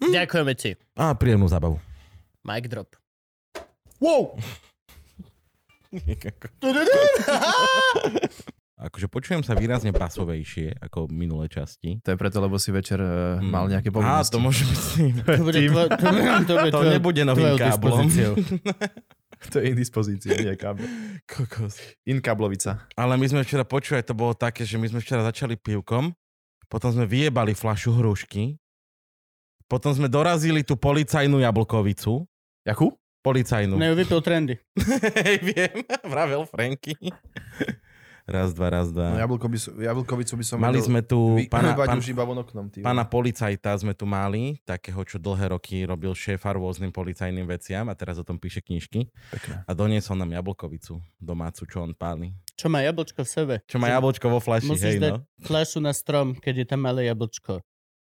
Hm. Ďakujeme ti. A príjemnú zábavu. Mic drop. Wow! akože počujem sa výrazne basovejšie ako v minulé časti. To je preto, lebo si večer uh, Mm. mal nejaké Á, povinnosti. to môže byť. To, bude tvo- to, to, bude To tvojou- nebude novým káblom. to je indispozícia, nie kábel. Kokos. Inkablovica. Ale my sme včera počuli, to bolo také, že my sme včera začali pivkom, potom sme vyjebali flašu hrušky, potom sme dorazili tú policajnú jablkovicu, Jakú? policajnú. Ne, vypil trendy. Hej, viem, vravel Franky. Raz, dva, raz, No, dva. jablko by, som- jablkovicu by som Mali vedel sme tu vy, pána, pán, pán, už iba von oknom. Pána policajta sme tu mali, takého, čo dlhé roky robil šéfa rôznym policajným veciam a teraz o tom píše knižky. Pekné. A doniesol nám jablkovicu domácu, čo on páli. Čo má jablčko v sebe. Čo má jablčko vo flaši, Musíš hej dať no. fľašu na strom, keď je tam malé jablčko.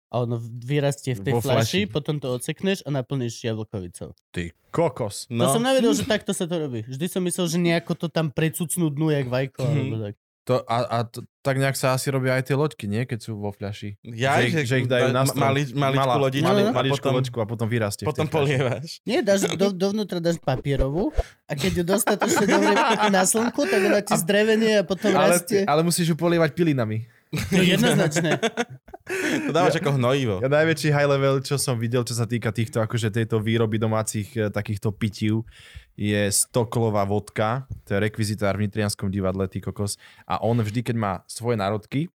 A ono vyrastie v tej Vo fľaši. potom to ocekneš a naplníš jablkovicou. Ty kokos. No. To No, som nevedel, že takto sa to robí. Vždy som myslel, že nejako to tam precucnú dnu, jak vajko. Mhm. Alebo tak. To, a, a to, tak nejak sa asi robia aj tie loďky, nie? Keď sú vo fľaši. ja, že, ich- že ich dajú na strom. mali, maličku Malá- lodičku, mali- a Maličku potom, loďku a potom vyrastie. potom polievaš. Nie, dáš, do, dovnútra dáš papierovú a keď ju dostatočne dobre na slnku, tak ona ti zdrevenie a potom Ale, rastie. ale musíš ju polievať pilinami. No jednoznačne. To dávaš ako hnojivo. Ja najväčší high level, čo som videl, čo sa týka týchto akože tejto výroby domácich e, takýchto pitív, je stoklová vodka, to je rekvizitár v Nitrianskom divadle, ty kokos. A on vždy, keď má svoje národky,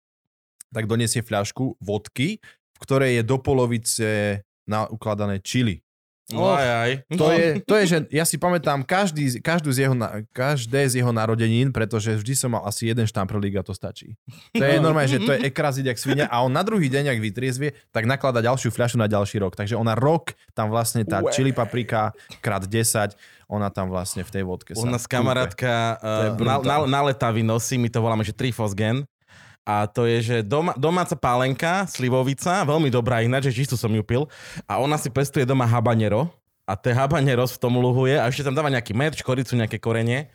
tak donesie fľašku vodky, v ktorej je do polovice na ukladané čili. No aj, aj. To, je, to je, že ja si pamätám každý, každú z jeho, každé z jeho narodenín, pretože vždy som mal asi jeden štamprlík a to stačí. To je normálne, že to je ekrazit jak svinia a on na druhý deň, ak vytriezvie, tak naklada ďalšiu fľašu na ďalší rok. Takže ona rok tam vlastne tá Ue. chili paprika krát 10, ona tam vlastne v tej vodke U nás kamarátka uh, na, na, na letavy nosí, my to voláme, že trifosgen. A to je, že doma, domáca pálenka, slivovica, veľmi dobrá ináč, že čistú som ju pil. A ona si pestuje doma habanero. A to habaneros v tom luhuje a ešte tam dáva nejaký med, škoricu, nejaké korenie.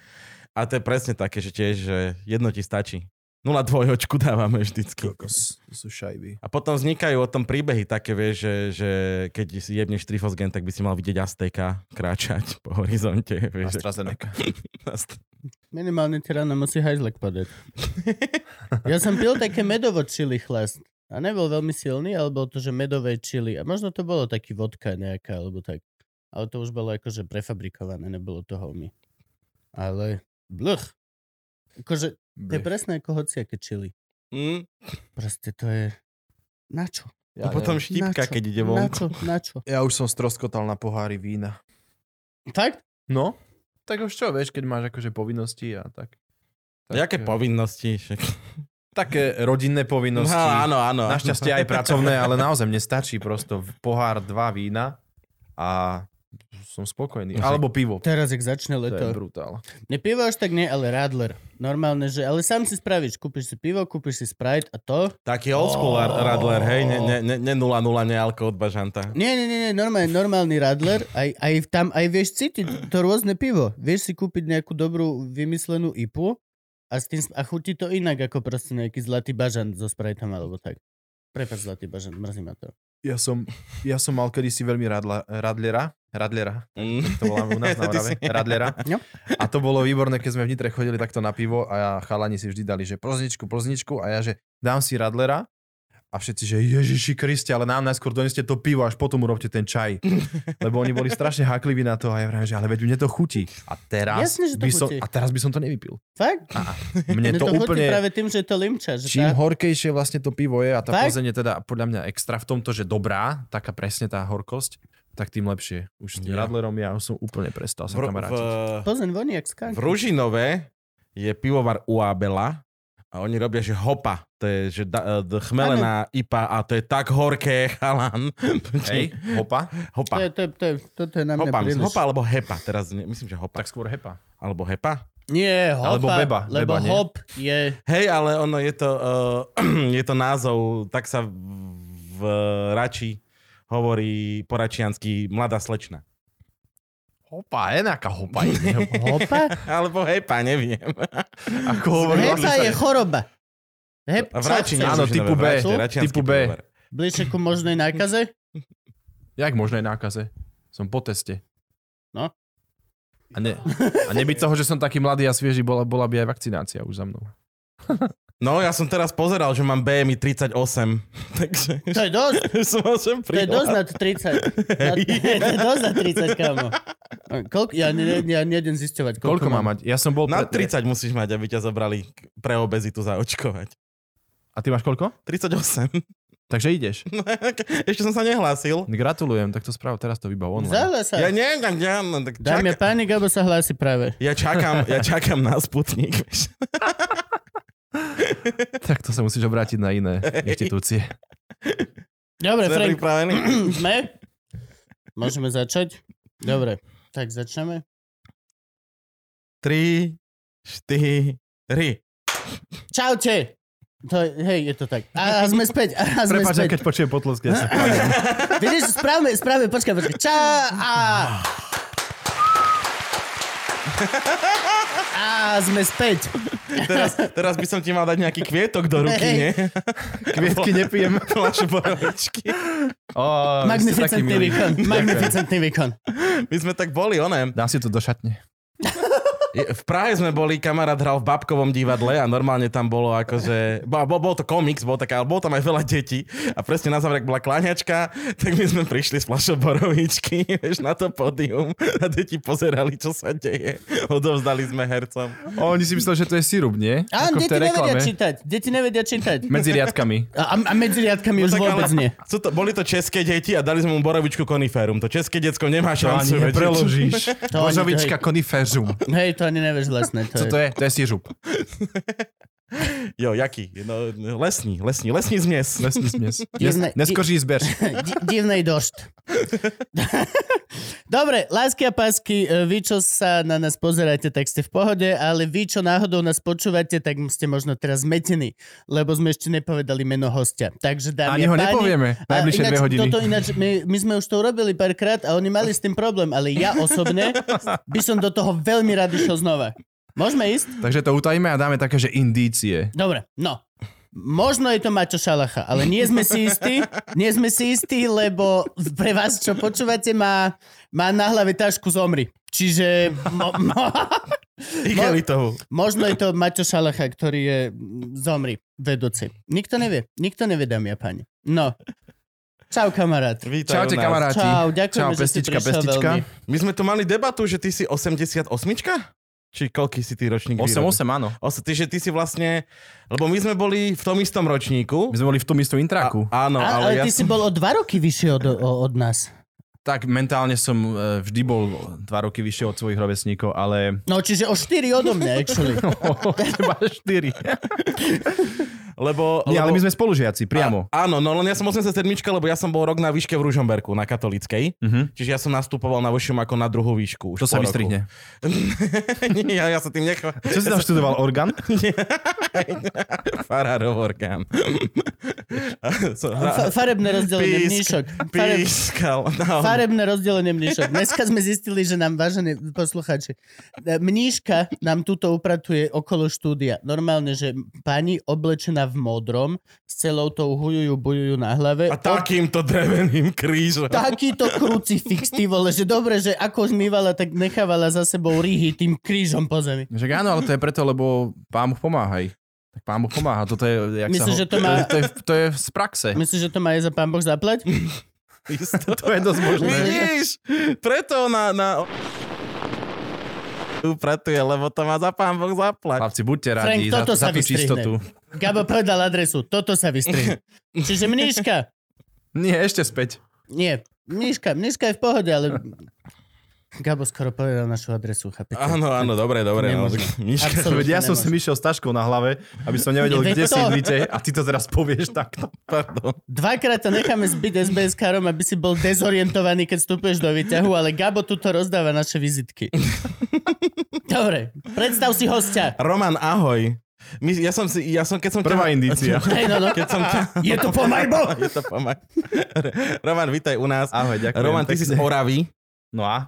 A to je presne také, že tiež, že jedno ti stačí. 0,2 očku dávame vždycky. Kokos, to sú šajby. A potom vznikajú o tom príbehy také, vieš, že, že keď si jebneš trifosgen, tak by si mal vidieť Azteka kráčať po horizonte. Vieš, AstraZeneca. Minimálne ti ráno musí hajzlek padať. Ja som pil také medovo čili chlast. A nebol veľmi silný, ale bol to, že medové čili. A možno to bolo taký vodka nejaká, alebo tak. Ale to už bolo akože prefabrikované, nebolo to homie. Ale blch. Akože to je presne ako hociaké čili. Mm. Proste to je... Na čo? A potom Na štípka, keď ide Na vonku. čo? Na čo? Ja už som stroskotal na pohári vína. Fakt? No, tak už čo, vieš, keď máš akože povinnosti a tak. tak Jaké eh, povinnosti? Však... Také rodinné povinnosti. No, áno, áno. Našťastie aj pracovné, ale naozaj mne stačí prosto pohár dva vína a som spokojný. Alebo pivo. Teraz, jak začne To je leto. brutál. Ne pivo až tak nie, ale radler. Normálne, že... Ale sám si spravíš. Kúpiš si pivo, kúpiš si Sprite a to. Taký old school oh. radler, hej? Ne, ne, ne, ne 0-0 nealko od bažanta. Nie, nie, nie, nie normálne, normálny radler. Aj, aj tam, aj vieš cítiť to rôzne pivo. Vieš si kúpiť nejakú dobrú vymyslenú IPu a, s tým, a chutí to inak ako proste nejaký zlatý bažant so Spriteom alebo tak. Prepač zlatý bažant, mrzí ma to. Ja som, ja som mal kedysi veľmi radla, radlera. Radlera. Mm. To voláme u nás na Orave. si- Radlera. No. A to bolo výborné, keď sme v Nitre chodili takto na pivo a chalani si vždy dali, že plzničku, plzničku a ja, že dám si Radlera a všetci, že Ježiši Kriste, ale nám najskôr doneste to pivo, až potom urobte ten čaj. Lebo oni boli strašne hakliví na to a ja vravím, že ale veď mne to chutí. A teraz, Jasne, že to by som, chutí. a teraz by som to nevypil. Fakt? Mne Mne to, to chutí úplne... práve tým, že je to limča. Že Čím tá... horkejšie vlastne to pivo je a tá Fakt? Plzeň je teda podľa mňa extra v tomto, že dobrá, taká presne tá horkosť, tak tým lepšie. Už s tým Ja. Radlerom ja už som úplne prestal sa V, v, kamarátiť. Voní jak v. Ružinove je pivovar Uabela a oni robia, že hopa To je, že da, d- chmelená IPA a to je tak horké, chalan. Hej, hopa. Hopa. To je, to je, to je, toto je na mňa Hopa, príliš. hopa alebo hepa. Teraz ne, myslím, že hopa. Tak skôr hepa. Alebo hepa. Nie, hopa, Alebo beba, lebo beba, nie? hop je... Hej, ale ono je to, uh, je to názov, tak sa v, v Rači hovorí po račiansky mladá slečna. Hopa, je nejaká hopa. Hopa? Alebo hepa, neviem. Ako hovorí. Hepa je choroba. Hep, V Rači chceš? Áno, typu B. v Typu B. Bližšie ku možnej nákaze? Jak možné nákaze? Som po teste. No. A, ne, a nebyť toho, že som taký mladý a svieži, bola, bola by aj vakcinácia už za mnou. No, ja som teraz pozeral, že mám BMI 38, takže To je dosť. som To je dosť nad 30. Na, to je dosť nad 30, kámo. Koľko, ja, ne, ja nejdem zisťovať, koľko, Koľko má mať? Ja som bol... Na pred- 30 musíš mať, aby ťa zobrali pre obezitu zaočkovať. A ty máš koľko? 38. Takže ideš. Ešte som sa nehlásil. Gratulujem, tak to sprav, teraz to vybav online. Zahľa sa. Ja neviem, tak ja, no, tak čak, páni, Gabo sa hlási práve. ja, čakám, ja čakám na Sputnik. Tak to sa musíš obrátiť na iné inštitúcie. Dobre, Sme Frank, pripravení? sme? Môžeme začať? Dobre, tak začneme. 3, 4, Čaute! To, hej, je to tak. A, a sme späť. A sme Prepač, späť. keď počujem potlesky. Ja sa Vidíš, správame, správame, počkaj, počkaj. Ča a... A sme späť. teraz, teraz by som ti mal dať nejaký kvietok do ruky, Hej. nie? Kvietky nepijem. Fľašu borovičky. Magnificentný výkon. Magnificentný výkon. My sme tak boli, oné. Dám si to do šatne. V Prahe sme boli, kamarát hral v Babkovom divadle a normálne tam bolo akože, bol, bol, to komiks, bol, taká, ale bolo tam aj veľa detí a presne na záver, bola kláňačka, tak my sme prišli s fľašou borovičky, vieš, na to pódium a deti pozerali, čo sa deje. Odovzdali sme hercom. O, oni si mysleli, že to je sirup, nie? Ako v deti nevedia čítať. Deti nevedia čítať. Medzi riadkami. A, a medzi riadkami už tak vôbec ale- nie. To, boli to české deti a dali sme mu borovičku koniférum. To české decko nemá To šancu. ani vedieť. nepreložíš. To ani- Božovička koniféžum. Hej, to ani nevieš vlastne. To Co je... to je? To je sirup. Jo, jaký? No, lesný, lesný, lesný zmes. Lesný smies. Divné- Nes, neskoží zber. Di- divnej došt. Dobre, lásky a pásky, e, vy, čo sa na nás pozeráte, tak ste v pohode, ale vy, čo náhodou nás počúvate, tak ste možno teraz zmetení, lebo sme ešte nepovedali meno hostia. Takže dámy Ani ho páni, nepovieme. Najbližšie ináč, dve hodiny. Toto ináč, my, my sme už to urobili párkrát a oni mali s tým problém, ale ja osobne by som do toho veľmi rád išiel znova. Môžeme ísť? Takže to utajíme a dáme také, že indície. Dobre, no. Možno je to Maťo Šalacha, ale nie sme si istí, nie sme si istí, lebo pre vás, čo počúvate, má, má na hlave tašku zomri. Čiže mo, mo, Igelitovú. možno je to Maťo Šalacha, ktorý je zomri vedúci. Nikto nevie, nikto nevie, dámy a páni. No. Čau, kamarát. Vítaj Čaute kamaráti. Čau, ďakujeme, Čau, že si pestička. veľmi. My sme tu mali debatu, že ty si 88 Či koľký si ty ročník? 8-8, áno. Os, ty, že ty si vlastne... Lebo my sme boli v tom istom ročníku. My sme boli v tom istom intraku. A, áno, A, ale, ale ja ty si som... bol o dva roky vyššie od, o, od nás. Tak mentálne som e, vždy bol dva roky vyššie od svojich rovesníkov, ale... No, čiže o štyri odo mňa, actually. Teba štyri. Lebo, Nie, lebo... ale my sme spolužiaci, priamo. A, áno, no len ja som 87, lebo ja som bol rok na výške v Ružomberku, na katolíckej. Mhm. Čiže ja som nastupoval na vyššom ako na druhú výšku. Už To sa vystrihne. Nie, ja, ja sa tým nechám. Čo si tam študoval? Orgán? Farárov orgán. Farebné rozdelenie mníšok. Fareb- Pískal. No. Farebné rozdelenie mníšok. Dneska sme zistili, že nám, vážení poslucháči, e, mníška nám túto upratuje okolo štúdia. Normálne, že pani oblečená v modrom s celou tou hujujú, bujujú na hlave. A takýmto dreveným krížom. Takýto krucifix, ty vole, že dobre, že ako zmývala, tak nechávala za sebou rýhy tým krížom po zemi. Že áno, ale to je preto, lebo pán Boh pomáhaj. Tak pán Boh pomáha. Toto je, jak Myslíš, sa ho, že to má- to, je, to je z praxe. Myslíš, že to má aj za pán Boh zaplať? Isto. To je dosť možné. Vidíš? Preto na... na... upratuje, lebo to má za pán Boh zaplať. Chlapci, buďte Frank, radi za, toto za sa tú vystrihne. čistotu. Gabo povedal adresu, toto sa vystrihne. Čiže mníška, Nie, ešte späť. nie, mníška, mníška je v pohode, ale Gabo skoro povedal našu adresu, chápete? Áno, áno, dobre, dobre. No, Miška, ja som si nemôžem. myšiel s taškou na hlave, aby som nevedel, Veď kde to- sídlite a ty to teraz povieš takto. pardon. Dvakrát to necháme zbyť SBS-károm, aby si bol dezorientovaný, keď vstupuješ do výťahu, ale Gabo tuto rozdáva naše vizitky. Dobre, predstav si hostia. Roman, ahoj. My, ja som si, ja som, keď som Prvá ťa... indícia. Hej, no, no. Keď som ťa... Je to pomajbo? Je to pomaj. Roman, vítaj u nás. Ahoj, ďakujem. Roman, ty si z pekne. Oravy. No a?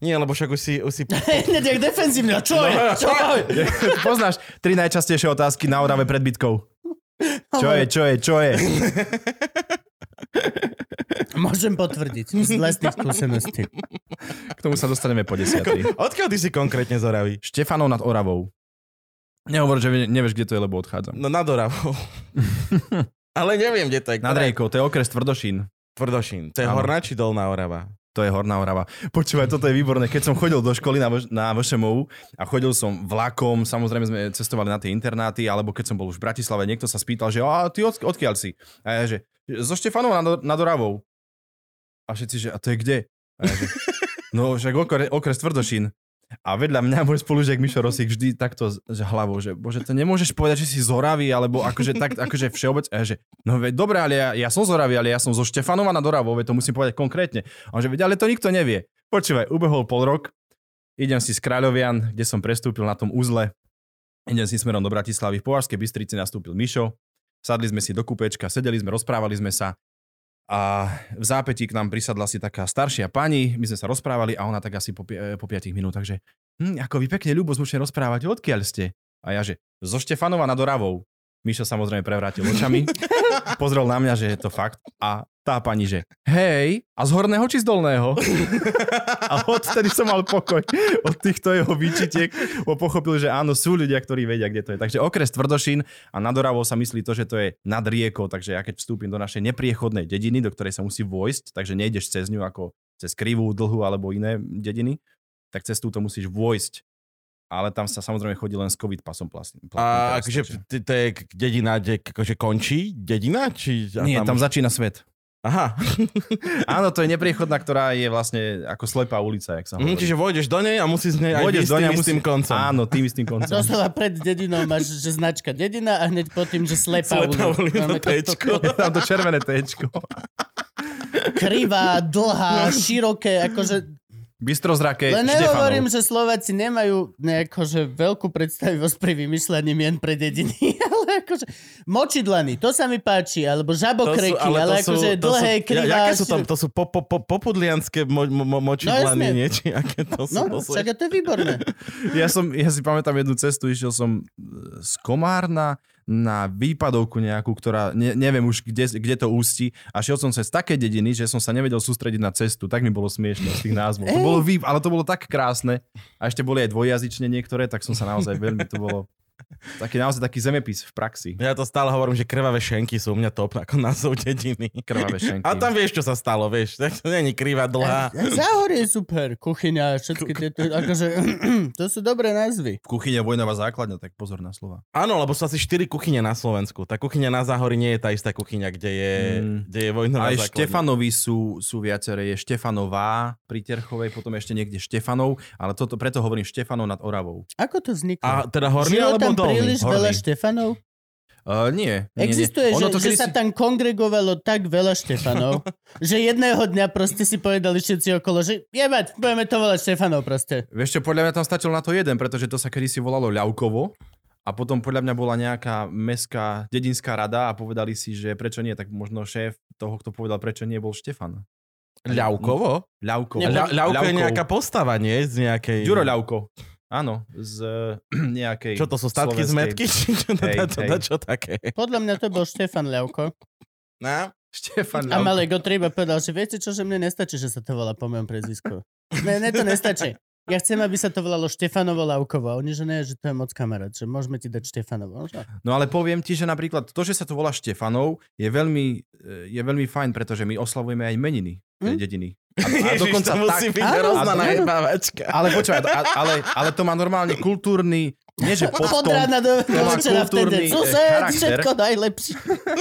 Nie, lebo však už si... Už si... Hneď jak defenzívne. Čo je? Čo je? Poznáš tri najčastejšie otázky na Orave pred bitkou. Čo je, čo je, čo je? Môžem potvrdiť z vlastných skúseností. K tomu sa dostaneme po desiatej. Odkiaľ ty si konkrétne z Oravy? Štefanov nad Oravou. Nehovor, že vie- nevieš, kde to je, lebo odchádzam. No nad Oravou. Ale neviem, kde to je. Nad Rejkou, to je okres Tvrdošín. Tvrdošín. To je Áno. horná či dolná Orava? To je Horná Orava. Počúvaj, toto je výborné. Keď som chodil do školy na, Vš- na VŠMU a chodil som vlakom, samozrejme sme cestovali na tie internáty, alebo keď som bol už v Bratislave, niekto sa spýtal, že a ty od, odkiaľ si? A ja, že zo Štefanova nad, nad Oravou. A všetci, že a to je kde? A ja, že, no však okres, okres Tvrdošín. A vedľa mňa môj spolužiak Mišo Rosík vždy takto že hlavou, že bože, to nemôžeš povedať, že si z Oravy, alebo akože tak, akože všeobec. A ja, že, no veď dobre, ale ja, ja som z Oravy, ale ja som zo Štefanova nad Oravou, veď to musím povedať konkrétne. A on že, veď, ale to nikto nevie. Počúvaj, ubehol pol rok, idem si z Kráľovian, kde som prestúpil na tom uzle, idem si smerom do Bratislavy, v Považskej Bystrici nastúpil Mišo, sadli sme si do kúpečka, sedeli sme, rozprávali sme sa a v zápätí k nám prisadla si taká staršia pani, my sme sa rozprávali a ona tak asi po, eh, po 5 minútach, že hm, ako vy pekne ľubozmučne rozprávate, odkiaľ ste? A ja, že zo Štefanova nad Oravou. Mišo samozrejme prevrátil očami, pozrel na mňa, že je to fakt a tá pani, že hej, a z horného či z dolného? A odtedy som mal pokoj od týchto jeho výčitiek, bo pochopil, že áno, sú ľudia, ktorí vedia, kde to je. Takže okres Tvrdošín a nad Oravou sa myslí to, že to je nad riekou, takže ja keď vstúpim do našej nepriechodnej dediny, do ktorej sa musí vojsť, takže nejdeš cez ňu ako cez krivú, dlhú alebo iné dediny, tak cez túto musíš vojsť. Ale tam sa samozrejme chodí len s covid pasom platným. A akože to je dedina, kde akože končí dedina? Či, a Nie, tam už- začína svet. Aha. Áno, to je nepriechodná, ktorá je vlastne ako slepá ulica, jak sa Mhm, hovorí. čiže vojdeš do nej a musíš z nej aj Vôjdeš ísť do nej tým musí- koncom. Áno, tým istým koncom. Doslova pred dedinou máš že značka dedina a hneď potom, že slepá, Slepá ulica, téčko. Je tam to červené téčko. Krivá, dlhá, široké, akože... Bystrozraké Len Štefanov. nehovorím, že Slováci nemajú nejako, že veľkú predstavivosť pri vymýšľaní mien pre dediny, ale akože močidlany, to sa mi páči, alebo žabokreky, ale, akože dlhé, ja- krivá... Jaké sú tam? To sú po, po, po, popudlianské mo, mo, mo, močidlany, jasne. nie? Či aké to sú? No, to sú to je výborné. Ja, som, ja si pamätám jednu cestu, išiel som z Komárna na výpadovku nejakú, ktorá, ne, neviem už, kde, kde to ústi a šiel som cez také dediny, že som sa nevedel sústrediť na cestu, tak mi bolo smiešne z tých názvov. To bolo vý, ale to bolo tak krásne. A ešte boli aj dvojjazyčne niektoré, tak som sa naozaj veľmi, to bolo taký naozaj taký zemepis v praxi. Ja to stále hovorím, že krvavé šenky sú u mňa top ako názov dediny. Krvavé šenky. A tam vieš, čo sa stalo, vieš. Tak to není krivá, dlhá. Záhorie je super, kuchyňa, všetky tieto, akože, to sú dobré názvy. V kuchyne vojnová základňa, tak pozor na slova. Áno, lebo sú asi 4 kuchyne na Slovensku. Tá kuchyňa na Záhori nie je tá istá kuchyňa, kde je, Mm. kde je vojnová Aj základňa. Štefanovi sú, sú viaceré. Je Štefanová pri Terchovej, potom ešte niekde Štefanov, ale toto, preto hovorím Štefanov nad Oravou. Ako to vzniklo? A teda horný alebo dolný? príliš Horný. veľa Štefanov? Uh, nie, nie, Existuje, nie. že, že kedysi- sa tam kongregovalo tak veľa Štefanov, že jedného dňa proste si povedali všetci okolo, že jebať, budeme to volať Štefanov proste. Vieš čo, podľa mňa tam stačilo na to jeden, pretože to sa kedysi volalo Ľavkovo a potom podľa mňa bola nejaká mestská dedinská rada a povedali si, že prečo nie, tak možno šéf toho, kto povedal prečo nie, bol Štefan. Ľavkovo? Ľavkovo. Ľavko je nejaká postava, nie? Z nejakej... Ďuro Ľavko. Áno, z nejakej... Čo to sú statky z metky? Či čo, Hej, na, čo, hej. na čo také? Podľa mňa to bol Štefan Ľavko. No? Štefan A Ľavko. Malek Gotriba povedal, že viete čo, že mne nestačí, že sa to volá po mojom prezisku. Ne, ne, to nestačí. Ja chcem, aby sa to volalo Štefanovo Ľavkovo. A oni, že ne, že to je moc kamarát, že môžeme ti dať Štefanovo. No, že- No ale poviem ti, že napríklad to, že sa to volá Štefanov, je veľmi, eh, je veľmi fajn, pretože my oslavujeme aj meniny Hm? dediny. A, a Ježiš, dokonca to musí tak... byť hrozná najebávačka. Ale počúvaj, ale, ale to má normálne kultúrny, nie že podton, rána do, do má kultúrny, vtedy. eh, Sused, charakter. všetko najlepšie.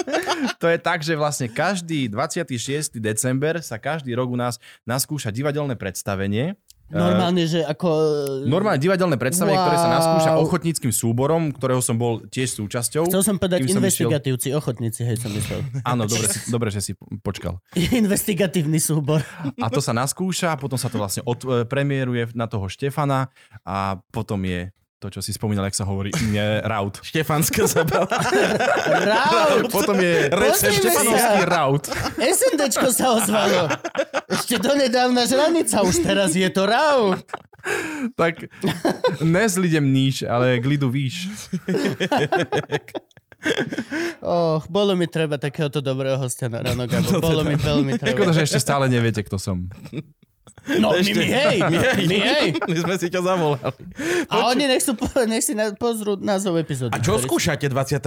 to je tak, že vlastne každý 26. december sa každý rok u nás naskúša divadelné predstavenie Normálne, že ako... Normálne divadelné predstavenie, ktoré sa Wow. naskúša ochotníckým súborom, ktorého som bol tiež súčasťou. Chcel som povedať som išiel- investigatívci, ochotníci, hej som myslel. Áno, dobre, dobre, že si počkal. Investigatívny súbor. A to sa naskúša, potom sa to vlastne od, e, premiéruje na toho Štefana a potom je to, čo si spomínal, jak sa hovorí, nie, raut. Štefanská zabava. Raut! Potom je sa. Štefanovský raut. SNDčko sa ozvalo. Ešte donedávna žranica, už teraz je to raut. Tak nezlidem níž, ale glidu výš. Och, bolo mi treba takéhoto dobrého hostia na ráno, Gabo. Bolo mi veľmi Škoda, treba. že ešte stále neviete, kto som. No, my, Ešte- my, hej, my, hej. My sme si ťa zavolali. A oni nech, sú, nech si na, pozrú názov epizódy. A čo ktorý- skúšate 26.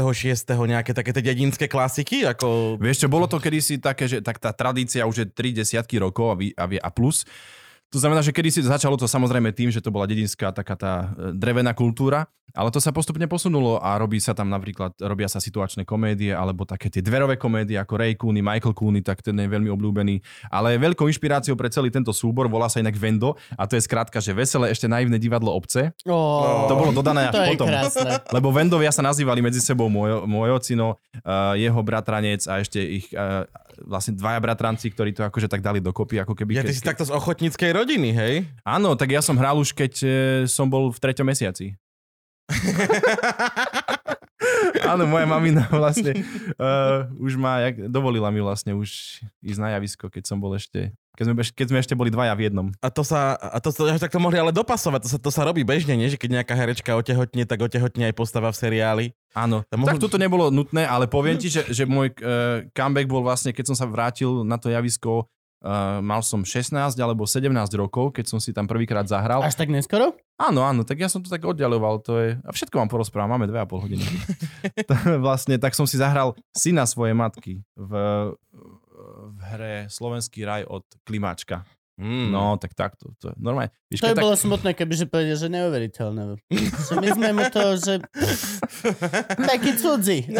nejaké také tie dedinské klasiky? Ako... Vieš čo, bolo to kedysi také, že tak tá tradícia už je 3 desiatky rokov a, vy, a, vie, a plus. To znamená, že kedysi začalo to samozrejme tým, že to bola dedinská taká tá e, drevená kultúra, ale to sa postupne posunulo a robí sa tam napríklad, robia sa situačné komédie alebo také tie dverové komédie ako Ray Cooney, Michael Cooney, tak ten je veľmi obľúbený. Ale veľkou inšpiráciou pre celý tento súbor volá sa inak Vendo a to je skrátka, že veselé ešte naivné divadlo obce. Ó, To bolo dodané to až je potom. krásne. Lebo Vendovia sa nazývali medzi sebou môj, môj ocino, uh, jeho bratranec a ešte ich uh, vlastne dvaja bratranci, ktorí to akože tak dali dokopy, ako keby... Ja, ty keď, si takto z ochotníckej rodiny, hej? Áno, tak ja som hral už, keď uh, som bol v treťom mesiaci. Áno, moja mamina vlastne uh, už ma, jak, dovolila mi vlastne už ísť na javisko, keď som bol ešte, keď sme, keď sme ešte boli dvaja v jednom. A to sa, a to, to, tak to mohli ale dopasovať, to sa, to sa robí bežne, nie? Že keď nejaká herečka otehotne, tak otehotne aj postava v seriáli. Áno, To mohol- tak toto nebolo nutné, ale poviem ti, že, že môj uh, comeback bol vlastne, keď som sa vrátil na to javisko, uh, mal som 16 alebo 17 rokov, keď som si tam prvýkrát zahral. Až tak neskoro? Áno, áno, tak ja som to tak oddialoval, to je... A všetko vám porozprávam, máme 2,5 hodiny. Vlastne, tak som si zahral syna svojej matky v hre Slovenský raj od Klimáčka. Mm. No, tak takto. To je normálne. Víš, To keď by tak, bolo smutné, kebyže povedia, že neuveriteľné. Že my sme mu to, že... Taký cudzí.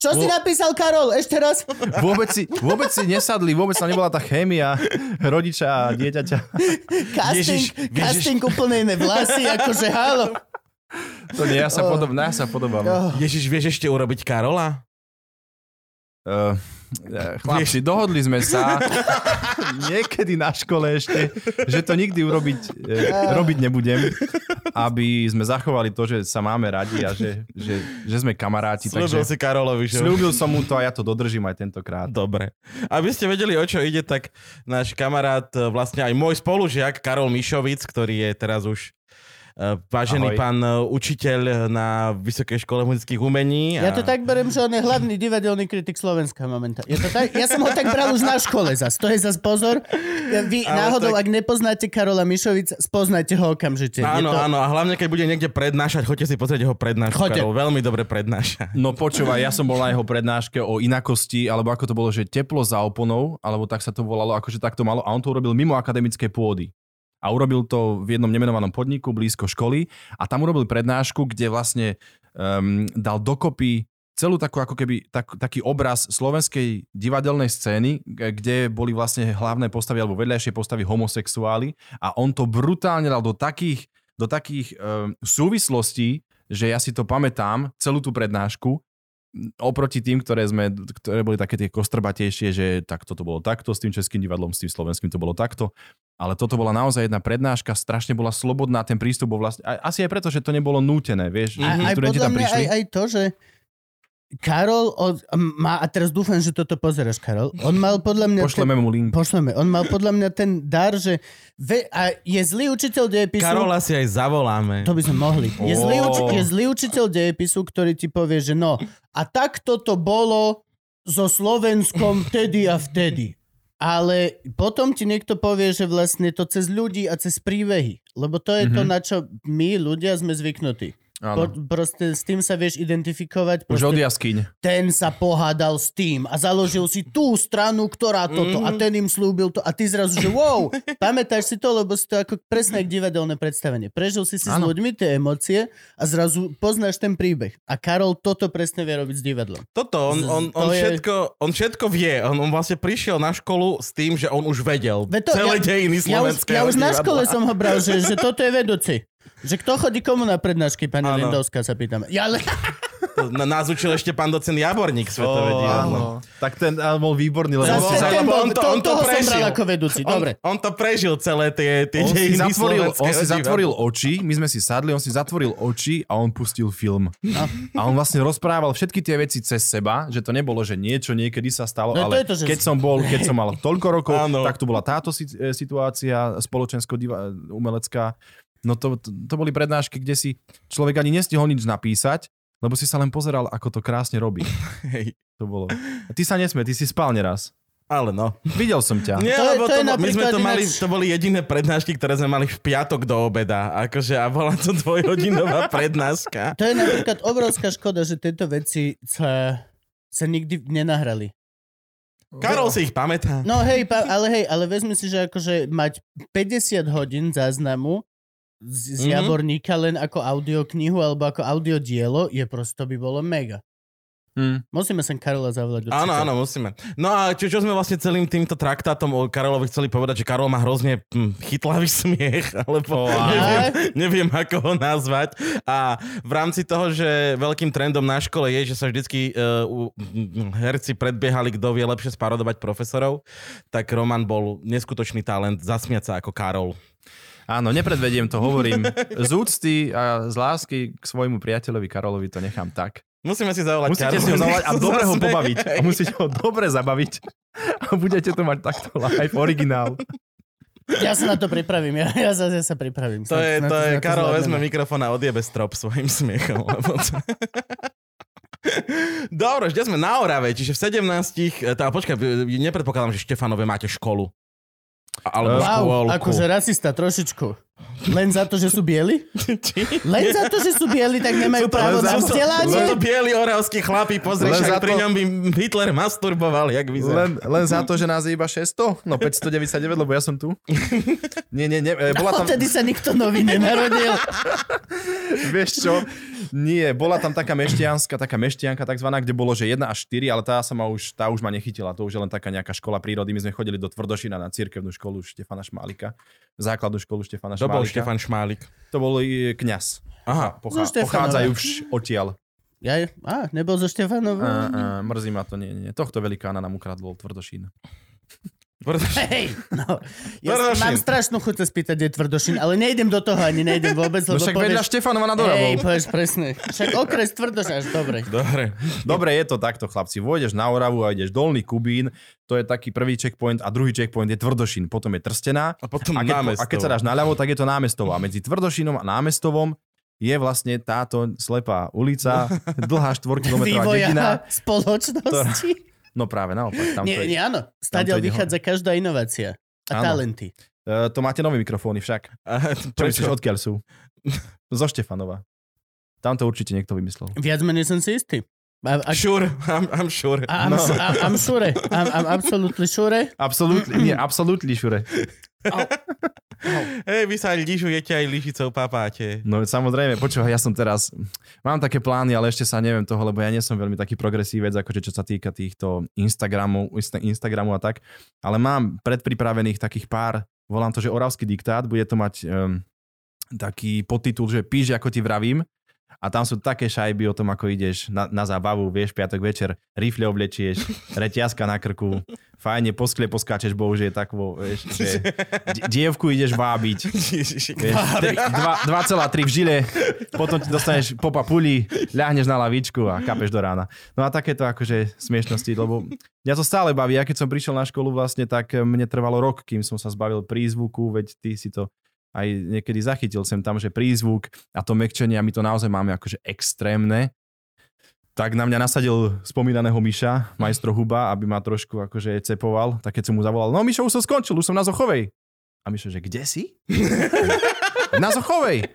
Čo si napísal, Karol? Ešte raz? vôbec, si, vôbec si nesadli, vôbec tam nebola tá chémia rodiča a dieťaťa. Casting, Ježiš, Ježiš. casting úplne iné vlasy, akože halo. To nie, ja sa, Oh. podob, ja sa podobám. Oh. Ježiš, vieš ešte urobiť Karola? Uh, chlapci, dohodli sme sa niekedy na škole ešte, že to nikdy urobiť, uh, robiť nebudem, aby sme zachovali to, že sa máme radi a že, že, že sme kamaráti. Slúbil Takže si Karolovi, že... slúbil som mu to a ja to dodržím aj tentokrát. Dobre. Aby ste vedeli, o čo ide, tak náš kamarát, e, vlastne aj môj spolužiak, Karol Mišovic, ktorý je teraz už e, vážený Ahoj. pán e, učiteľ na Vysokej škole muzických umení. Ja to tak berem, že on je hlavný divadelný kritik Slovenska momentálne. Je to tak? Ja som ho tak bral už na škole zas. To je zas pozor. Vy Ale náhodou, tak- ak nepoznáte Karola Mišovic, spoznajte ho okamžite. Je Áno, to... áno, a hlavne keď bude niekde prednášať, choďte si pozrieť jeho prednášku. Choďte. Karol veľmi dobre prednáša. No počúvaj, ja som bol na jeho prednáške o inakosti, alebo ako to bolo, že teplo za oponou, alebo tak sa to volalo, akože tak to malo, a on to urobil mimo akademické pôdy. A urobil to v jednom nemenovanom podniku blízko školy a tam urobil prednášku, kde vlastne um, dal dokopy celú takú ako keby tak, taký obraz slovenskej divadelnej scény, kde boli vlastne hlavné postavy alebo vedľajšie postavy homosexuáli a on to brutálne dal do takých, do takých um, súvislostí, že ja si to pamätám, celú tú prednášku, oproti tým, ktoré, sme, ktoré boli také tie kostrbatejšie, že tak toto bolo takto, s tým českým divadlom, s tým slovenským to bolo takto. Ale toto bola naozaj jedna prednáška, strašne bola slobodná, ten prístup bol vlastne, aj- asi aj preto, že to nebolo nútené, vieš, aj študenti podľa mňa prišli. aj, aj to, že Karol od, má, a teraz dúfam, že toto pozeráš, Karol, on mal podľa mňa... Pošleme mu link. Ten, pošleme. On mal podľa mňa ten dar, že... Ve, a je zlý učiteľ dejepisu... Karola si aj zavoláme. To by sme mohli. Je zlý, uči, je zlý učiteľ dejepisu, ktorý ti povie, že no, a takto to bolo so Slovenskom vtedy a vtedy. Ale potom ti niekto povie, že vlastne to cez ľudí a cez príbehy. Lebo to je mm-hmm. to, Mhm. na čo my ľudia sme zvyknutí. Po, proste s tým sa vieš identifikovať. Už od jaskyň. ten sa pohádal s tým a založil si tú stranu, ktorá toto a Mhm. ten im slúbil to a ty zrazu, že wow, pamätáš si to, lebo si to ako presné jak divadelné predstavenie. Prežil si si s Áno. ľuďmi tie emócie a zrazu poznáš ten príbeh. A Karol toto presne vie robiť s divadlom. Toto, on, on, To on, je- všetko, on všetko vie. On, on vlastne prišiel na školu s tým, že on už vedel Veď to- celé ja- dejiny Ja už, slovenského ja už na škole som ho bral, že, že toto je vedúci. Že kto chodí komu na prednášky, pani Áno. Lindovská sa pýtame. Ja, ale... To na- Nás učil ešte pán docent Jaborník svetové divadlo. áno. Tak ten bol výborný, lebo Zase on ten lebo bol, on to- to, on to prežil. ako vedúci. On, Dobre. on to prežil celé tie, tie on si zatvoril, on si zatvoril oči, my sme si sadli, on si zatvoril oči a on pustil film. No. A on vlastne rozprával všetky tie veci cez seba, že to nebolo, že niečo niekedy sa stalo, No to ale je to, že- keď som bol, keď som mal toľko rokov, Áno. tak tu bola táto e, situácia spoločensko-umelecká. No to, to, to boli prednášky, kde si človek ani nestihol nič napísať, lebo si sa len pozeral, ako to krásne robí. Hej. To bolo. A ty sa nesmie, ty si spal neraz. Ale no. Videl som ťa. Nie, To lebo to to, bo- my sme to mali, to boli jediné prednášky, ktoré sme mali v piatok do obeda. Akože, a bola to dvojhodinová prednáška. To je napríklad obrovská škoda, že tieto veci sa, sa nikdy nenahrali. Karol si ich pamätá. No hej, pa, ale hej, ale vezmi si, že akože mať 50 hodín záznamu z, z Mhm. Jaborníka len ako audioknihu alebo ako audiodielo je prosto by bolo mega. Hm. Musíme sem Karola zavolať. Áno, áno, musíme. No a čo, čo sme vlastne celým týmto traktátom o Karolovi chceli povedať, že Karol má hrozne hm, chytlavý smiech, alebo Oh, áno. neviem, neviem, ako ho nazvať. A v rámci toho, že veľkým trendom na škole je, že sa vždycky uh, herci predbiehali, kto vie lepšie sparodovať profesorov, tak Roman bol neskutočný talent zasmiať sa ako Karol. Áno, nepredvediem to, hovorím. Z úcty a z lásky k svojmu priateľovi Karolovi to nechám tak. Musíme si zavolať Musíte Karola. si ho zavolať a dobre ho pobaviť. A musíte ho dobre zabaviť. A budete to mať takto live, originál. Ja sa na to pripravím, ja, ja, sa, ja sa pripravím. To je, to snad je, Karol vezme mikrofón a odjebe strop svojim smiechom. Lebo to... Dobre, že sme na Orave, čiže v 17, tá, počkaj, nepredpokladám, že Štefanové máte školu. Alebo Wow, škôlku. akože rasista trošičku. Len za to, že sú bieli? Len za to, že sú bieli, tak nemajú to- právo na to- Sú to vzdelanie? bieli oravskí chlapi, pozri, Len však za pri to- ňom by Hitler masturboval, jak vyzerá. Len, len za to, že nás je iba 600? No 599, lebo ja som tu. Nie, nie, nie. e, Bola tam, Odtedy sa nikto nový nenarodil. vieš čo? Nie, bola tam taká meštianská, taká meštianka takzvaná, kde bolo, že 1 až 4, ale tá sa ma už, tá už ma nechytila. To už je len taká nejaká škola prírody. My sme chodili do Tvrdošina na cirkevnú školu Štefana Šmálika. Základnú školu Štefana To bol Šmálika. Štefan Šmálik. To bol i kňaz. Aha, Pochá, Štefanova. pochádzajú vš, odtiaľ. Ja, á, nebol zo Štefanova? A, a, mrzí ma to, nie, nie. Tohto velikána nám ukradol Tvrdošín. Hej, no. Ja mám strašnú chuť sa spýtať, kde je Tvrdošín, ale nejdem do toho ani, nejdem vôbec, No lebo však vedľa povieš... Štefanova nad Hej, Oravou. povieš presne. Však okres Tvrdošín, až dobre. Dobre. Dobre, je to takto, chlapci. Vôjdeš na Oravu a ideš dolný Kubín, to je taký prvý checkpoint a druhý checkpoint je Tvrdošín, potom je Trstená. A potom A keď, a keď sa dáš naľavo, tak je to námestovo. A medzi Tvrdošinom a námestovom je vlastne táto slepá ulica, dlhá 4 km dedina. Spoločnosti. No práve naopak, tam Nie, to nie, je. áno. Stadiaľ vychádza každá inovácia. A Áno. talenty. Uh, to máte nové mikrofóny však. A, Čo myslíš, odkiaľ sú? Zo Štefanova. Tam to určite niekto vymyslel. Viac menej som si istý. A, a, Sure, I'm, I'm sure. a, I'm, No. a, I'm sure. I'm, I'm absolutely sure. Absolútne, nie, šure. Hej, vy sa lyžujete aj lyžicou papáte. No samozrejme, počúvaj, ja som teraz, mám také plány, ale ešte sa neviem toho, lebo ja nie som veľmi taký progresívec, akože čo sa týka týchto Instagramov, Insta- Instagramu a tak, ale mám predpripravených takých pár, volám to, že Oravský diktát, bude to mať um, taký podtitul, že píš, ako ti vravím, a tam sú také šajby o tom, ako ideš na, na zábavu, vieš, piatok večer, rifle oblečieš, reťazka na krku, fajne po skle poskáčeš, bo už je tak, vo, vieš, že di- dievku ideš vábiť. Vieš, tri- dva- 2,3 v žile, potom ti dostaneš po papuli, ľahneš na lavičku a kapeš do rána. No a takéto akože smiešnosti, lebo mňa to stále baví. Ja keď som prišiel na školu vlastne, tak mne trvalo rok, kým som sa zbavil prízvuku, veď ty si to aj niekedy zachytil sem tam, že prízvuk a to mekčenie a my to naozaj máme akože extrémne. Tak na mňa nasadil spomínaného Miša, majstro Huba, aby ma trošku akože cepoval. Tak keď som mu zavolal, no Mišo, už som skončil, už som na Zochovej. A Mišo, že kde si? Na Zochovej.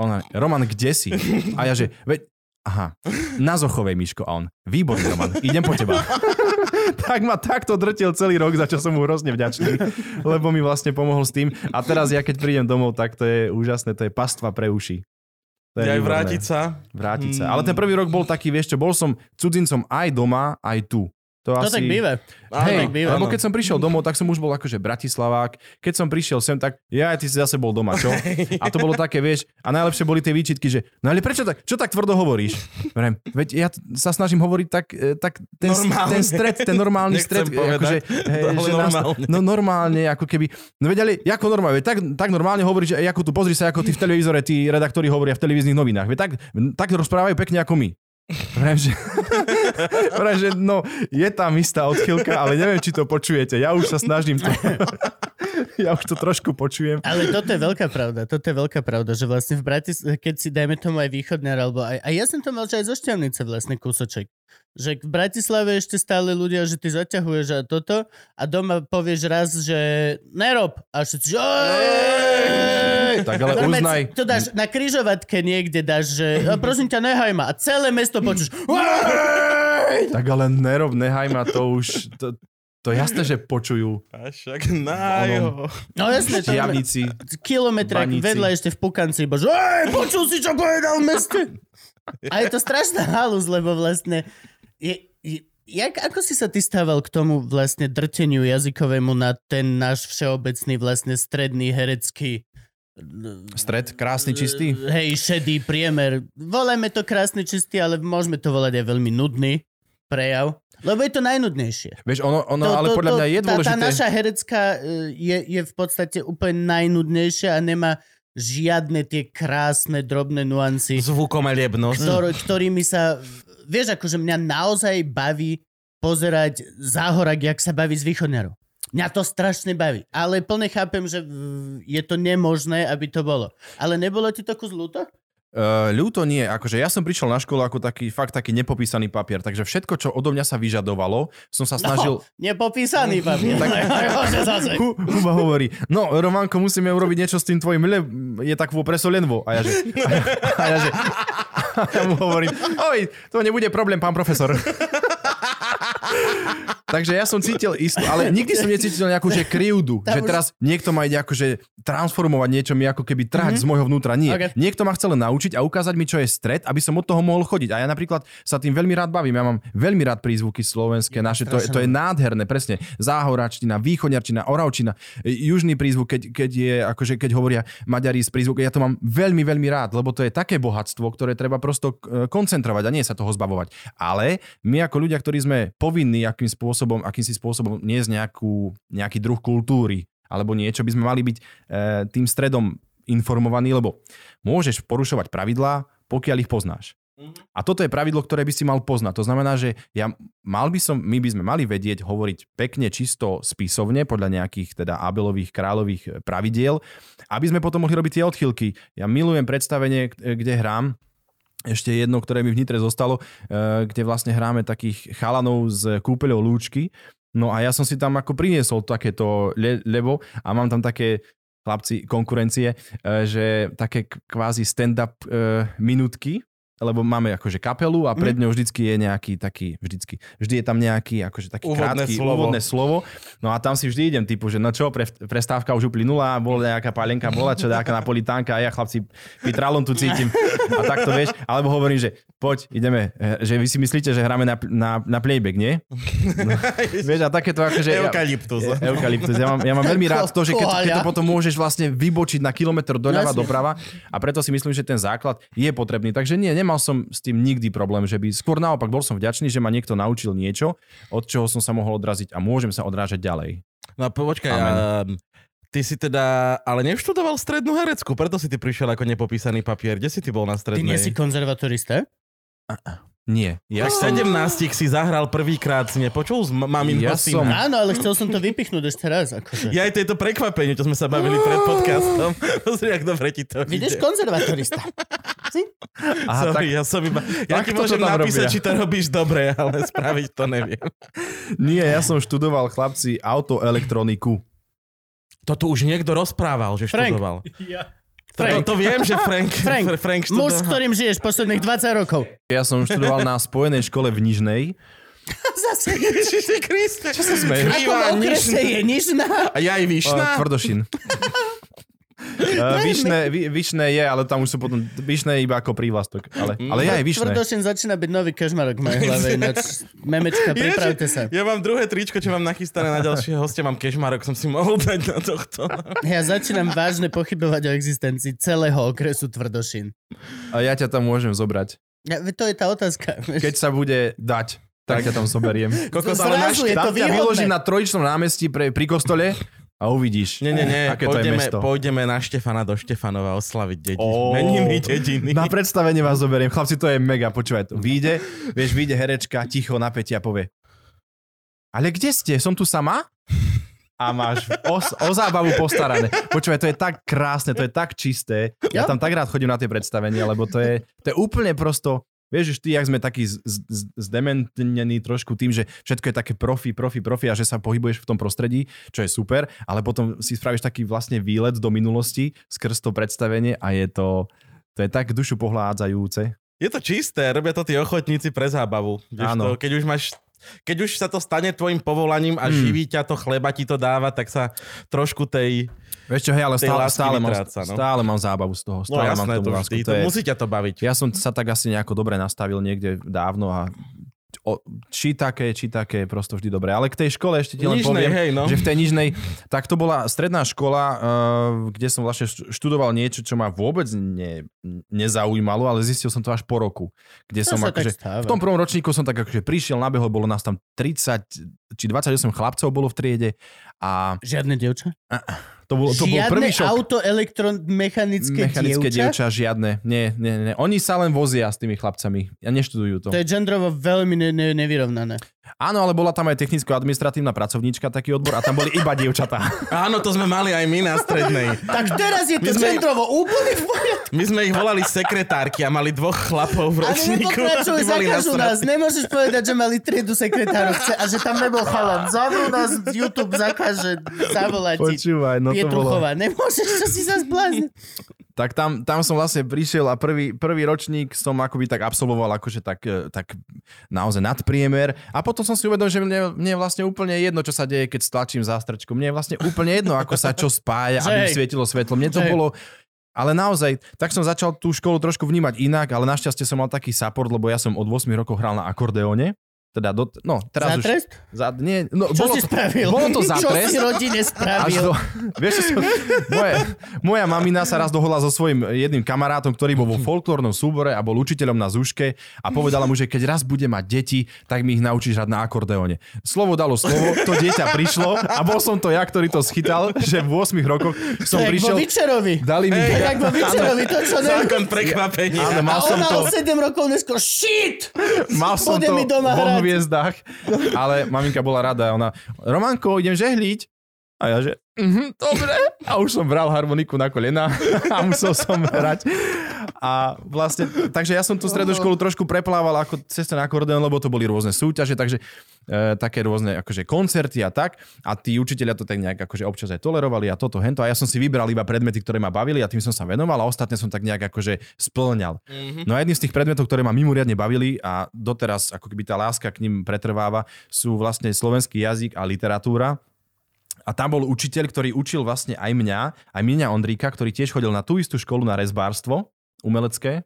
Ona, Roman, kde si? A ja že, veď, aha, na Zochovej, Miško. A on, výborný, Roman, idem po teba. tak ma takto drtil celý rok, za čo som mu hrozne vďačný, lebo mi vlastne pomohol s tým. A teraz ja keď prídem domov, tak to je úžasné, to je pastva pre uši. To Aj výborné. vrátiť sa. Vrátiť sa. Hmm. Ale ten prvý rok bol taký, vieš čo, bol som cudzincom aj doma, aj tu. To, To tak býva. Hej, tak býva, lebo áno. keď som prišiel domov, tak som už bol akože Bratislavák. Keď som prišiel sem, tak ja, ty si zase bol doma, čo? A to bolo také, vieš, a najlepšie boli tie výčitky, že no ale prečo tak, čo tak tvrdo hovoríš? Vrem, veď ja sa snažím hovoriť tak, e, tak ten, Normálne. ten stred, ten normálny Nechcem stred, povedať, akože, hej, že nás, normálne. no normálne, ako keby, no veď ale, ako normálne, veď tak, tak normálne hovoríš, že ako tu, pozri sa, ako ty v televízore, tí redaktori hovoria v televíznych novinách, veď tak, tak rozprávajú pekne ako my. Vrem, že, vrem, že no, je tam istá odchylka, ale neviem, či to počujete. Ja už sa snažím to. ja už to trošku počujem. Ale toto je veľká pravda, toto je veľká pravda, že vlastne v Bratis, keď si dajme tomu aj východňar, alebo aj, a ja som to mal, že aj zo Šťavnice vlastne kúsoček. Že v Bratislave ešte stále ľudia, že ty zaťahuješ a toto a doma povieš raz, že nerob a všetci, že! Tak ale Normálne uznaj, To dáš na kryžovatke niekde, dáš, že "A prosím ťa, nehaj ma. A celé mesto počuš. "Ej!" tak ale nerob, nehaj ma to už, to, to jasné, že počujú A však na jo. No jasné, to je čiavnici. kilometre vedľa ešte v Pukanci, iba, že "Ej, počul si, čo povedal v meste? A je to strašná halus, lebo vlastne je, je, jak, ako si sa ty stával k tomu vlastne drteniu jazykovému na ten náš všeobecný vlastne stredný herecký Stred, krásny, čistý. Hej, šedý priemer. Volajme to krásny, čistý, ale môžeme to volať aj veľmi nudný prejav. Lebo je to najnudnejšie. Vieš, ono, ono ale podľa mňa je tá, dôležité. tá naša herecká e, je, je v podstate úplne najnudnejšia a nemá žiadne tie krásne, drobné nuancy, Zvukomeliebnosť. ktor, ktorými sa... Vieš, akože mňa naozaj baví pozerať záhorak, jak sa baví z východňarov. Mňa to strašne baví. Ale plne chápem, že je to nemožné, aby to bolo. Ale nebolo ti to kus ľúto? Uh, ľúto nie, akože ja som prišiel na školu ako taký, fakt taký nepopísaný papier, takže všetko, čo odo mňa sa vyžadovalo, som sa snažil... No, nepopísaný papier. Tak... Huba hovorí, no Románko, musíme urobiť niečo s tým tvojim, le, je tak vo presolenvo. A ja že, a ja, a ja, že, a ja mu hovorím, oj, to nebude problém, pán profesor. Takže ja som cítil istú, ale nikdy som necítil nejakú že krivdu, že už- teraz niekto ma ide akože transformovať niečo mi ako keby trhať Mhm. z môjho vnútra. Nie. Ok. Niekto ma chcel naučiť a ukázať mi, čo je stred, aby som od toho mohol chodiť. A ja napríklad sa tým veľmi rád bavím. Ja mám veľmi rád prízvuky slovenské, naše, to, je- to je nádherné, presne. Záhoračtina, východňarčina, oravčina, e, južný prízvuk, keď, keď je, akože keď hovoria Maďari z prízvuku, ja to mám veľmi, veľmi rád, lebo to je také bohatstvo, ktoré treba prosto e, koncentrovať a nie sa toho zbavovať. Ale my ako ľudia, ktorí sme povinní akým spôsobom, akýmsi spôsobom niesť nejakú, nejaký druh kultúry alebo niečo, by sme mali byť e, tým stredom informovaní, lebo môžeš porušovať pravidlá, pokiaľ ich poznáš. A toto je pravidlo, ktoré by si mal poznať. To znamená, že ja mal by som, my by sme mali vedieť hovoriť pekne, čisto spisovne, podľa nejakých teda Abelových kráľových e, pravidiel, aby sme potom mohli robiť tie odchylky. Ja milujem predstavenie, k- kde hrám, ešte jedno, ktoré mi v Nitre zostalo, e, kde vlastne hráme takých chalanov z kúpeľou Lúčky. No a ja som si tam ako priniesol takéto le- lebo a mám tam také chlapci konkurencie, e, že také kvázi stand-up e, minútky, lebo máme akože kapelu a pred ňou vždycky je nejaký taký, vždycky, vždy je tam nejaký akože taký Úvodné krátky slovo. úvodné slovo. No a tam si vždy idem typu, že no čo, pre, prestávka už uplynula, bola nejaká palenka, bola čo, nejaká napolitánka a ja chlapci pitralon tu cítim a takto vieš, alebo hovorím, že poď, ideme, eh, že vy si myslíte, že hráme na, na, na playback, nie? No, vieš, a takéto akože... Eukalyptus. Ja, eukalyptus. Ja mám, ja mám veľmi rád to, že keď, keď to potom môžeš vlastne vybočiť na kilometr doľava, doprava a preto si myslím, že ten základ je potrebný. Takže nie, nemal som s tým nikdy problém, že by skôr naopak bol som vďačný, že ma niekto naučil niečo, od čoho som sa mohol odraziť a môžem sa odrážať ďalej. No počkaj, Amen. a, ty si teda, ale nevštudoval strednú herecku, preto si ty prišiel ako nepopísaný papier. Kde si ty bol na Ty strednej? nie si konzervatorista? Nie. Ja Ja som... 17 si zahral prvýkrát, si nepočul z mamin Ja som- Áno, ale chcel som to vypichnúť ešte raz. Akože. Ja aj to je to prekvapenie, čo sme sa bavili pred podcastom. Pozri, ak dobre ti to Vidíš, ide. konzervatorista. Aha, Sorry, tak, ja som iba... Ja ti môžem napísať, robia. či to robíš dobre, ale spraviť to neviem. nie, ja som študoval chlapci autoelektroniku. To tu už niekto rozprával, že Frank. študoval. Ja. Frank. To, to viem, že Frank, Frank, Frank, Frank Muž, s študoval. ktorým žiješ posledných 20 rokov. Ja som študoval na spojenej škole v Nižnej. Zase. Ježiši Kriste. Čo sa smeješ? Ako v okrese je nižná. A ja aj Vyšná? tvrdošin. Uh, vyšné, vy, vyšné je, ale tam už sú potom... Vyšné je iba ako prívlastok. Ale, ale ja aj vyšné. Tvrdošin začína byť nový kežmarok v mojej hlave. Ináč, memečka, pripravte sa. Ja mám druhé tričko, čo mám nachystané na ďalšie hostia. Mám kešmarok, som si mohol dať na tohto. Ja začínam vážne pochybovať o existencii celého okresu Tvrdošin. A ja ťa tam môžem zobrať. Ja, to je tá otázka. Keď sa bude dať, tak ťa tam zoberiem. Kokos, ale Zrazu je to Tam ťa výhodné. vyložím na trojičnom námestí pre, pri kostole a uvidíš, Nie, nie, nie. aké to je Pôjdeme, mesto. pôjdeme na Štefana do Štefanova oslaviť dediny. Ó. Meniny dediny. Na predstavenie vás zoberiem. Chlapci, to je mega, počúvaj to. Vyjde, vieš, vyjde herečka, ticho, napätie a povie. Ale kde ste? Som tu sama? A máš o, o zábavu postarané. Počúvaj, to je tak krásne, to je tak čisté. Ja tam tak rád chodím na tie predstavenia, lebo to je, to je úplne prosto... Vieš, už ty, jak sme takí z- zdementnení trošku tým, že všetko je také profi, profi, profi a že sa pohybuješ v tom prostredí, čo je super, ale potom si spravíš taký vlastne výlet do minulosti skrz to predstavenie a je to, to je tak dušu pohládzajúce. Je to čisté, robia to tí ochotníci pre zábavu. Áno. To, keď už máš keď už sa to stane tvojim povolaním a Mm. živí ťa to, chleba ti to dáva, tak sa trošku tej... Vieš čo, hej, ale stále, stále, mám, vytráca, no. stále mám zábavu z toho. No Stále mám jasné, to tomu lásku. vždy, to, musí ťa to baviť. Ja som sa tak asi nejako dobre nastavil niekde dávno a o, či také, či také, prosto vždy dobre. Ale k tej škole ešte ti len Nižnej, poviem, hej, no. že v tej Nižnej, tak to bola stredná škola, uh, kde som vlastne št- študoval niečo, čo ma vôbec ne, nezaujímalo, ale zistil som to až po roku. Kde To som akože, v tom prvom ročníku som tak akože prišiel, nabehol, bolo nás tam 30 či 28 chlapcov bolo v triede a Žiadne dievča? To bol, to bol Žiadne prvý šok. auto, elektromechanické, Mechanické dievča? dievča, žiadne. Nie, nie, nie. Oni sa len vozia s tými chlapcami a neštudujú to. To je gendrovo veľmi ne- ne- nevyrovnané. Áno, ale bola tam aj technicko-administratívna pracovníčka, taký odbor a tam boli iba dievčatá. Áno, to sme mali aj my na strednej. Tak teraz je to My sme- úplne v poriadku. My sme ich volali sekretárky a mali dvoch chlapov v Ale ročníku. nepokračuj, Tí boli zakažu nás. Nemôžeš povedať, že mali triedu sekretárov a že tam nebol chalan. Zavrú nás, YouTube zakáže zavolať. Počúvaj, no to bolo... Nemôžeš, čo si sa zblázni. Tak tam, tam som vlastne prišiel a prvý, prvý ročník som akoby tak absolvoval akože tak, e, tak naozaj nadpriemer a potom som si uvedomil, že mne, mne je vlastne úplne jedno, čo sa deje, keď stlačím zástrčku. Mne je vlastne úplne jedno, ako sa čo spája, aby svietilo svetlo. Mne to bolo... Ale naozaj, tak som začal tú školu trošku vnímať inak, ale našťastie som mal taký support, lebo ja som od 8 rokov hral na akordeóne. Teda do, no, teraz Za už... trest? Za, nie, no, Čo bolo si to, spravil? Bolo to za Čo trest. si rodine spravil? do, vieš, čo som, moje, moja mamina sa raz dohodla so svojím jedným kamarátom, ktorý bol vo folklórnom súbore a bol učiteľom na Zúške a povedala mu, že keď raz bude mať deti, tak mi ich naučíš hrať na akordeóne. Slovo dalo slovo, to dieťa prišlo a bol som to ja, ktorý to schytal, že v 8 rokoch To som vo prišiel, Vyčerovi. dali mi... To je jak vo Vyčerovi, to čo. Zákon prekvapenia. Áno, mal A som ona o to... 7 rokov neskôr, shit! Mal som Poďme to mi doma hrať. Hviezdách, ale maminka bola rada ona, Romanko, idem žehliť. A ja že, mhm, dobre. A už som bral harmoniku na kolena a musel som hrať. A vlastne, takže ja som tú strednú školu trošku preplával ako cez ten akordeón, lebo to boli rôzne súťaže, takže e, také rôzne akože koncerty a tak. A tí učiteľia to tak nejak akože občas aj tolerovali a toto, hento. A ja som si vybral iba predmety, ktoré ma bavili a tým som sa venoval a ostatné som tak nejak akože splňal. Mhm. No a jedným z tých predmetov, ktoré ma mimoriadne bavili a doteraz ako keby tá láska k ním pretrváva, sú vlastne slovenský jazyk a literatúra. A tam bol učiteľ, ktorý učil vlastne aj mňa, aj mňa Ondríka, ktorý tiež chodil na tú istú školu na rezbárstvo umelecké.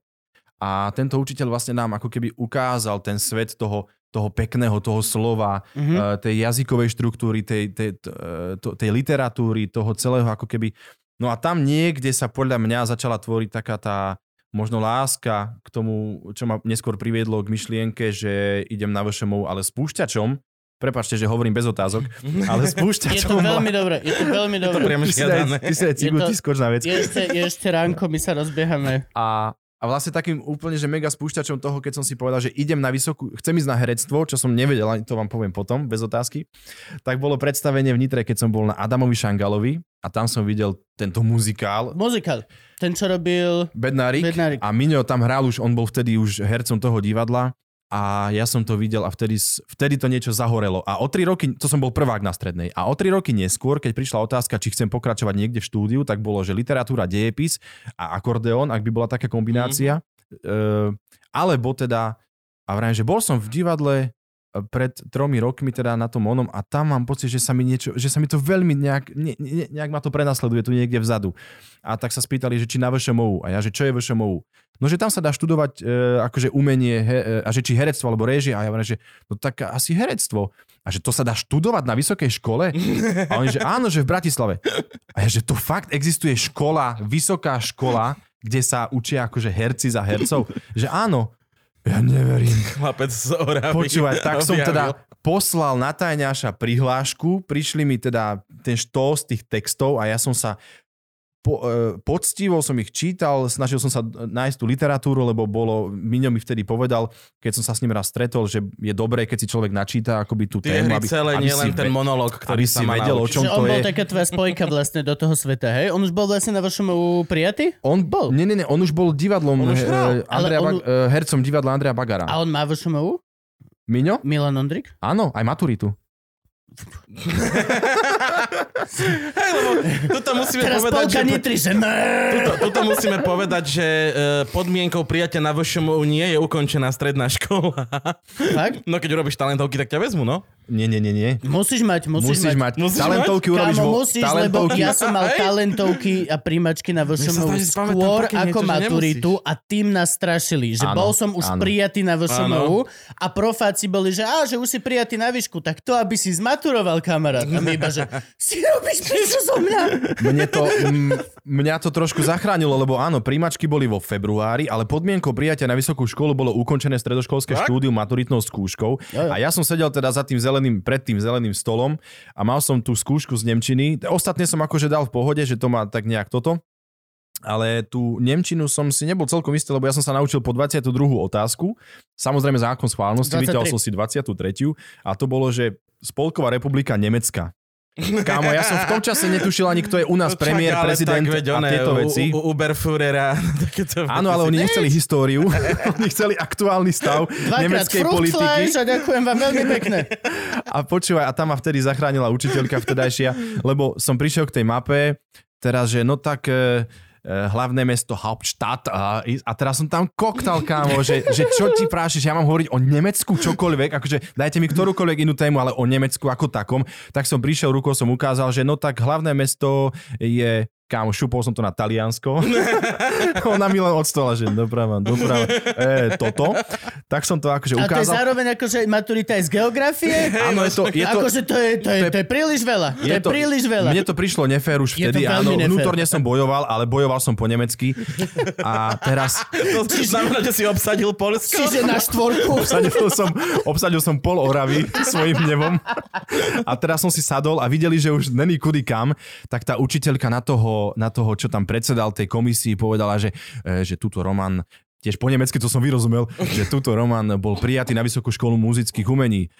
A tento učiteľ vlastne nám ako keby ukázal ten svet toho, toho pekného, toho slova, Mhm. mm-hmm. tej jazykovej štruktúry, tej, tej, e, to- tej literatúry, toho celého ako keby... No a tam niekde sa podľa mňa začala tvoriť taká tá možno láska k tomu, čo ma neskôr priviedlo k myšlienke, že idem na VŠMU, ale spúšťačom, prepačte, že hovorím bez otázok, ale Je to veľmi dobré, je to veľmi To dobré. priamo Ty si daj, žiadané. ty si daj cigu, Je to- ty skoč na vec. Je ešte, je ešte ránko, my sa rozbiehame. A, a vlastne takým úplne, že mega spúšťačom toho, keď som si povedal, že idem na vysokú, chcem ísť na herectvo, čo som nevedel, ani to vám poviem potom, bez otázky, tak bolo predstavenie v Nitre, keď som bol na Adamovi Šangalovi a tam som videl tento muzikál Muzikál. Ten, čo robil... Bednárik, Bednárik. a Miňo tam hral už, on bol vtedy už hercom toho divadla a ja som to videl a vtedy, vtedy to niečo zahorelo. A o tri roky, to som bol prvák na strednej, a o tri roky neskôr, keď prišla otázka, či chcem pokračovať niekde v štúdiu, tak bolo, že literatúra, dejepis a akordeón, ak by bola taká kombinácia. Mm-hmm. alebo teda, a vrajím, že bol som v divadle e, pred tromi rokmi teda na tom onom a tam mám pocit, že sa mi niečo, že sa mi to veľmi nejak, ne, ne, nejak ma to prenasleduje tu niekde vzadu. A tak sa spýtali, že či na VŠMU. A ja, že čo je VŠMU? No, že tam sa dá študovať e, akože umenie he, e, a že či herectvo alebo réžia. A ja hovorím, že no tak asi herectvo. A že to sa dá študovať na vysokej škole? A oni, že áno, že v Bratislave. A ja, že to fakt existuje škola, vysoká škola, kde sa učia akože herci za hercov? Že áno. Ja neverím. Chlapec z Oravy. Počúvaj, tak som teda poslal na tajňaša prihlášku, prišli mi teda ten štós tých textov a ja som sa po, e, poctivo som ich čítal, snažil som sa nájsť tú literatúru, lebo bolo, Miňo mi vtedy povedal, keď som sa s ním raz stretol, že je dobré, keď si človek načíta akoby tú Tie tému, hry celé, nie len ten monolog, ktorý aby si vedel, o čom to on bol je. taká tvoja spojka vlastne do toho sveta, hej? On už bol vlastne na vašom prijatý? On Bol. Nie, nie, nie, on už bol divadlom, On už hral, Andrea ale on- Bag- eh, hercom divadla Andrea Bagara. A on má VŠMU? Miňo? Milan Ondrik? Áno, aj maturitu. Hej, lebo tuto musíme Teraz povedať, že... nitri, že ne. Tuto, tuto musíme povedať, že e, podmienkou prijatia na VŠMU nie je ukončená stredná škola. Fakt? No keď urobíš talentovky, tak ťa vezmu, no. Nie, nie, nie, nie. Musíš mať, musíš, Musíš mať. Musíš talentovky urobíš Kámo, vo... musíš, lebo talentovky. ja som mal talentovky a príjmačky na VŠMU skôr ako niečo, maturitu a tým nás strašili, že Áno, bol som už áno. prijatý na VŠMU a profáci boli, že á, že už si prijatý na výšku, tak to, aby si zmaturoval kamarát. A my iba, že si robíš piču zo mňa. Mne to, m, mňa to trošku zachránilo, lebo áno, príjmačky boli vo februári, ale podmienkou prijatia na vysokú školu bolo ukončené stredoškolské Tak? štúdium maturitnou skúškou. Jo, jo. A ja som sedel teda za tým zeleným, pred tým zeleným stolom a mal som tú skúšku z Nemčiny. Ostatne som akože dal v pohode, že to má tak nejak toto. Ale tú Nemčinu som si nebol celkom istý, lebo ja som sa naučil po 22. otázku. Samozrejme zákon schválnosti, 23. vyťahol som si 23. A to bolo, že Spolková republika Nemecka. Kámo, ja som v tom čase netušil ani, kto je u nás No premiér, čak, prezident tak, veď a tieto u- veci. U, u Uberfurera. Áno, ale oni nechceli históriu, oni chceli aktuálny stav Dvakrát nemeckej politiky. a ďakujem vám veľmi pekne. A počúvaj, a tam ma vtedy zachránila učiteľka vtedajšia, lebo som prišiel k tej mape, teraz, že no tak e, hlavné mesto Hauptstadt. A, a teraz som tam koktal, kámo, že, že čo ti prášiš, ja mám hovoriť o Nemecku čokoľvek, akože dajte mi ktorúkoľvek inú tému, ale o Nemecku ako takom, tak som prišiel rukou, som ukázal, že no tak hlavné mesto je Kámo, šupol som to na Taliansko. Ona mi len odstala, že doprava, doprava, e, toto. Tak som to akože A to je ukázal. zároveň akože maturita aj z geografie? Áno, je to, je to, akože to je, to, je, to je príliš veľa. To je, príliš veľa. Mne to prišlo nefér už Je to vtedy, áno, nefér. vnútorne som bojoval, ale bojoval som po nemecky. A teraz To znamená, že si obsadil Polsko? Čiže na štvorku. obsadil som, obsadil som pol Oravy svojim hnevom. A teraz som si sadol a videli, že už není kudy kam, tak tá učiteľka na toho, na toho čo tam predsedal tej komisii, povedala, že, e, že túto Roman tiež po nemecky to som vyrozumel, že túto Roman bol prijatý na Vysokú školu muzických umení.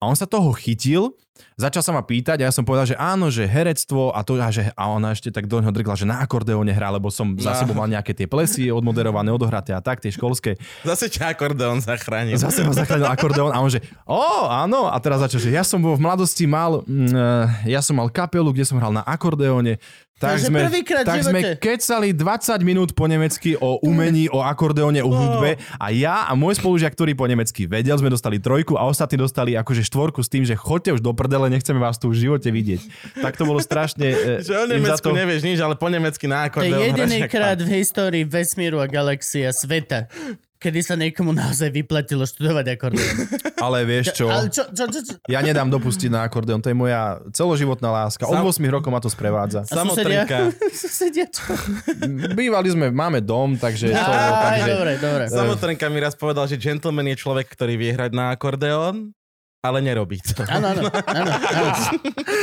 A on sa toho chytil, začal sa ma pýtať a ja som povedal, že áno, že herectvo a to, a, že, a ona ešte tak do neho drgla, že na akordeóne hrá, lebo som za No. sebou mal nejaké tie plesy odmoderované, odohraté a tak, tie školské. Zase ťa akordeón zachránil. Zase ma zachránil akordeón a on že, o, áno, a teraz začal, že ja som bol v mladosti mal, mm, eh, ja som mal kapelu, kde som hral na akordeóne, tak Takže sme, prvýkrát tak sme kecali 20 minút po nemecky o umení, o akordeóne, o hudbe. A ja a môj spolužiak, ktorý po nemecky vedel, sme dostali trojku a ostatní dostali akože štvorku s tým, že chodte už do prdele, nechceme vás tu v živote vidieť. Tak to bolo strašne... eh, Že o Nemecku to- nevieš nič, ale po nemecky na To je akordeón jediný hráš jak krát v histórii vesmíru a galaxie a sveta, kedy sa niekomu naozaj vyplatilo študovať akordeón. Ale vieš čo? Ale čo, čo, čo, čo? Ja nedám dopustiť na akordeón, to je moja celoživotná láska. Od Sam- 8 rokov ma to sprevádza. A susedia? Samotrika. susedia? Bývali sme, máme dom, takže to, Aj, takže dobre, dobre. Samotrenka mi raz povedal, že gentleman je človek, ktorý vie hrať na akordeón, ale nerobí to. Áno, áno, áno, áno.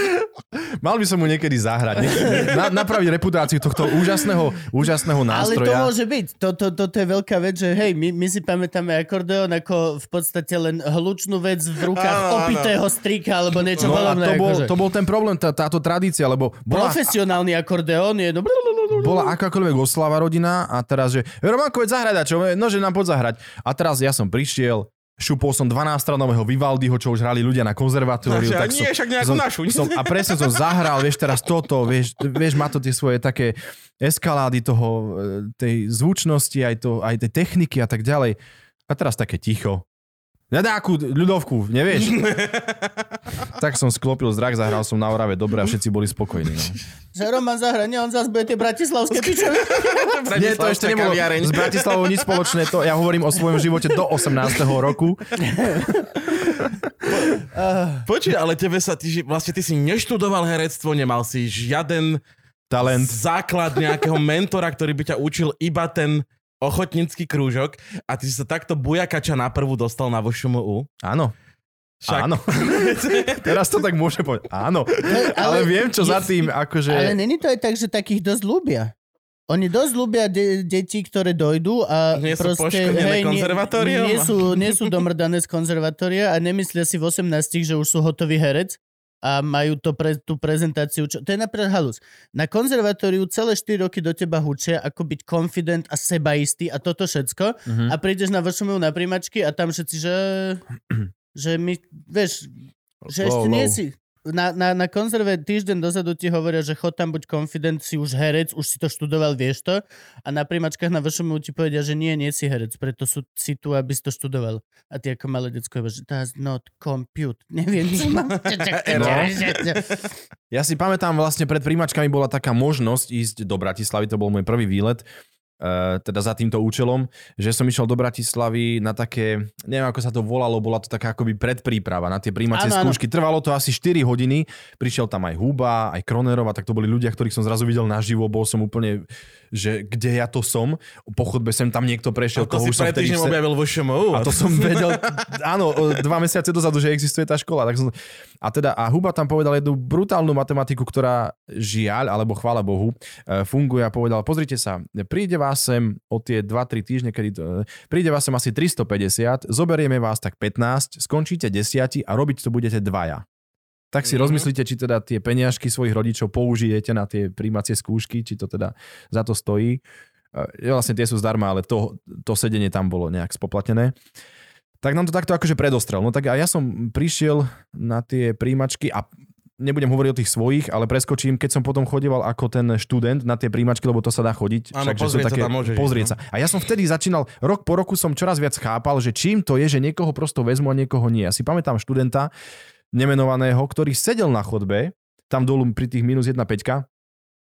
mal by som mu niekedy zahrať. Na, napraviť reputáciu tohto úžasného, úžasného Ale to nástroja. môže byť. Toto to, to, to je veľká vec, že hej, my, my si pamätáme akordeón ako v podstate len hlučnú vec v rukách Áno, áno. opitého strika alebo niečo No podobné. to bol, akože. to bol ten problém, tá, táto tradícia, lebo bola, Profesionálny akordeón je... No, bola akákoľvek oslava rodina a teraz, že Romanko, veď zahrať, čo? No, že nám poď zahrať. A teraz ja som prišiel, šupol som 12-stranového Vivaldiho, čo už hrali ľudia na konzervatóriu. Tak nie, však nejakú som, našu. Som, a presne som zahral, vieš, teraz toto, vieš, vieš, má to tie svoje také eskalády toho, e, tej zvučnosti, aj, to, aj tej techniky a tak ďalej. A teraz také ticho. Nedáku ľudovku, nevieš? tak som sklopil zrak, zahral som na Orave dobre a všetci boli spokojní. No. Že Roman zahra, nie, on zase bude tie bratislavské pičoviny. Nie, to ešte nebolo s Bratislavou nič spoločné. To, ja hovorím o svojom živote do 18. roku. Počuj, ale tebe sa, ty, vlastne ty si neštudoval herectvo, nemal si žiaden Talent. základ nejakého mentora, ktorý by ťa učil iba ten ochotnícky krúžok a ty si sa takto bujakača na prvú dostal na VŠMU. Áno. Však... Áno. Teraz to tak môže povedať. Áno. Ale, ale- viem, čo za tým, akože... Ale není to aj tak, že takých dosť ľúbia. Oni dosť ľúbia de- deti, ktoré dojdú a Nie sú proste... poškodené nie, nie, sú, nie sú domrdané z konzervatória a nemyslia si v 18, že už sú hotový herec a majú to pre, tú prezentáciu. Čo, to je napríklad halus. Na konzervatóriu celé 4 roky do teba hučia, ako byť confident a sebaistý a toto všetko. Mhm. A prídeš na VŠMU na príjmačky a tam všetci, že... že my, vieš, že ešte nie si... Na, na, na konzerve týždeň dozadu ti hovoria, že chod tam buď confident, si už herec, už si to študoval, vieš to. A na príjmačkách na VŠMU ti povedia, že nie, nie si herec, preto sú, si tu, aby si to študoval. A ty ako malé decko, že does not compute. Neviem, čo mám. No. Ja si pamätám, vlastne pred príjmačkami bola taká možnosť ísť do Bratislavy, to bol môj prvý výlet, teda za týmto účelom, že som išiel do Bratislavy na také, neviem ako sa to volalo, bola to taká akoby predpríprava na tie príjmacie skúšky. Trvalo to asi 4 hodiny, prišiel tam aj Huba, aj Kronerova, tak to boli ľudia, ktorých som zrazu videl naživo, bol som úplne, že kde ja to som. Po chodbe sem tam niekto prešiel, To koho si pred týždňom se- objavil VŠMU. a to som vedel, áno, dva mesiace dozadu, že existuje tá škola. Tak som, a teda, a Huba tam povedal jednu brutálnu matematiku, ktorá žiaľ, alebo chvála Bohu, e, funguje a povedal, pozrite sa, príde vás sem o tie 2-3 týždne, kedy to, e, príde vás sem asi 350, zoberieme vás tak 15, skončíte 10 a robiť to budete dvaja. Tak si Mhm. rozmyslíte, či teda tie peniažky svojich rodičov použijete na tie príjmacie skúšky, či to teda za to stojí. Vlastne tie sú zdarma, ale to, to sedenie tam bolo nejak spoplatnené. Tak nám to takto akože predostrel. No tak a ja som prišiel na tie príjmačky a nebudem hovoriť o tých svojich, ale preskočím, keď som potom chodieval ako ten študent na tie príjmačky, lebo to sa dá chodiť. Áno, však, pozrieť sa tam môžeš pozrieť no. sa. A ja som vtedy začínal, rok po roku som čoraz viac chápal, že čím to je, že niekoho prosto vezmu a niekoho nie. Ja si pamätám študenta nemenovaného, ktorý sedel na chodbe, tam dolu pri tých minus 1,5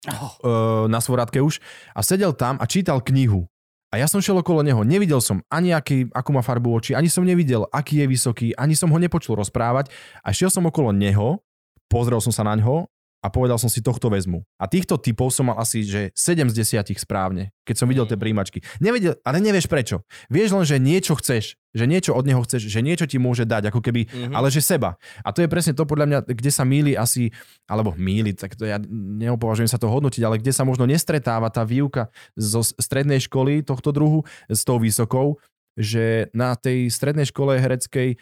Oh. e, na Svorátke už a sedel tam a čítal knihu. A ja som šiel okolo neho, nevidel som ani aký, akú má farbu oči, ani som nevidel, aký je vysoký, ani som ho nepočul rozprávať a šiel som okolo neho, pozrel som sa na ňo a povedal som si, tohto vezmu. A týchto typov som mal asi, že 7 z 10 správne, keď som videl tie príjmačky. Nevedel, ale nevieš prečo. Vieš len, že niečo chceš, že niečo od neho chceš, že niečo ti môže dať, ako keby, Mhm. ale že seba. A to je presne to podľa mňa, kde sa míli asi, alebo míli, tak to ja neopovažujem sa to hodnotiť, ale kde sa možno nestretáva tá výuka zo strednej školy tohto druhu s tou vysokou, že na tej strednej škole hereckej, e,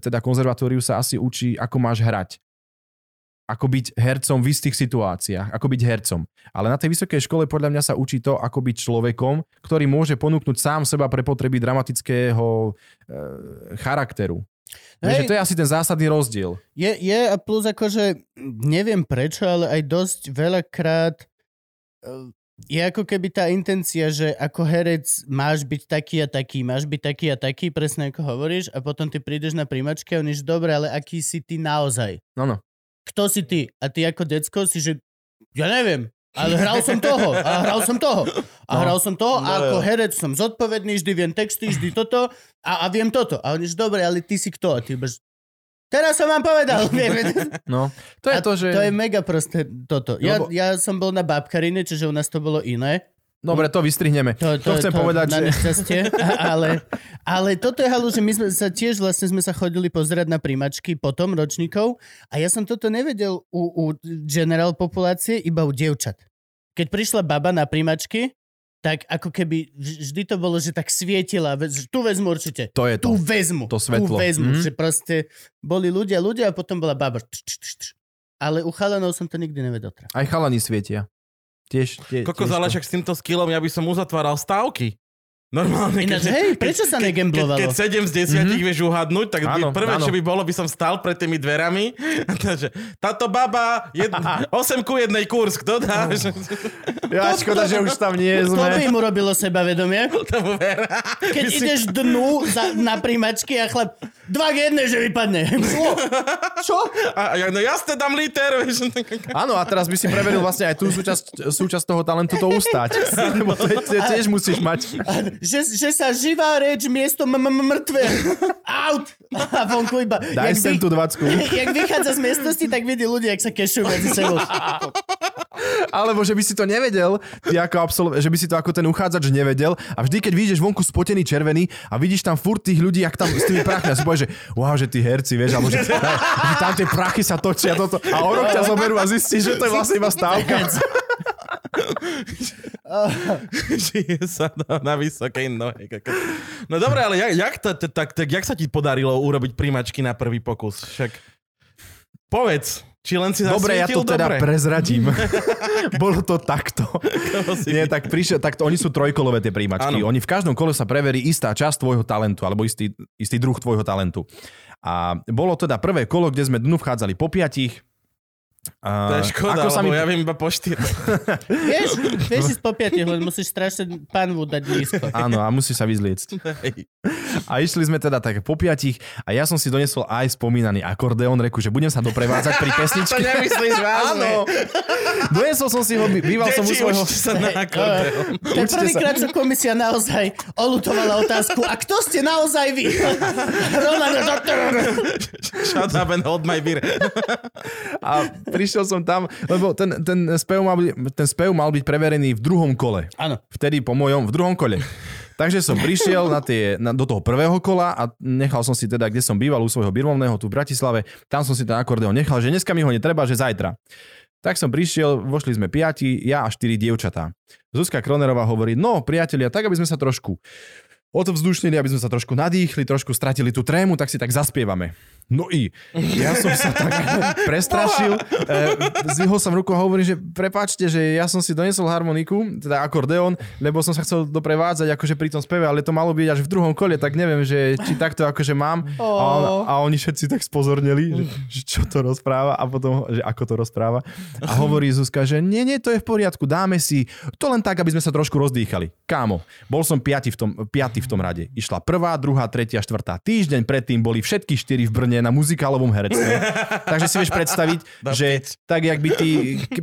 teda konzervatóriu sa asi učí, ako máš hrať. Ako byť hercom v istých situáciách, ako byť hercom. Ale na tej vysokej škole podľa mňa sa učí to, ako byť človekom, ktorý môže ponúknuť sám seba pre potreby dramatického e, charakteru. Hej. Hej. Že to je asi ten zásadný rozdiel. Je, je a plus akože, neviem prečo, ale aj dosť veľakrát eh, je ako keby tá intencia, že ako herec máš byť taký a taký, máš byť taký a taký, presne ako hovoríš, a potom ty prídeš na príjmačke a oni, že dobre, ale aký si ty naozaj? No, no. Kto si ty? A ty ako decko si, že ja neviem, ale hral som toho a hral som toho a No. hral som toho a No, ako jo. herec som zodpovedný, vždy viem texty, vždy toto a, a viem toto. A oni, že dobre, ale ty si kto? A ty bez... Teraz som vám povedal. no. To je A to, že... To je mega prosté toto. Ja, Lebo- ja som bol na babkarine, čiže u nás to bolo iné. Dobre, to vystrihneme. To, To chcem povedať, na že- nešťastie, ale, ale toto je že my sme sa tiež vlastne sme sa chodili pozerať na príjmačky potom ročníkov a ja som toto nevedel u, u generál populácie, iba u dievčat. Keď prišla baba na príjmačky, tak ako keby vž- vždy to bolo, že tak svietila, tu vezmu určite. To je to. Tu vezmu. To svetlo. Tu vezmu. Mhm. Že proste boli ľudia, ľudia a potom bola baba. Ale u chalanov som to nikdy nevedel. Aj chalani svietia. Tiež, tie, Koko tiež. Zalešak s týmto skillom, ja by som uzatváral stávky. Normálne, Ináč, keď, hej, prečo sa keď, negamblovalo? keď 7 z 10 mm-hmm. vieš uhadnúť, tak by, Áno, prvé, áno. čo by bolo, by som stál pred tými dverami. Takže, táto baba, jed, 8 ku 1 kurz, kto dá? Ja, škoda, že už tam nie To by sme. mu robilo sebavedomie. Vera. Keď ideš dnu za, na príjmačky a chlap, dva k jednej, že vypadne. Čo? A, ja, no jasne, dám liter. Vieš. Áno, a teraz by si preveril vlastne aj tú súčasť, súčasť toho talentu to ustať. Lebo to, to tiež musíš mať. Že, že sa živá reč miesto m- m- mŕtve. Out! A vonku iba... Daj jak sem tú dvacku. Jak vychádza z miestnosti, tak vidí ľudia, jak sa kešujú medzi sebou. Alebo že by si to nevedel, ty ako absolv- že by si to ako ten uchádzač nevedel a vždy, keď vyjdeš vonku spotený červený a vidíš tam furt tých ľudí, jak tam s tými prachmi a si povieš, že wow, že tí herci, vieš, alebo že, že tam tie prachy sa točia toto a o rok ťa zoberú a zistíš, že to je vlastne iba stávka. Žije sa na, na vysokej nohe. No dobre, ale jak, jak, to, tak, tak, jak sa ti podarilo urobiť príjmačky na prvý pokus? Však povedz, či len si Dobre, ja to teda dobre. prezradím. Bolo to takto. Nie, tak prišiel, tak to, oni sú trojkolové tie príjmačky. Áno. Oni v každom kole sa preverí istá časť tvojho talentu, alebo istý, istý druh tvojho talentu. A bolo teda prvé kolo, kde sme dnu vchádzali po piatich. A To je škoda, ako sa mi... ja viem iba po štyr. Vieš, vieš si po piatich, len musíš strašne pánvu dať nízko. Áno, a musí sa vyzliecť. A išli sme teda tak po piatich a ja som si donesol aj spomínaný akordeón, reku, že budem sa doprevádzať pri To pesničke. nemyslíš vážne? Áno. Donesol som si ho, býval som u Deti, svojho... sa na akordeón. To je prvýkrát, čo komisia naozaj olutovala otázku. A kto ste naozaj vy? Roland, Shut up and hold my beer. A prišiel som tam, lebo ten, ten, spev mal, byť- ten spev mal byť preverený v druhom kole. Áno. Vtedy po mojom, v druhom kole. Takže som prišiel na tie, na, do toho prvého kola a nechal som si teda, kde som býval u svojho birmovného tu v Bratislave, tam som si ten akordeón nechal, že dneska mi ho netreba, že zajtra. Tak som prišiel, vošli sme piati, ja a štyri dievčatá. Zuzka Kronerová hovorí, no priatelia, tak aby sme sa trošku odvzdušnili, aby sme sa trošku nadýchli, trošku stratili tú trému, tak si tak zaspievame. No i ja som sa tak prestrašil, e, zvihol som ruku a hovorím, že prepáčte, že ja som si donesol harmoniku, teda akordeón, lebo som sa chcel doprevádzať akože pri tom speve, ale to malo byť až v druhom kole, tak neviem, že či takto akože mám. A, on, a oni všetci tak spozornili, že, že čo to rozpráva a potom, že ako to rozpráva. A hovorí Zuzka, že nie, nie, to je v poriadku, dáme si to len tak, aby sme sa trošku rozdýchali. Kámo, bol som piatý v tom, piatý v tom rade. Išla prvá, druhá, tretia, štvrtá. Týždeň predtým boli všetky štyri v Brne na muzikálovom herectve. Takže si vieš predstaviť, že tak, jak by tí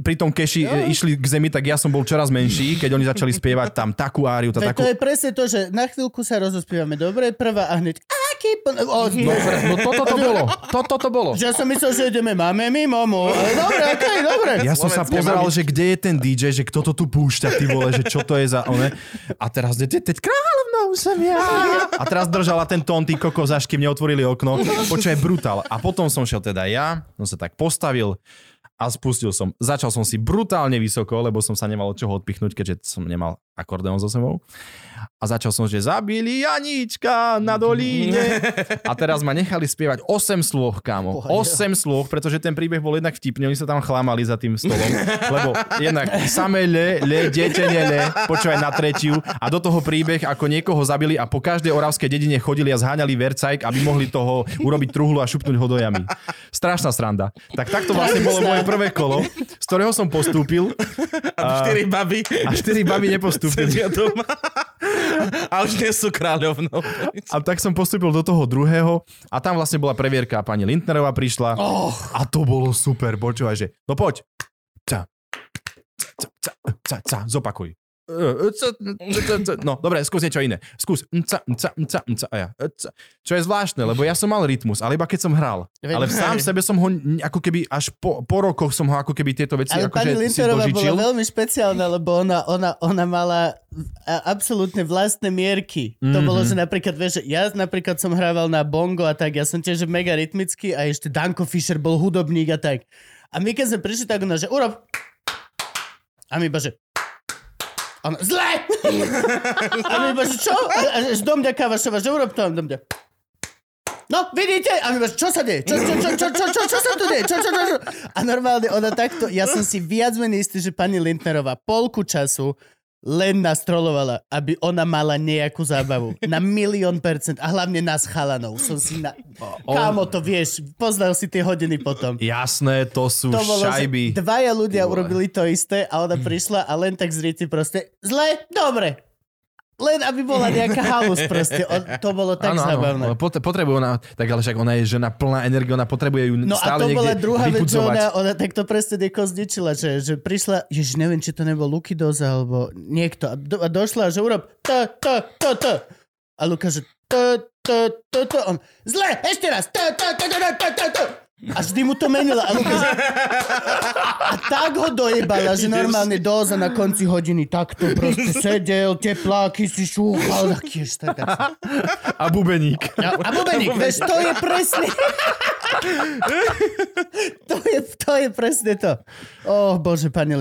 pri tom keši e, išli k zemi, tak ja som bol čoraz menší, keď oni začali spievať tam takú áriu, tá, takú... to je presne to, že na chvíľku sa rozospievame dobre, prvá a hneď. Pl- O, No, no toto to bolo. Toto to bolo. Že ja som myslel, že ideme máme my, momu. Ale dobre, okej, dobre. Ja som sa pozeral, že kde je ten DJ, že kto to tu púšťa, ty vole, že čo to je za one. A teraz, teď, teď kráľovnou som ja. A teraz držala ten tón, ty kokos, až kým neotvorili okno. Počkaj, brutál. A potom som šiel teda ja, som sa tak postavil a spustil som. Začal som si brutálne vysoko, lebo som sa nemal od čoho odpichnúť, keďže som nemal akordeón so sebou. A začal som, že zabili Janíčka na dolíne. A teraz ma nechali spievať 8 slôch, kámo. 8 slôch, pretože ten príbeh bol jednak vtipný, oni sa tam chlámali za tým stolom. Lebo jednak samé le, le, dieťa ne, le, počúvaj na tretiu. A do toho príbeh, ako niekoho zabili a po každej oravskej dedine chodili a zháňali vercajk, aby mohli toho urobiť truhlu a šupnúť ho do jamy. Strašná sranda. Tak takto vlastne bolo moje prvé kolo, z ktorého som postúpil A štyri baby a štyri baby nepostúpili. sedia doma. A už nie sú kráľovnou. A tak som postúpil do toho druhého a tam vlastne bola previerka a pani Lindnerová prišla Oh, a to bolo super, počúvaj, že no poď. Ca, ca, ca, ca, ca, zopakuj. No, dobre, skús niečo iné. Skús. A ja. Čo je zvláštne, lebo ja som mal rytmus, ale iba keď som hral. Ale v sám sebe som ho, ako keby až po, po rokoch som ho ako keby tieto veci ale pani akože si Linterová bola veľmi špeciálna, lebo ona, ona, ona mala absolútne vlastné mierky. To Mhm. bolo, že napríklad, vieš, ja napríklad som hrával na bongo a tak, ja som tiež mega rytmický a ešte Danko Fischer bol hudobník a tak. A my keď sme prišli, tak ona, že urob. A my iba, že ona, zle! a my iba, čo? A, a, že do mňa Kavašova, že urob to, do mňa. No, vidíte? A my iba, čo sa deje? Čo, čo, čo, čo, čo, čo, čo sa tu deje? Čo, čo, čo, čo? A normálne ona takto, ja som si viac menej istý, že pani Lindnerová polku času len nás trolovala, aby ona mala nejakú zábavu. Na milión percent. A hlavne nás chalanov. Som si na... On- Kámo, to vieš. Poznal si tie hodiny potom. Jasné, to sú To bolo, šajby. dvaja ľudia urobili to isté a ona prišla a len tak zrieť si proste zle, dobre. Len aby bola nejaká halus proste. O, to bolo tak Áno, áno, zábavné. pot- potrebuje ona, tak ale však ona je žena plná energie, ona potrebuje ju No a stále to bola niekde druhá vec, že ona, ona takto presne niekoho zničila, že, že prišla, ježiš, neviem, či to nebol Lukidos alebo niekto a, do, a došla, že urob to, to, to, to. A Luka, že to, to, to, to. On, zle, ešte raz, to, to, to, to, to, to, to. A vždy mu to menila. A, Luka, že... a tak ho dojebala, že normálne doza na konci hodiny takto proste sedel, tepláky si šúchal. Taký tak. A bubeník. A, a bubeník, vieš, to je presne... to, je, to je presne to. Oh, bože, pani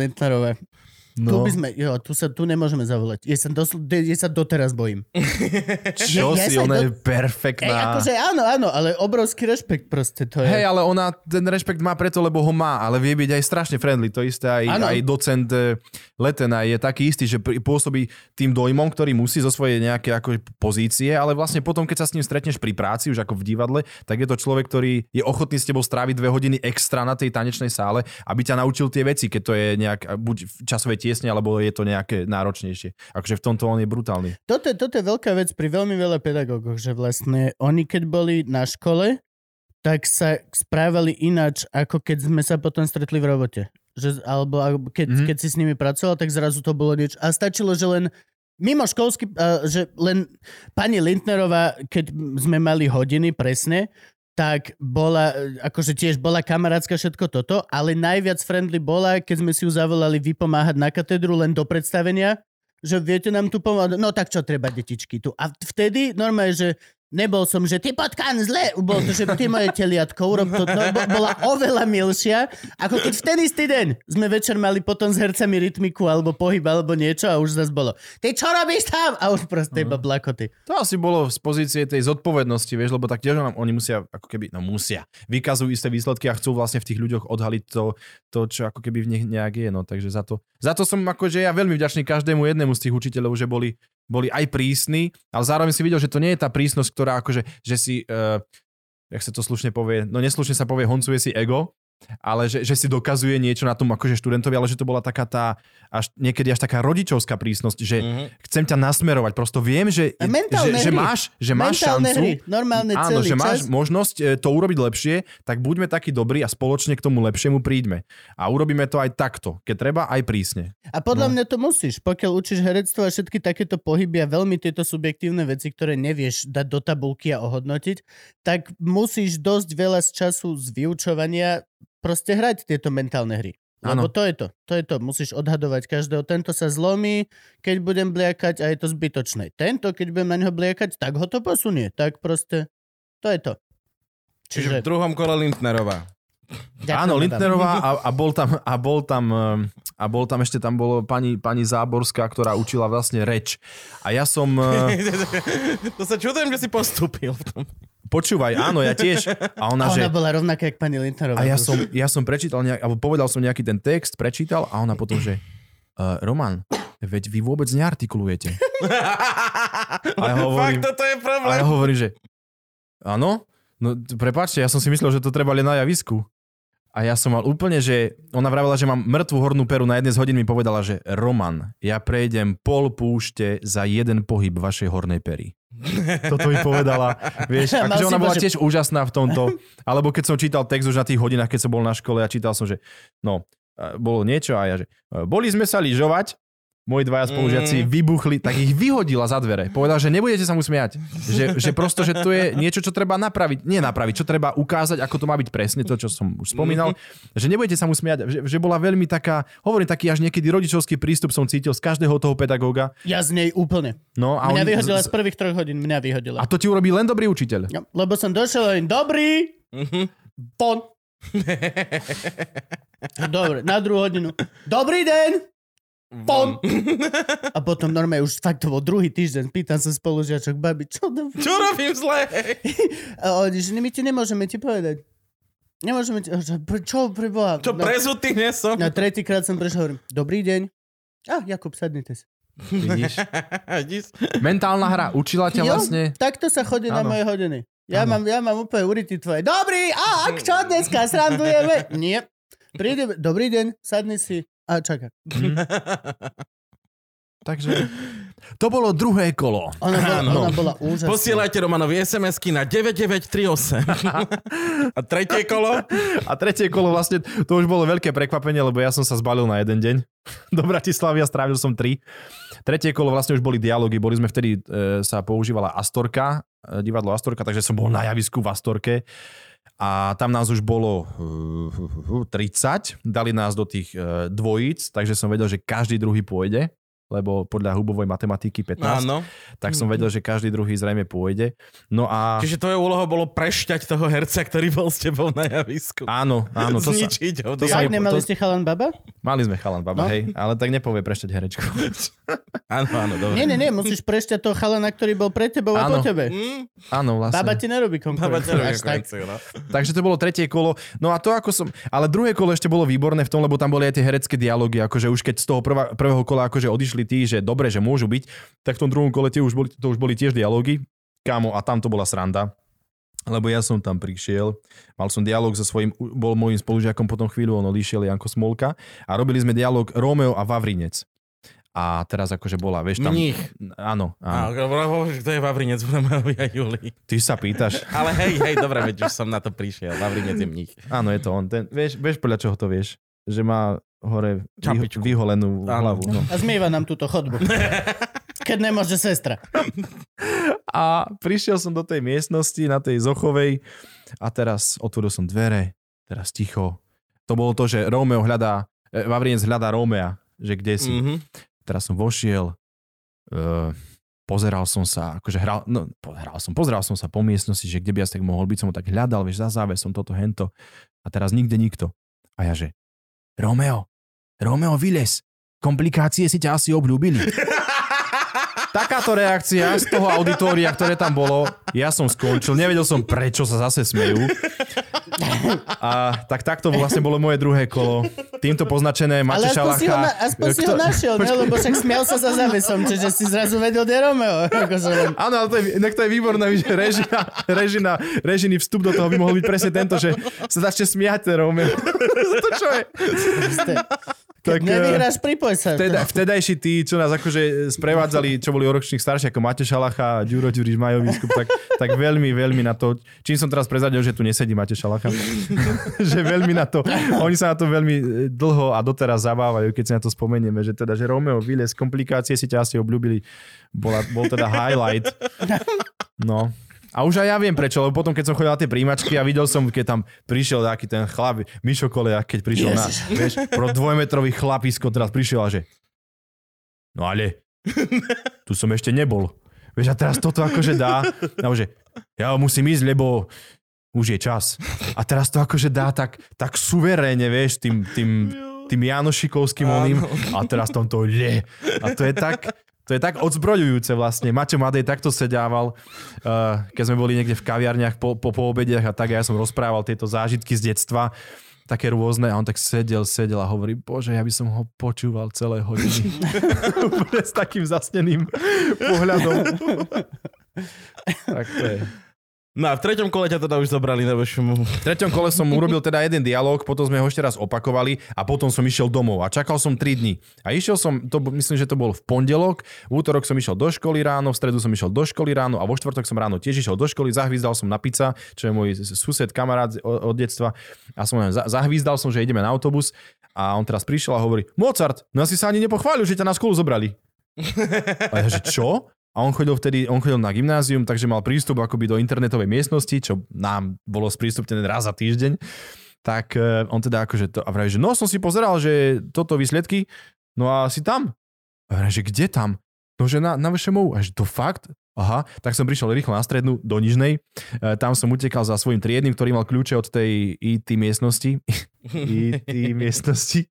Lindnerová. Tu No, by sme, jo, tu sa, tu nemôžeme zavolať. Ja sa, dosl, de, ja sa doteraz bojím. čo ja si, sa ona do- je perfektná. Ej, akože áno, áno, ale obrovský rešpekt proste to je. Hej, ale ona ten rešpekt má preto, lebo ho má, ale vie byť aj strašne friendly. To isté aj, aj docent eh, Letena je taký istý, že pr- pôsobí tým dojmom, ktorý musí zo svojej nejaké ako pozície, ale vlastne potom, keď sa s ním stretneš pri práci, už ako v divadle, tak je to človek, ktorý je ochotný s tebou stráviť dve hodiny extra na tej tanečnej sále, aby ťa naučil tie veci, keď to je nejak buď v časovej tiesne, alebo je to nejaké náročnejšie. Akože v tomto on je brutálny. Toto, je- toto je veľká vec pri veľmi veľa pedagógoch, že vlastne oni keď boli na škole, tak sa správali ináč, ako keď sme sa potom stretli v robote. Že, alebo alebo keď, Mhm. mm-hmm. keď si s nimi pracoval, tak zrazu to bolo niečo. A stačilo, že len mimo školský, uh, že len pani Lindnerová, keď sme mali hodiny presne, tak bola, akože tiež bola kamarátska všetko toto, ale najviac friendly bola, keď sme si ju zavolali vypomáhať na katedru len do predstavenia, že viete nám tu pomôcť, no tak čo treba detičky tu. A vtedy normálne, že nebol som, že ty potkan zle, bol to, že ty moje teliatko, urob to, bo- bola oveľa milšia, ako keď v ten istý deň sme večer mali potom s hercami rytmiku alebo pohyb alebo niečo a už zase bolo, ty čo robíš tam? A už proste iba blakoty. To asi bolo z pozície tej zodpovednosti, vieš, lebo tak tiež nám, oni musia, ako keby, no musia, vykazujú isté výsledky a chcú vlastne v tých ľuďoch odhaliť to, to čo ako keby v nich nejak je, no, takže za to, za to som akože ja veľmi vďačný každému jednému z tých učiteľov, že boli, boli aj prísni, ale zároveň si videl, že to nie je tá prísnosť, ktorá akože, že si, uh, jak sa to slušne povie, no neslušne sa povie, honcuje si ego, ale že, že si dokazuje niečo na tom akože študentovi, ale že to bola taká tá, až niekedy až taká rodičovská prísnosť, že Mhm. chcem ťa nasmerovať, prosto viem, že, mentálne že, že máš, že máš Mentálne šancu, hry, normálne áno, celý že čas. máš možnosť e, to urobiť lepšie, tak buďme takí dobrí a spoločne k tomu lepšiemu príďme. A urobíme to aj takto, keď treba, aj prísne. A podľa No. mňa to musíš, pokiaľ učíš herectvo a všetky takéto pohyby a veľmi tieto subjektívne veci, ktoré nevieš dať do tabulky a ohodnotiť, tak musíš dosť veľa z času z vyučovania proste hrať tieto mentálne hry. Lebo Áno. to je to. To je to. Musíš odhadovať každého. Tento sa zlomí, keď budem bliakať a je to zbytočné. Tento, keď budem na neho bliakať, tak ho to posunie. Tak proste, to je to. Čiže v druhom kole Lindnerová. ďakujem Áno. Lindnerová a, a, bol tam, a bol tam e, a bol tam ešte tam bolo pani, pani Záborská, ktorá učila vlastne reč. A ja som... e, to sa čudujem, že si postúpil v tom. Počúvaj, áno, ja tiež. A ona, A že... ona bola rovnaká, jak pani Lindnerová. A ja som, ja som prečítal, nejak, alebo povedal som nejaký ten text, prečítal a ona potom, že uh, Roman, veď vy vôbec neartikulujete. A ja hovorím- Fakt, toto je A problém. ja hovorím, že áno, no prepáčte, ja som si myslel, že to treba len na javisku. A ja som mal úplne, že ona vravela, že mám mŕtvú hornú peru na jednej z hodín mi povedala, že Roman, ja prejdem pol púšte za jeden pohyb vašej hornej pery. Toto mi povedala. Vieš, akože ona bola tiež úžasná v tomto. Alebo keď som čítal text už na tých hodinách, keď som bol na škole a čítal som, že no, e, bolo niečo a ja, že e, boli sme sa lyžovať, moji dvaja spolužiaci Mm. vybuchli, tak ich vyhodila za dvere. Povedal, že nebudete sa mu smiať. Že, že prosto, že to je niečo, čo treba napraviť. Nie napraviť, čo treba ukázať, ako to má byť presne, to, čo som už spomínal. Že nebudete sa mu smiať. Že, že bola veľmi taká, hovorím, taký až niekedy rodičovský prístup som cítil z každého toho pedagóga. Ja z nej úplne. No, a Mňa oni- vyhodila z- z prvých troch hodín. Mňa vyhodila. a to ti urobí len dobrý učiteľ. No, lebo som došiel im, dobrý, Mhm. pon. Dobre, na druhú hodinu. Dobrý deň, pon. A potom normálne už fakt to bol druhý týždeň. Pýtam sa spolužiačok, babi, čo to... Čo robím zle? A oni, že my ti nemôžeme ti povedať. Nemôžeme ti... Že, Čo preboha? Čo No, prezutý nie som? Na tretíkrát som prišiel, hovorím, dobrý deň. A, Jakub, sadnite si. Vidíš? Mentálna hra učila ťa Jo, vlastne... takto sa chodí na Áno. moje hodiny. Ja Áno. mám, ja mám úplne urity tvoje. Dobrý, a ak čo dneska srandujeme? Nie. Príde, dobrý deň, sadni si a čaká. Takže to bolo druhé kolo. Ona bola, Áno. ona bola úžasná. Posielajte Romanovi SMS-ky na 9938. A tretie kolo? A tretie kolo vlastne, to už bolo veľké prekvapenie, lebo ja som sa zbalil na jeden deň do Bratislavy a strávil som tri. Tretie kolo vlastne už boli dialógy, boli sme vtedy, e, sa používala Astorka, e, divadlo Astorka, takže som bol na javisku v Astorke a tam nás už bolo uh, 30, dali nás do tých dvojíc, takže som vedel, že každý druhý pôjde, lebo podľa hubovej matematiky 15, Áno. tak som vedel, že každý druhý zrejme pôjde. No a... Čiže tvoje úloha bolo prešťať toho herca, ktorý bol s tebou na javisku. Áno, áno, to Zničiť ho. to sa mi- nemali to- ste chalan baba? Mali sme chalan, baba, No. hej, ale tak nepovie prešťať herečku. Áno, áno, dobre. Nie, nie, nie, musíš prešťať toho chalana, ktorý bol pre tebou a po Áno. tebe. Mm, Áno, vlastne. Baba ti nerobí Baba konkurenciu. až tak. konkurenciu, no. Takže to bolo tretie kolo. No a to ako som... Ale druhé kolo ešte bolo výborné v tom, lebo tam boli aj tie herecké dialógy, akože už keď z toho prvá, prvého kola akože odišli tí, že dobre, že môžu byť, tak v tom druhom kole už boli, to už boli tiež dialógy. Kámo, a tam to bola sranda. Lebo ja som tam prišiel, mal som dialog so svojím, bol môjim spolužiakom potom chvíľu, on odišiel, Janko Smolka, a robili sme dialog Rómeo a Vavrinec. A teraz akože bola, vieš tam... Mních. Áno, áno. kto je Vavrinec v Romeovi a Julii? Ty sa pýtaš. Ale hej, hej, dobre, veď už som na to prišiel. Vavrinec je mních. Áno, je to on. Ten, vieš, vieš podľa čoho to vieš? Že má hore vyho- Čapičku. vyholenú Áno. hlavu. No. A zmýva nám túto chodbu. Keď nemôže sestra. A prišiel som do tej miestnosti, na tej Zochovej a teraz otvoril som dvere, teraz ticho. To bolo to, že Rómeo hľadá, e, Vavrinec hľadá Rómea, že kde si. Mm. Mhm. Teraz som vošiel, uh, pozeral som sa, akože hral, no pozeral som, pozeral som sa po miestnosti, že kde by asi tak mohol byť, som ho tak hľadal, vieš, za závesom, toto, hento. A teraz nikde nikto. A ja že, Romeo, Romeo, vylez, komplikácie si ťa asi obľúbili. Takáto reakcia z toho auditoria, ktoré tam bolo, ja som skončil, nevedel som prečo sa zase smejú. A tak takto vlastne bolo moje druhé kolo. Týmto poznačené Ale Mate aspoň si ho, na, Šalacha. aspoň si ho našiel, ne? lebo však smial sa za závesom, čiže si zrazu vedel, kde je Romeo. Akože. Áno, ale to je, inak to je výborné, že režina, režina, režiny vstup do toho by mohol byť presne tento, že sa začne smiať ten Romeo. to čo je? Tak, keď nevyhráš, pripoj sa. Vteda, vtedajší tí, čo nás akože sprevádzali, čo boli o ročných starší, ako Mate Šalacha a Ďuro Ďuriš Majo Biskup, tak, tak veľmi, veľmi na to, čím som teraz prezadil, že tu nesedí Mate Šalacha, že veľmi na to, oni sa na to veľmi e, dlho a doteraz zabávajú, keď si na to spomenieme, že teda, že Romeo Viles, komplikácie si ťa asi obľúbili, bola, bol teda highlight. No. A už aj ja viem prečo, lebo potom, keď som chodil na tie príjmačky a videl som, keď tam prišiel taký ten chlap, Mišo Koleja, keď prišiel na, vieš, pro dvojmetrový chlapisko teraz prišiel a že no ale, tu som ešte nebol. Vieš, a teraz toto akože dá, no, že ja musím ísť, lebo už je čas. A teraz to akože dá tak, tak suverénne, vieš, tým, tým, tým Janošikovským oným. A teraz tam to je. A to je tak, to je tak odzbrojujúce vlastne. Maťo Madej takto sedával, uh, keď sme boli niekde v kaviarniach po, po, po obediach a tak a ja som rozprával tieto zážitky z detstva také rôzne a on tak sedel, sedel a hovorí, bože, ja by som ho počúval celé hodiny. Úplne s takým zasneným pohľadom. tak to je. No a v treťom kole ťa teda už zobrali na vašomu... V treťom kole som urobil teda jeden dialog, potom sme ho ešte raz opakovali a potom som išiel domov a čakal som 3 dní. A išiel som, to, myslím, že to bol v pondelok, v útorok som išiel do školy ráno, v stredu som išiel do školy ráno a vo štvrtok som ráno tiež išiel do školy, zahvízdal som na pizza, čo je môj sused, kamarát od, detstva a som len za- zahvízdal som, že ideme na autobus a on teraz prišiel a hovorí, Mozart, no asi sa ani nepochválil, že ťa na školu zobrali. A ja, že čo? A on chodil vtedy, on chodil na gymnázium, takže mal prístup akoby do internetovej miestnosti, čo nám bolo sprístupnené raz za týždeň. Tak eh, on teda akože to, a vraví, že no som si pozeral, že toto výsledky, no a si tam. A vraví, že kde tam? No že na, na VŠMU. A to fakt? Aha, tak som prišiel rýchlo na strednú do Nižnej. E, tam som utekal za svojim triednym, ktorý mal kľúče od tej IT miestnosti. IT miestnosti.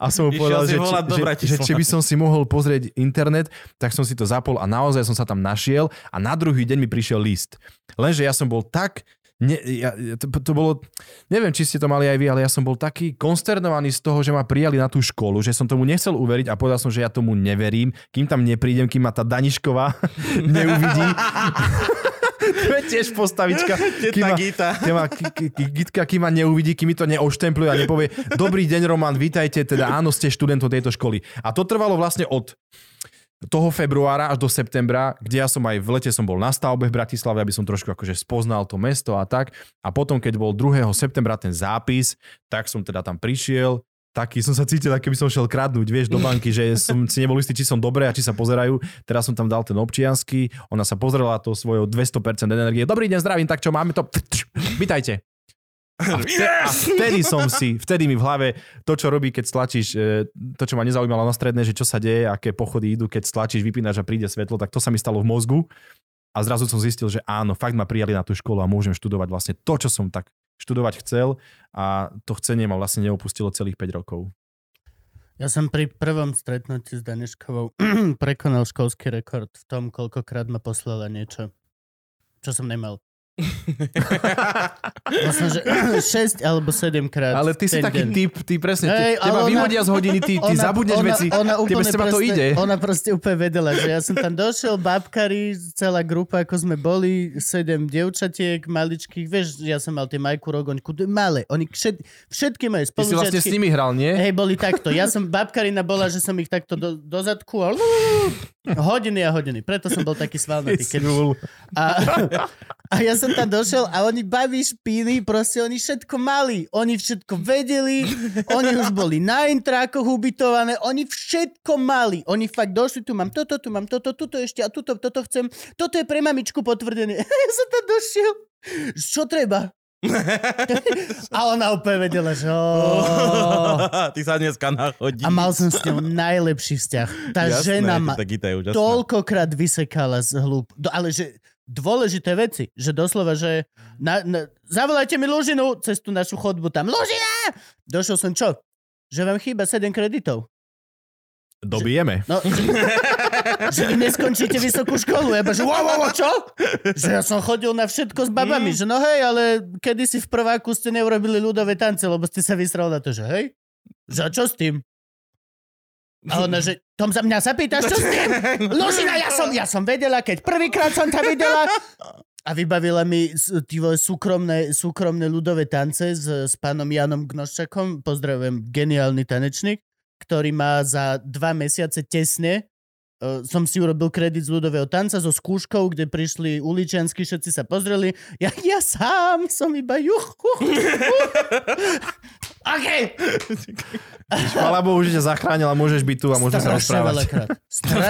A som mu povedal, že, či, že, že či by som si mohol pozrieť internet, tak som si to zapol a naozaj som sa tam našiel a na druhý deň mi prišiel list. Lenže ja som bol tak Ne, ja, to, to bolo, neviem, či ste to mali aj vy, ale ja som bol taký konsternovaný z toho, že ma prijali na tú školu, že som tomu nechcel uveriť a povedal som, že ja tomu neverím, kým tam neprídem, kým ma tá Danišková neuvidí. to je tiež postavička. Kým ma, Gita. kým ma, k- k- k- Gitka, kým ma neuvidí, kým mi to neoštempluje a nepovie Dobrý deň, Roman, vítajte, teda áno, ste študentom tejto školy. A to trvalo vlastne od toho februára až do septembra, kde ja som aj v lete som bol na stavbe v Bratislave, aby som trošku akože spoznal to mesto a tak. A potom, keď bol 2. septembra ten zápis, tak som teda tam prišiel, taký som sa cítil, ako by som šiel kradnúť, vieš, do banky, že som si nebol istý, či som dobré a či sa pozerajú. Teraz som tam dal ten občiansky, ona sa pozrela to svojou 200% energie. Dobrý deň, zdravím, tak čo máme to? Vítajte. A, vte- a vtedy som si, vtedy mi v hlave to, čo robí, keď stlačíš, e, to, čo ma nezaujímalo na stredné, že čo sa deje, aké pochody idú, keď stlačíš, vypínaš a príde svetlo, tak to sa mi stalo v mozgu. A zrazu som zistil, že áno, fakt ma prijali na tú školu a môžem študovať vlastne to, čo som tak študovať chcel a to chcenie ma vlastne neopustilo celých 5 rokov. Ja som pri prvom stretnutí s Daneškovou prekonal školský rekord v tom, koľkokrát ma poslala niečo, čo som nemal. Vlastne, že 6 alebo 7 krát. Ale ty si taký deň. typ, ty presne, hey, ale teba ona- vyhodia z hodiny, ty, ty zabudneš ona, veci, Ona, tebe z teba to ide. Ona proste úplne vedela, že ja som tam došiel, babkari, celá grupa, ako sme boli, sedem dievčatiek, maličkých, vieš, ja som mal tie Majku Rogoňku, malé, oni všet, všetky moje Ty si vlastne s spolužiačky, nimi hral, nie? hej, boli takto. Ja som, babkarina bola, že som ich takto do, do zadku a hodiny a hodiny. Preto som bol taký svalnatý. A, a ja som tam došiel a oni baví špíny, proste oni všetko mali. Oni všetko vedeli, oni už boli na intrákoch ubytované, oni všetko mali. Oni fakt došli, tu mám toto, tu mám toto, tuto ešte a tuto, toto chcem. Toto je pre mamičku potvrdené. ja som tam došiel. Čo treba? a ona úplne vedela, že... Ty sa dneska nachodí. A mal som s ňou najlepší vzťah. Tá Jasné, žena ma toľkokrát vysekala z hlúb. Ale že dôležité veci, že doslova, že na, na, zavolajte mi Lužinu cez tú našu chodbu tam. Lužina! Došiel som čo? Že vám chýba 7 kreditov. Dobijeme. No, že, že vy neskončíte vysokú školu. Ja že wow, wow, čo? Že ja som chodil na všetko s babami. Že no hej, ale kedysi v prváku ste neurobili ľudové tance, lebo ste sa vysral na to, že hej? Že čo s tým? A ona, že Tom za mňa sa pýtaš, čo s tým? Lužina, ja som, ja som vedela, keď prvýkrát som ťa videla. A vybavila mi tí súkromné, súkromné ľudové tance s, s pánom Janom Gnoščakom. Pozdravujem, geniálny tanečník, ktorý má za dva mesiace tesne Uh, som si urobil kredit z ľudového tanca so skúškou, kde prišli uličiansky, všetci sa pozreli. Ja, ja sám som iba juch, juch, juch. OK. Chvala Bohu, že ťa zachránil a môžeš byť tu a môžeme sa rozprávať. veľakrát. Stra,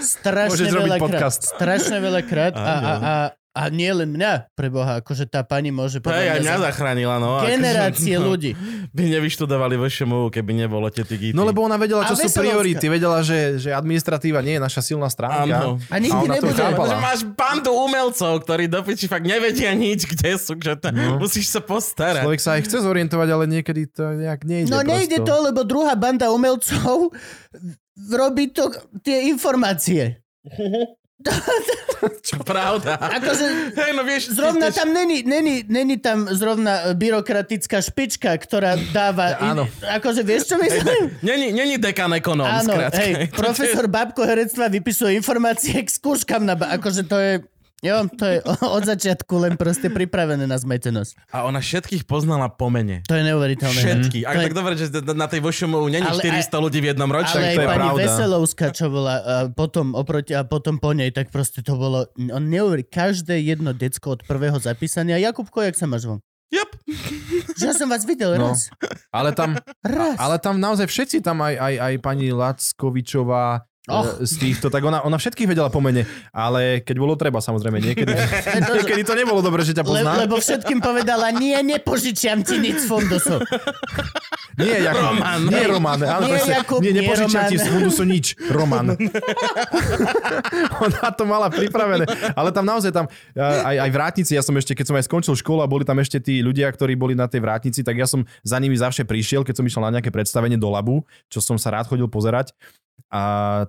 strašne Môžeš veľakrát. podcast. Strašne veľakrát. A, a, a, a nie len mňa, preboha, akože tá pani môže To aj mňa za- zachránila, no. generácie akože, no, ľudí. By nevyštudovali VŠMU, keby nebolo tety Gity. No lebo ona vedela, A čo sú Veselovská. priority. Vedela, že, že administratíva nie je naša silná stránka. Áno. A nikdy nebude. Že máš bandu umelcov, ktorí do piči fakt nevedia nič, kde sú, že to, No. musíš sa postarať. Človek sa aj chce zorientovať, ale niekedy to nejak nejde. No nejde to, prosto. lebo druhá banda umelcov robí to tie informácie. Čo pravda. Akože Hej, no vieš, Zrovna tam není, není, není tam zrovna byrokratická špička, ktorá dáva... Áno. Akože vieš, čo myslím? Není, není dekan ekonóm, Áno, skrátka. hej, profesor Babko herectva vypisuje informácie k skúškam na... Akože to je... Jo, to je od začiatku len proste pripravené na zmetenosť. A ona všetkých poznala po mene. To je neuveriteľné. Všetky. Ak je- tak dobre, že na tej VŠMU není Ale 400 ľudí v jednom Ale ročníku. aj to je pani pravda. Veselovská, čo bola a potom oproti a potom po nej, tak proste to bolo... On neuverí, každé jedno decko od prvého zapísania. Jakubko, jak sa máš von? Yep. Že ja som vás videl No. raz. Ale tam, Raz. ale tam naozaj všetci, tam aj, aj, aj pani Lackovičová, Och. z týchto, tak ona, ona všetkých vedela po mene, ale keď bolo treba, samozrejme, niekedy, niekedy to nebolo dobre, že ťa Le, pozná. lebo všetkým povedala, nie, nepožičiam ti nič z fondusov. Nie, Jakub, Roman. nie Roman, áno, Nie, presne, Jakub, nie, nie, nepožičiam ti z fundusu nič, Roman. Ona to mala pripravené, ale tam naozaj tam, e, aj, aj vrátnici, ja som ešte, keď som aj skončil školu a boli tam ešte tí ľudia, ktorí boli na tej vrátnici, tak ja som za nimi zavše prišiel, keď som išiel na nejaké predstavenie do labu, čo som sa rád chodil pozerať, A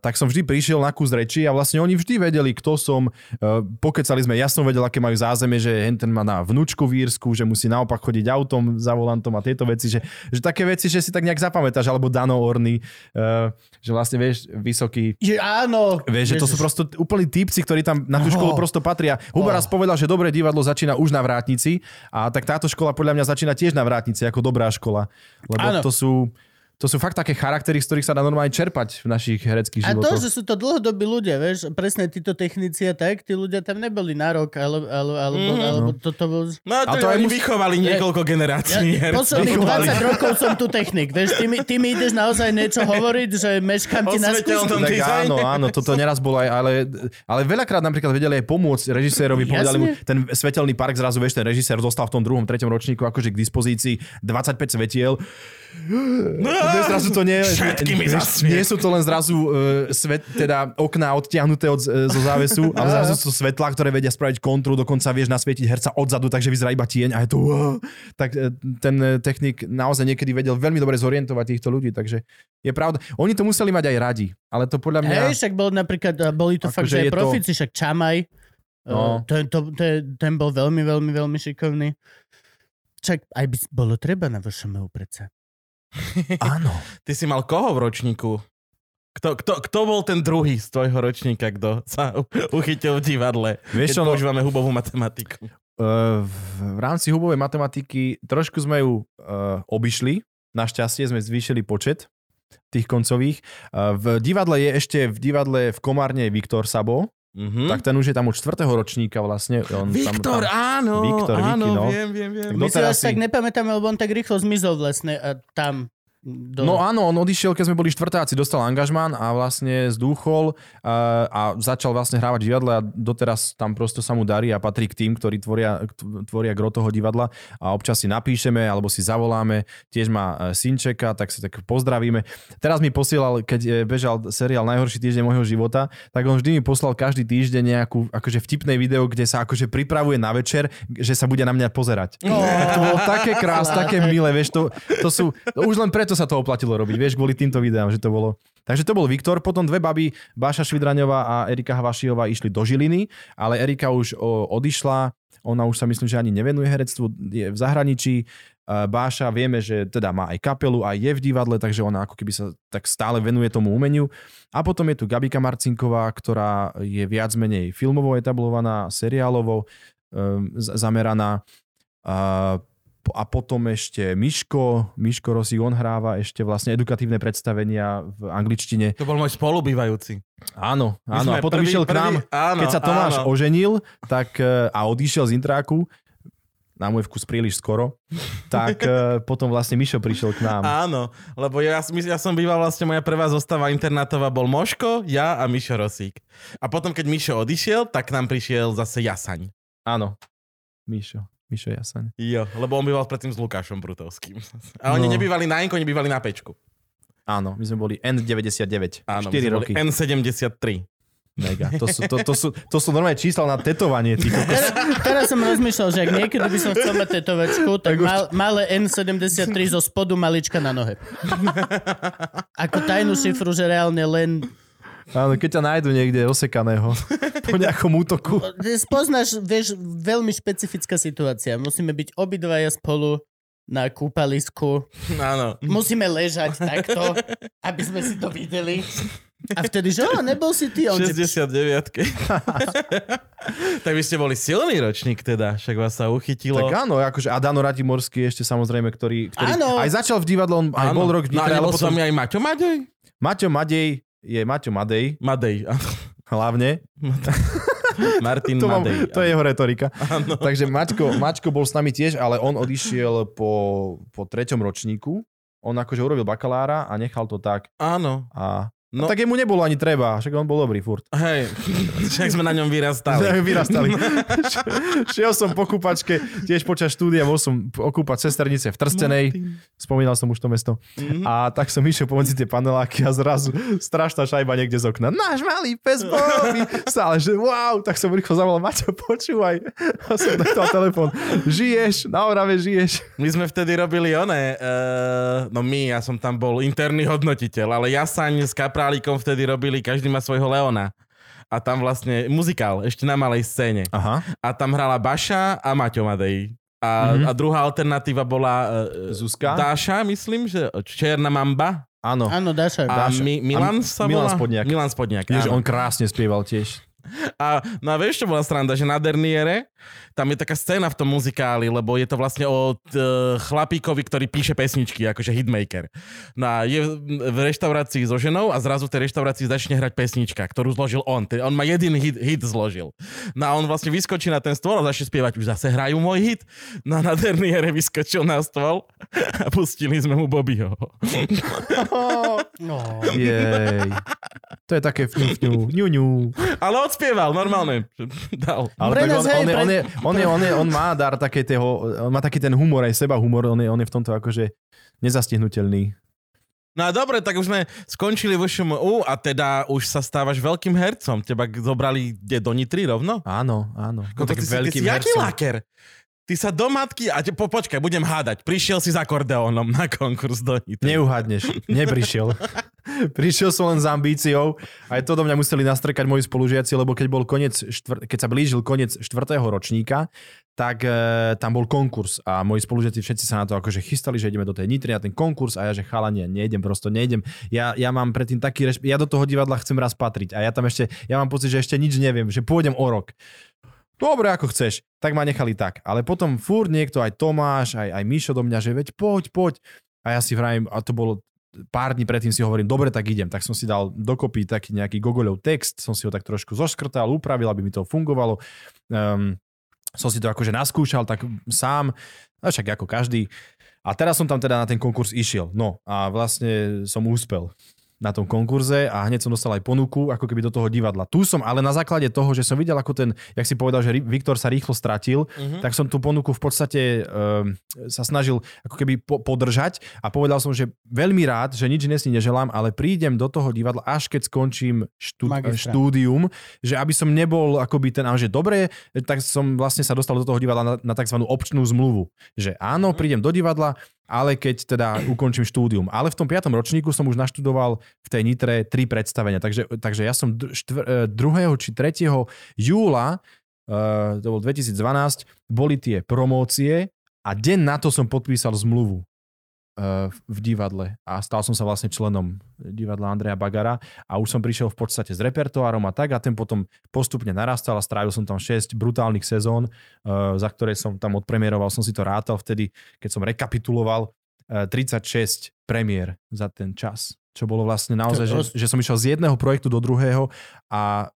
tak som vždy prišiel na kus reči a vlastne oni vždy vedeli, kto som. Uh, pokecali sme, ja som vedel, aké majú zázemie, že ten má na vnúčku v Írsku, že musí naopak chodiť autom za volantom a tieto veci, že, že také veci, že si tak nejak zapamätáš, alebo Dano Orny, uh, že vlastne vieš, vysoký, Že áno. Vieš, že to sú prosto úplní típci, ktorí tam na tú školu Oh. prosto patria. Hubo Oh. povedal, že dobré divadlo začína už na vrátnici a tak táto škola podľa mňa začína tiež na vrátnici ako dobrá škola. Lebo Áno. to sú, to sú fakt také charaktery, z ktorých sa dá normálne čerpať v našich hereckých A to, životoch. že sú to dlhodobí ľudia, vieš, presne títo technici a tak, tí ľudia tam neboli na rok, ale, ale, alebo, Mhm. alebo toto bol... No A to, to aj mus- vychovali niekoľko generácií. Ja, posledných Vychovali. 20 rokov som tu technik, vieš, ty mi, ty mi ideš naozaj niečo hovoriť, že meškám ti na skúšku. áno, áno, toto neraz bolo aj, ale, ale veľakrát napríklad vedeli aj pomôcť režisérovi, Jasne. povedali mu, ten svetelný park zrazu, vieš, ten režisér dostal v tom druhom, treťom ročníku akože k dispozícii 25 svetiel. No, zrazu to nie, Všetkými zasviet. nie sú to len zrazu uh, svet, teda okná odtiahnuté od, uh, zo závesu, ale zrazu sú to svetlá, ktoré vedia spraviť kontru, dokonca vieš nasvietiť herca odzadu, takže vyzerá iba tieň a je to uh, tak uh, ten technik naozaj niekedy vedel veľmi dobre zorientovať týchto ľudí, takže je pravda. Oni to museli mať aj radi, ale to podľa mňa... Hej, však bol napríklad, boli to fakt, Akože že aj je to- profici, však Čamaj, No. ten, to, ten, ten bol veľmi, veľmi, veľmi šikovný. Však aj by bolo treba na VŠMU predsa. Áno. Ty si mal koho v ročníku? Kto, kto, kto bol ten druhý z tvojho ročníka, kto sa uchytil v divadle? Vieš Keď no, používame hubovú matematiku. uh, v, v rámci hubovej matematiky trošku sme ju uh, obišli, našťastie sme zvýšili počet tých koncových. Uh, v divadle je ešte, v divadle v Komárne je Viktor Sabo, Mhm. tak ten už je tam od čtvrtého ročníka vlastne. On Viktor, tam, tam, áno, Viktor, áno, Vicky, no. viem, viem, viem. Tak My si vás tak nepamätáme, lebo on tak rýchlo zmizol vlastne a tam. Do... No áno, on odišiel, keď sme boli štvrtáci, dostal angažmán a vlastne zdúchol a, a začal vlastne hrávať divadle a doteraz tam prosto sa mu darí a patrí k tým, ktorí tvoria, tvoria gro toho divadla a občas si napíšeme alebo si zavoláme, tiež má e, synčeka, tak si tak pozdravíme. Teraz mi posielal, keď e, bežal seriál Najhorší týždeň môjho života, tak on vždy mi poslal každý týždeň nejakú akože vtipné video, kde sa akože pripravuje na večer, že sa bude na mňa pozerať. Oh. To bolo také krásne, také milé, vieš, to, to sú, to už len preto sa to oplatilo robiť, vieš, kvôli týmto videám, že to bolo. Takže to bol Viktor, potom dve baby, Báša Švidraňová a Erika Havašiová išli do Žiliny, ale Erika už odišla, ona už sa myslím, že ani nevenuje herectvu, je v zahraničí. A Báša vieme, že teda má aj kapelu, aj je v divadle, takže ona ako keby sa tak stále venuje tomu umeniu. A potom je tu Gabika Marcinková, ktorá je viac menej filmovo etablovaná, seriálovo z- zameraná. A po- a potom ešte Miško, Miško Rosík, on hráva ešte vlastne edukatívne predstavenia v angličtine. To bol môj spolubývajúci. Áno, áno. A potom prvý- išiel k nám, prvý- áno, keď sa Tomáš áno. oženil tak, e, a odišiel z Intráku, na môj vkus príliš skoro, tak e, potom vlastne Mišo prišiel k nám. Áno, lebo ja, som- ja som býval vlastne, moja prvá zostava internátová bol Moško, ja a Mišo Rosík. A potom, keď Mišo odišiel, tak nám prišiel zase Jasaň. Áno, Mišo. Mišo Jasaň. Jo, lebo on býval predtým s Lukášom Brutovským. A oni No. nebývali na Inko, oni bývali na Pečku. Áno, my sme boli N99. Áno, 4 my sme boli roky. N73. Mega. To sú, to, to, sú, to sú normálne čísla na tetovanie. Ty. Teraz, teraz som rozmýšľal, že ak niekedy by som chcel mať tetovačku, tak Tak mal, malé N73 zo spodu malička na nohe. Ako tajnú šifru, že reálne len... Áno, keď ťa nájdu niekde osekaného po nejakom útoku. Spoznáš, vieš, veľmi špecifická situácia. Musíme byť obidvaja spolu na kúpalisku. Áno. Musíme ležať takto, aby sme si to videli. A vtedy, že o, nebol si ty. On, že- 69 Tak vy ste boli silný ročník teda, však vás sa uchytilo. Tak áno, akože a Dano Ratimorský ešte samozrejme, ktorý, ktorý Áno. aj začal v divadle, on aj Áno. bol rok v No a Nitre, ale nebol s potom... vami aj Maťo Madej? Maťo Madej je Maťo Madej, Madej, áno. hlavne. Martin To, mám, Madej. to je jeho retorika. Áno. Takže Maťko, Maťko bol s nami tiež, ale on odišiel po, po treťom ročníku. On akože urobil bakalára a nechal to tak. Áno. A, No. no. tak jemu nebolo ani treba, však on bol dobrý furt. Hej, však sme na ňom vyrastali. Vyrastali. Šiel som po kúpačke, tiež počas štúdia, bol som okúpať sesternice v Trstenej, spomínal som už to mesto. Mhm. A tak som išiel pomedzi tie paneláky a zrazu strašná šajba niekde z okna. Náš malý pes Bobby! Stále, že wow, tak som rýchlo zavolal, Maťo, počúvaj. A som dal telefón. Žiješ, na Orave žiješ. My sme vtedy robili oné, uh, no my, ja som tam bol interný hodnotiteľ, ale Jasaň s Kapra Králikom vtedy robili Každý má svojho Leona. A tam vlastne muzikál, ešte na malej scéne. Aha, A tam hrala Baša a Maťo Madej. A, Mhm. a druhá alternatíva bola uh, Zuzka? Dáša, myslím, že Černá mamba. Áno. Áno, Dáša. A Dáša. Mi, Milan A sa Milan volá? Spodniak. Milan Spodniak, Ježiš, áno. on krásne spieval tiež. A, no a vieš, čo bola sranda, že na Derniere, tam je taká scéna v tom muzikáli, lebo je to vlastne o uh, chlapíkovi, ktorý píše pesničky, akože hitmaker. No a je v reštaurácii so ženou a zrazu v tej reštaurácii začne hrať pesnička, ktorú zložil on. On má jeden hit, hit zložil. No a on vlastne vyskočí na ten stôl a začne spievať, už zase hrajú môj hit. No a na Derniere vyskočil na stôl a pustili sme mu Bobbyho. No. Jej. To je také vňu, vňu, ňu, Ale odspieval, normálne. Dal. Ale tak nás, on, hej, on, je, pre- on, je, on, je, on, je, on má dar takého, on má taký ten humor, aj seba humor, on je, on je v tomto akože nezastihnutelný. No a dobre, tak už sme skončili vo ŠMU a teda už sa stávaš veľkým hercom. Teba zobrali kde, do Nitry rovno? Áno, áno. Ako Tak ty, si, ty veľkým si jaký hercom. laker? Ty sa do matky, a te, po, počkaj, budem hádať. Prišiel si s akordeónom na konkurs do Nitry. Neuhadneš, neprišiel. Prišiel som len s ambíciou, aj to do mňa museli nastrkať moji spolužiaci, lebo keď bol koniec, štvr- keď sa blížil koniec štvrtého ročníka, tak e, tam bol konkurs a moji spolužiaci všetci sa na to akože chystali, že ideme do tej Nitry na ten konkurs a ja že chalanie, nejdem, prosto nejdem. Ja, ja mám predtým taký, reš- ja do toho divadla chcem raz patriť a ja tam ešte, ja mám pocit, že ešte nič neviem, že pôjdem o rok. Dobre, ako chceš. Tak ma nechali tak. Ale potom fúr niekto, aj Tomáš, aj, aj Mišo do mňa, že veď poď, poď. A ja si vrajím, a to bolo pár dní predtým si hovorím, dobre, tak idem. Tak som si dal dokopy taký nejaký Gogolov text, som si ho tak trošku zoškrtal, upravil, aby mi to fungovalo. Um, som si to akože naskúšal tak sám, a však ako každý. A teraz som tam teda na ten konkurs išiel. No a vlastne som úspel na tom konkurze a hneď som dostal aj ponuku, ako keby do toho divadla. Tu som ale na základe toho, že som videl, ako ten, jak si povedal, že Viktor sa rýchlo stratil, Mhm. tak som tú ponuku v podstate um, sa snažil ako keby po- podržať a povedal som, že veľmi rád, že nič si neželám, ale prídem do toho divadla, až keď skončím štú- Magistra. štúdium, že aby som nebol akoby ten, že dobre, tak som vlastne sa dostal do toho divadla na, na tzv. občnú zmluvu. Že áno, prídem do divadla, ale keď teda ukončím štúdium. Ale v tom piatom ročníku som už naštudoval v tej Nitre tri predstavenia. Takže, takže ja som dr- štvr, eh, 2. či 3. júla, uh, to bol 2012, boli tie promócie a deň na to som podpísal zmluvu v divadle a stal som sa vlastne členom divadla Andreja Bagara a už som prišiel v podstate s repertoárom a tak a ten potom postupne narastal a strávil som tam 6 brutálnych sezón, uh, za ktoré som tam odpremieroval, som si to rátal vtedy, keď som rekapituloval uh, 36 premiér za ten čas. Čo bolo vlastne naozaj, že, že som išiel z jedného projektu do druhého a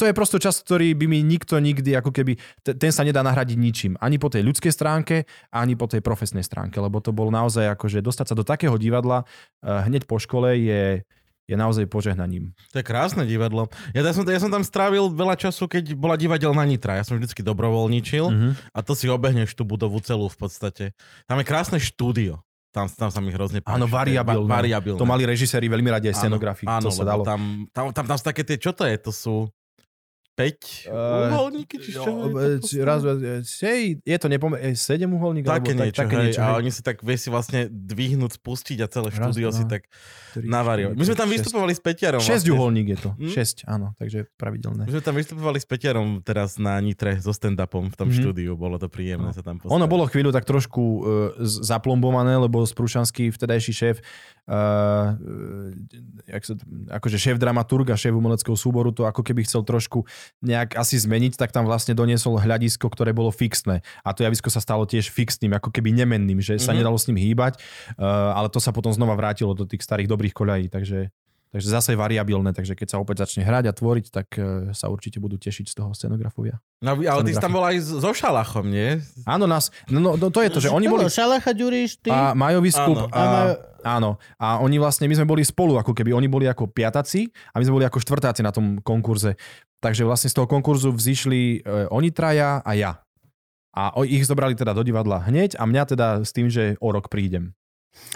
to je prosto čas, ktorý by mi nikto nikdy, ako keby, ten sa nedá nahradiť ničím. Ani po tej ľudskej stránke, ani po tej profesnej stránke, lebo to bol naozaj akože dostať sa do takého divadla uh, hneď po škole je, je naozaj požehnaním. To je krásne divadlo. Ja, ja, som, ja som tam strávil veľa času, keď bola divadelná Nitra. Ja som vždycky dobrovoľničil Mm-hmm. a to si obehneš tú budovu celú v podstate. Tam je krásne štúdio. Tam, tam sa mi hrozne páči. Áno, variabilné. va- variabilné. To mali režiséri veľmi radi aj Áno, scenografii, Áno, to sa dalo. Tam, tam, tam, tam sú také tie, čo to je? To sú 5 Eh, uholníky, či čo? E, to č- raz, hej, je to nepome... e, sedem uholník? Také alebo niečo, tak, také hej. niečo, A hej. oni si tak, vieš si vlastne dvihnúť, spustiť a celé Raz, štúdio si dva, tak Tri, štyri, My sme tam šesť. vystupovali s Peťarom. Šesť vlastne. uholník je to. Hm? Šesť, áno, takže pravidelné. My sme tam vystupovali s Peťarom teraz na Nitre so stand-upom v tom Mhm. štúdiu. Bolo to príjemné No. sa tam postaviť. Ono bolo chvíľu tak trošku uh, zaplombované, lebo Sprúšanský vtedajší šéf, uh, jak sa, akože šéf dramaturg a šéf umeleckého súboru to ako keby chcel trošku nejak asi zmeniť, tak tam vlastne doniesol hľadisko, ktoré bolo fixné. A to javisko sa stalo tiež fixným, ako keby nemenným, že sa Mhm. nedalo s ním hýbať, uh, ale to sa potom znova vrátilo do tých starých dobrých koľají, takže Takže zase je variabilné, takže keď sa opäť začne hrať a tvoriť, tak uh, sa určite budú tešiť z toho scenografovia. No, ale ty si tam bol aj so Šalachom, nie? Áno, nás, no, no, no to je to, že oni boli... Šalacha, Ďuriš, ty? A Majo Áno. A Majo- áno. A oni vlastne, my sme boli spolu, ako keby oni boli ako piataci a my sme boli ako štvrtáci na tom konkurze. Takže vlastne z toho konkurzu vzýšli e, oni traja a ja. A ich zobrali teda do divadla hneď a mňa teda s tým, že o rok prídem.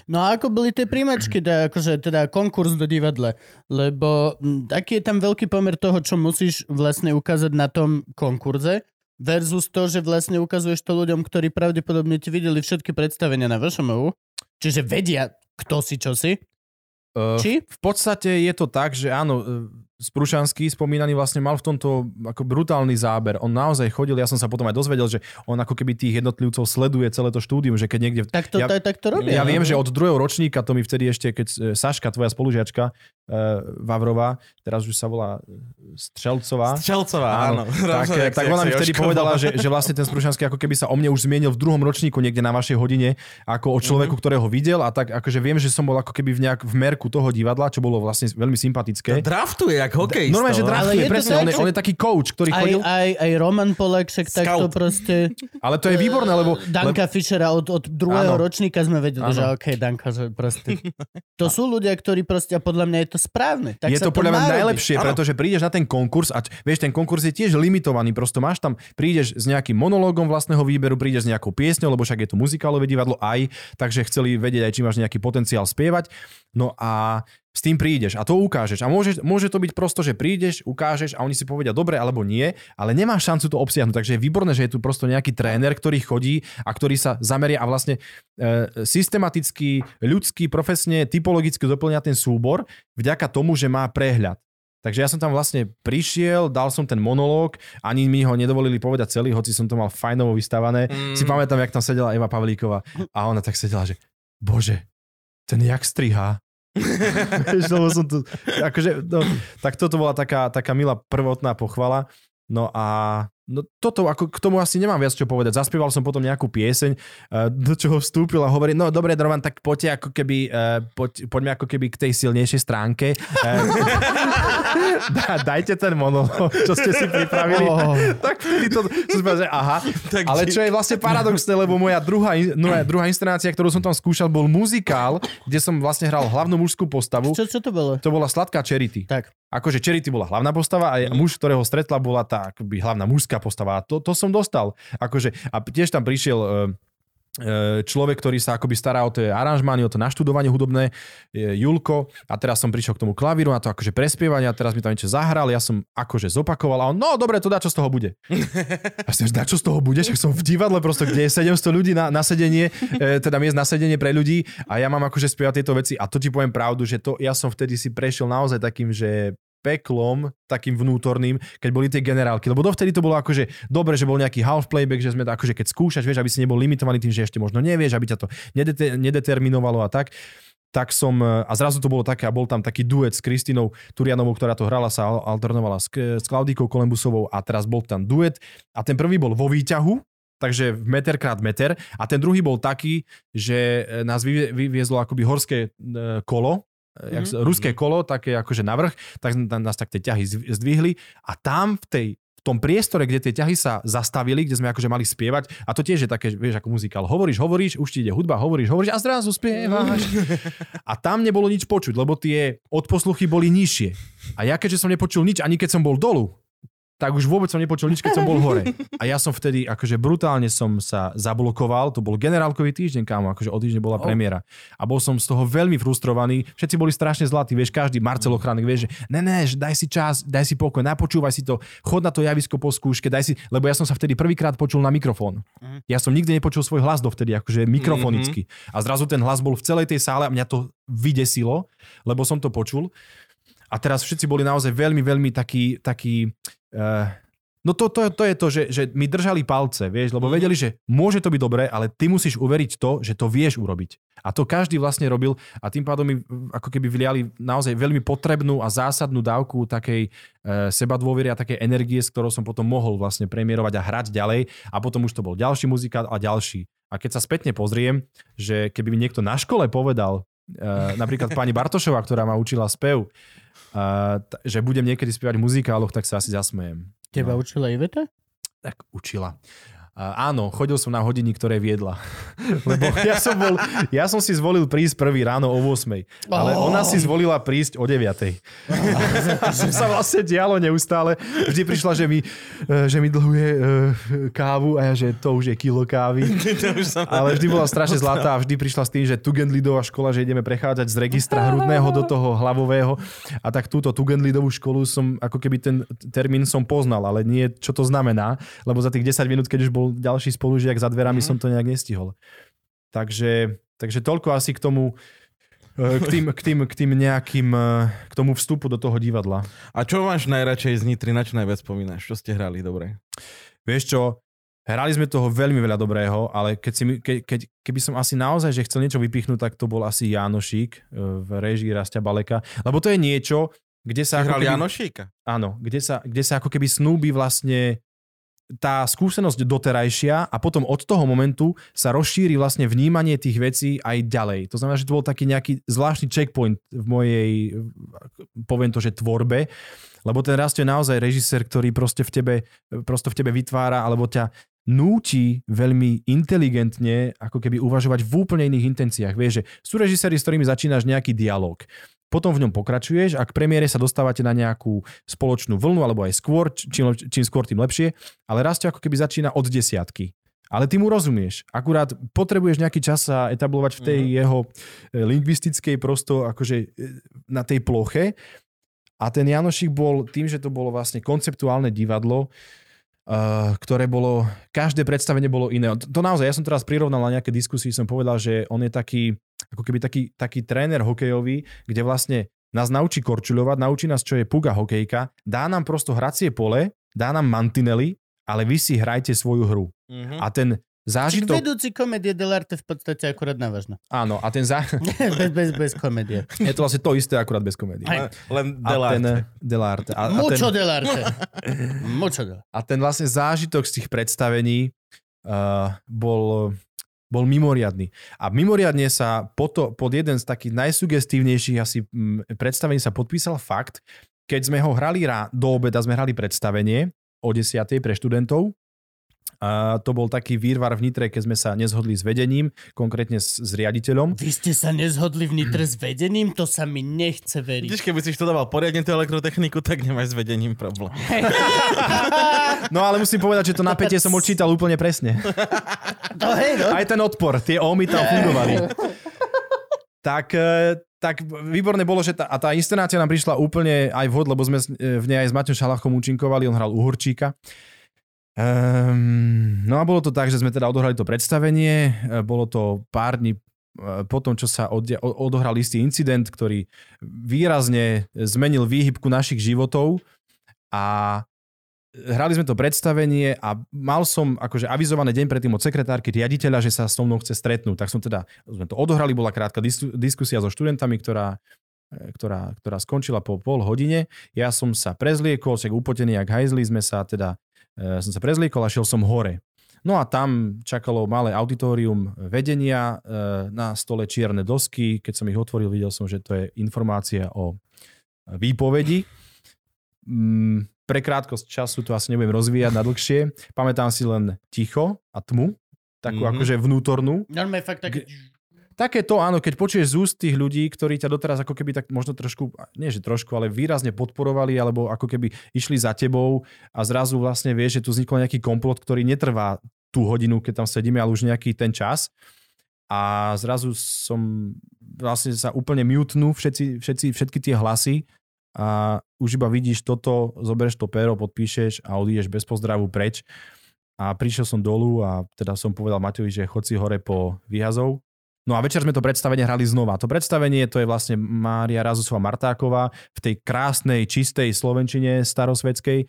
No a ako boli tie príjmačky, teda, akože teda konkurs do divadla? Lebo m, aký je tam veľký pomer toho, čo musíš vlastne ukázať na tom konkurze versus to, že vlastne ukazuješ to ľuďom, ktorí pravdepodobne ti videli všetky predstavenia na VŠMU, čiže vedia, kto si, čo si. Uh, Či? V podstate je to tak, že áno, uh, Sprušanský spomínaný vlastne mal v tomto ako brutálny záber. On naozaj chodil, ja som sa potom aj dozvedel, že on ako keby tých jednotlivcov sleduje celé to štúdium, že keď niekde... Tak to, ja, to, tak to robia. ja no. viem, že od druhého ročníka, to mi vtedy ešte, keď e, Saška, tvoja spolužiačka, uh, Vavrová, teraz už sa volá e, Strelcová, Strelcová, áno. tak, Rozumiem, tak jak ona mi vtedy Jožko povedala, že, že vlastne ten Sprušanský ako keby sa o mne už zmienil v druhom ročníku niekde na vašej hodine, ako o človeku, Mhm. ktorého videl a tak akože viem, že som bol ako keby v, nejak, v merku toho divadla, čo bolo vlastne veľmi sympatické. Draftuje, jak hokejista. Normálne, že no. Draftuje, presne, tak, on je, on je taký coach, ktorý Aj, chodil, aj, aj Roman Polak, však takto Scout. proste... ale to je výborné, lebo... Danka Fischera od, od druhého Áno. ročníka sme vedeli, Áno. že OK, Danka, že proste... To sú ľudia, ktorí proste, a podľa mňa je to správne. Tak je sa to podľa mňa najlepšie, Áno. pretože prídeš na ten konkurs a vieš, ten konkurs je tiež limitovaný, prosto máš tam, prídeš s nejakým monológom vlastného výberu, prídeš s nejakou piesňou, lebo však je to muzikálové divadlo aj, takže chceli vedieť aj, či máš nejaký potenciál spievať. No a s tým prídeš a to ukážeš. A môže, môže to byť prosto, že prídeš, ukážeš a oni si povedia dobre alebo nie, ale nemáš šancu to obsiahnuť. Takže je výborné, že je tu prosto nejaký tréner, ktorý chodí a ktorý sa zameria a vlastne e, systematicky, ľudský, profesne, typologicky doplňa ten súbor vďaka tomu, že má prehľad. Takže ja som tam vlastne prišiel, dal som ten monológ, ani mi ho nedovolili povedať celý, hoci som to mal fajnovo vystavané. Mm. Si pamätám, jak tam sedela Eva Pavlíková a ona tak sedela, že bože, ten jak strihá. Lebo som tu, akože, no, tak toto bola taká, taká milá prvotná pochvala. No a no toto, ako k tomu asi nemám viac čo povedať. Zaspieval som potom nejakú pieseň, eh, do čoho vstúpil a hovorí, no dobre, Roman, tak poďte ako keby, eh, poď, poďme ako keby k tej silnejšej stránke. Eh, Dá- Dajte ten monológ, čo ste si pripravili. Oh. tak vtedy to, som si povedal, že aha. Tak Ale čo je vlastne paradoxné, lebo moja druhá, moja druhá inscenácia, ktorú som tam skúšal, bol muzikál, kde som vlastne hral hlavnú mužskú postavu. Čo, čo to bolo? To bola Sladká Charity. Tak. Akože Charity bola hlavná postava a muž, ktorého stretla, bola tá akoby hlavná mužská postava. A to, to som dostal. Akože, a tiež tam prišiel e, e, človek, ktorý sa akoby stará o tie aranžmány, o to naštudovanie hudobné, Julko. A teraz som prišiel k tomu klavíru na to akože prespievanie a teraz mi tam niečo zahral. Ja som akože zopakoval a on, no dobre, to dá, čo z toho bude. A si dá, čo z toho bude? Však som v divadle prosto, kde je 700 ľudí na, na sedenie, e, teda miest na sedenie pre ľudí a ja mám akože spievať tieto veci a to ti poviem pravdu, že to ja som vtedy si prešiel naozaj takým, že peklom, takým vnútorným, keď boli tie generálky. Lebo dovtedy to bolo akože dobre, že bol nejaký half playback, že sme to akože keď skúšaš, vieš, aby si nebol limitovaný tým, že ešte možno nevieš, aby ťa to nedete- nedeterminovalo a tak tak som, a zrazu to bolo také, a bol tam taký duet s Kristinou Turianovou, ktorá to hrala, sa al- alternovala s, s Klaudikou Kolembusovou a teraz bol tam duet. A ten prvý bol vo výťahu, takže meter krát meter. A ten druhý bol taký, že e, nás vyvie- vyviezlo akoby horské e, mm-hmm. jak, ruské kolo, také akože navrh, tak nás tak tie ťahy zdvihli a tam v tej v tom priestore, kde tie ťahy sa zastavili, kde sme akože mali spievať, a to tiež je také, vieš, ako muzikál. Hovoríš, hovoríš, už ti ide hudba, hovoríš, hovoríš a zrazu spievaš. A tam nebolo nič počuť, lebo tie odposluchy boli nižšie. A ja keďže som nepočul nič, ani keď som bol dolu, tak už vôbec som nepočul nič, keď som bol hore. A ja som vtedy, akože brutálne som sa zablokoval, to bol generálkový týždeň, kámo, akože o týždeň bola premiéra. A bol som z toho veľmi frustrovaný, všetci boli strašne zlatí, vieš, každý Marcel Ochranek, vieš, že ne, ne, že daj si čas, daj si pokoj, napočúvaj si to, chod na to javisko po skúške, daj si, lebo ja som sa vtedy prvýkrát počul na mikrofón. Ja som nikdy nepočul svoj hlas dovtedy, akože mikrofonicky. A zrazu ten hlas bol v celej tej sále a mňa to vydesilo, lebo som to počul. A teraz všetci boli naozaj veľmi, veľmi takí, takí uh, no to, to, to je to, že, že mi držali palce, vieš, lebo vedeli, že môže to byť dobré, ale ty musíš uveriť to, že to vieš urobiť. A to každý vlastne robil a tým pádom mi ako keby vyliali naozaj veľmi potrebnú a zásadnú dávku takej uh, sebadôvery a takej energie, s ktorou som potom mohol vlastne premiérovať a hrať ďalej a potom už to bol ďalší muzikál a ďalší. A keď sa spätne pozriem, že keby mi niekto na škole povedal, uh, napríklad pani Bartošová, ktorá ma učila spev, uh, t- že budem niekedy spievať v muzikáloch, tak sa asi zasmejem. Teba No. učila Iveta? Tak učila. Áno, chodil som na hodiny, ktoré viedla. Lebo ja som, bol, ja som si zvolil prísť prvý ráno o 8. Ale Oh. ona si zvolila prísť o 9. A to sa vlastne dialo neustále. Vždy prišla, že mi, eh, že mi dlhuje eh, kávu a ja, že to už je kilo kávy. Ale vždy bola strašne zlatá a vždy prišla s tým, že Tugendlidová škola, že ideme prechádzať z registra hrudného do toho hlavového. A tak túto Tugendlidovú školu som, ako keby ten termín som poznal, ale nie čo to znamená, lebo za tých 10 minút, keď už bol ďalší spolužiak za dverami, Mhm. som to nejak nestihol. Takže, takže toľko asi k tomu eh, k tým, k tým, k tým nejakým, eh, k tomu vstupu do toho divadla. A čo máš najradšej z Nitry, na čo najviac spomínaš? Čo ste hrali dobre? Vieš čo, hrali sme toho veľmi veľa dobrého, ale keď si, ke, keď, keby som asi naozaj že chcel niečo vypichnúť, tak to bol asi Jánošík eh, v režii Rastia Baleka. Lebo to je niečo, kde sa... Hrali keby- Janošíka? Áno, kde sa, kde sa ako keby snúbi vlastne tá skúsenosť doterajšia a potom od toho momentu sa rozšíri vlastne vnímanie tých vecí aj ďalej. To znamená, že to bol taký nejaký zvláštny checkpoint v mojej, poviem to, že tvorbe, lebo ten Rastio je naozaj režisér, ktorý proste v tebe, prosto v tebe vytvára alebo ťa núti veľmi inteligentne ako keby uvažovať v úplne iných intenciách. Vieš, že sú režiséri, s ktorými začínaš nejaký dialog. Potom v ňom pokračuješ a k premiére sa dostávate na nejakú spoločnú vlnu alebo aj skôr, čím, čím skôr, tým lepšie. Ale Rastio ako keby začína od desiatky. Ale ty mu rozumieš. Akurát potrebuješ nejaký čas sa etablovať v tej Mhm. jeho e, lingvistickej prosto akože e, na tej ploche. A ten Janošik bol tým, že to bolo vlastne konceptuálne divadlo, uh, ktoré bolo, každé predstavenie bolo iné. To, to naozaj, ja som teraz prirovnal na nejaké diskusii, som povedal, že on je taký, ako keby taký, taký tréner hokejový, kde vlastne nás naučí korčuľovať, naučí nás, čo je puga hokejka, dá nám prosto hracie pole, dá nám mantinely, ale vy si hrajte svoju hru. Mhm. A ten Čiže zážitok... vedúci komedie dell'arte v podstate akurát na vážno. Áno, a ten zá... bez, bez, bez komedie. je to vlastne to isté, akurát bez komédie. Aj. Len, len A ten, Delarte. Delarte. A, a, ten, Mucho dell'arte. Mucho dell'arte. a ten vlastne zážitok z tých predstavení uh, bol, bol mimoriadný. A mimoriadne sa pod, to, pod jeden z takých najsugestívnejších asi mm, predstavení sa podpísal fakt, keď sme ho hrali do obeda, sme hrali predstavenie o 10. pre študentov. A to bol taký výrvar v Nitre, keď sme sa nezhodli s vedením, konkrétne s, s riaditeľom. Vy ste sa nezhodli v Nitre s vedením? To sa mi nechce veriť. Vidíš, keby si študoval poriadne tú elektrotechniku, tak nemáš s vedením problém. No ale musím povedať, že to napätie som odčítal úplne presne. To hej, no. Aj ten odpor, tie ómy tam fungovali. tak, e, tak výborné bolo, že tá, a tá inscenácia nám prišla úplne aj vhod, lebo sme e, v nej aj s Maťom Šalachom účinkovali, on hral Uhorčíka. Um, no a bolo to tak, že sme teda odohrali to predstavenie, e, bolo to pár dní e, po tom, čo sa odohral istý incident, ktorý výrazne zmenil výhybku našich životov a hrali sme to predstavenie a mal som akože avizovaný deň predtým od sekretárky riaditeľa, že sa so mnou chce stretnúť. Tak som teda, sme to odohrali, bola krátka dis- diskusia so študentami, ktorá, e, ktorá, ktorá skončila po pol hodine. Ja som sa prezliekol, však upotený jak hajzli sme sa teda, som sa prezliekol a šiel som hore. No a tam čakalo malé auditorium vedenia, e, na stole čierne dosky. Keď som ich otvoril, videl som, že to je informácia o výpovedi. Mm, pre krátkosť času to asi nebudem rozvíjať na dlhšie. Pamätám si len ticho a tmu, takú Mhm. akože vnútornú. Normálne fakt tak... Také to, áno, keď počuješ z úst tých ľudí, ktorí ťa doteraz ako keby tak možno trošku, nie že trošku, ale výrazne podporovali, alebo ako keby išli za tebou a zrazu vlastne vieš, že tu vznikol nejaký komplot, ktorý netrvá tú hodinu, keď tam sedíme, ale už nejaký ten čas. A zrazu som vlastne sa úplne mutnú všetci, všetci, všetky tie hlasy a už iba vidíš toto, zoberieš to péro, podpíšeš a odídeš bez pozdravu preč. A prišiel som dolu a teda som povedal Maťovi, že chod si hore po výhazov, No a večer sme to predstavenie hrali znova. To predstavenie to je vlastne Mária Razusová Martáková v tej krásnej, čistej slovenčine starosvedskej,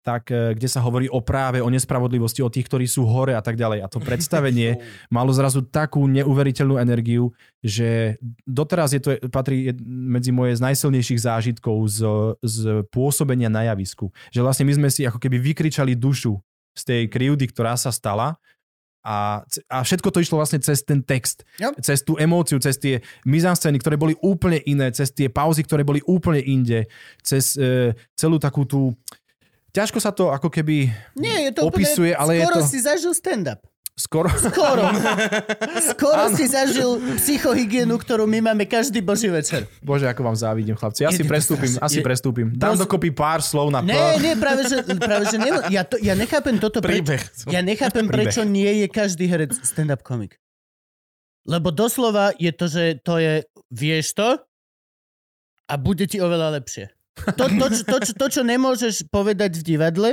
tak, e, kde sa hovorí o práve, o nespravodlivosti, o tých, ktorí sú hore a tak ďalej. A to predstavenie malo zrazu takú neuveriteľnú energiu, že doteraz je to, patrí medzi moje z najsilnejších zážitkov z, z pôsobenia na javisku. Že vlastne my sme si ako keby vykričali dušu z tej krivdy, ktorá sa stala a, a všetko to išlo vlastne cez ten text, Yep. cez tú emóciu, cez tie mizanscény, ktoré boli úplne iné, cez tie pauzy, ktoré boli úplne inde, cez e, celú takú tú... Ťažko sa to ako keby Nie, je to opisuje, úplne... ale je skoro to- si zažil stand-up. Skoro... Skoro. Skoro si zažil psychohygienu, ktorú my máme každý boží večer. Bože, ako vám závidím, chlapci. Ja Je si to prestúpim, strašne- asi je- prestúpim. Dám Prosím- dokopy pár slov na P. Nie, nie, práve že, práve, že ne, ja, to, ja nechápem toto, Príbeh. ja nechápem, Príbeh. prečo nie je každý herec stand-up komik. Lebo doslova je to, že to je, vieš to a bude ti oveľa lepšie. To, to, čo, to, čo, to, čo nemôžeš povedať v divadle,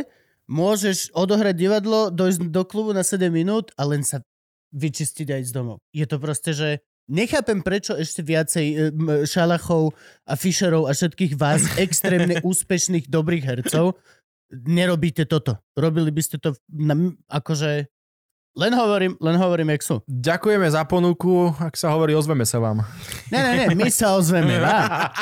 môžeš odohrať divadlo, dojsť do klubu na 7 minút a len sa vyčistiť aj z domov. Je to proste, že nechápem, prečo ešte viacej e, Šalachov a Fischerov a všetkých vás, extrémne úspešných, dobrých hercov, nerobíte toto. Robili by ste to na, akože... Len hovorím, len hovorím, jak sú. Ďakujeme za ponuku, ak sa hovorí, ozveme sa vám. Ne, ne, ne, my sa ozveme vám.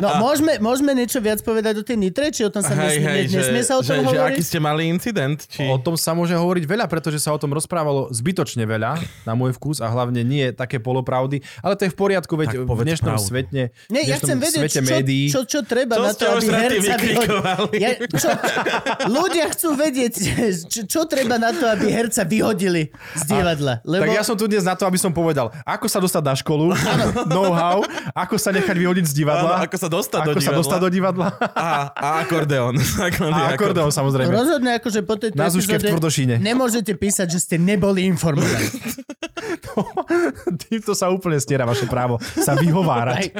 No, môžeme, môžeme niečo viac povedať o tej Nitre, či o tom sa Hej, nesmie, hej, ne, nesmie sa o tom že, že hovoriť? aký ste mali incident? Či... O tom sa môže hovoriť veľa, pretože sa o tom rozprávalo zbytočne veľa, na môj vkus, a hlavne nie také polopravdy, ale to je v poriadku, veď v dnešnom pravdu. svete, Nie, ja chcem vedieť, svete čo, médií, čo, čo treba Čo na to, aby herca vyhodili. Ja, čo, ľudia chcú vedieť, čo, čo treba na to, aby herca vyhodili z divadla. Lebo Tak ja som tu dnes na to, aby som povedal, ako sa dostať na školu, know-how, ako sa nechať vyhodiť z Áno, divadla, ako sa dostať ako do sa divadla. dostať do divadla A, a akordeón. a akordeón samozrejme. rozhodne akože po tejto Na v Tvrdošíne. nemôžete písať, že ste neboli informovaní. Týmto sa úplne stiera vaše právo sa vyhovárať.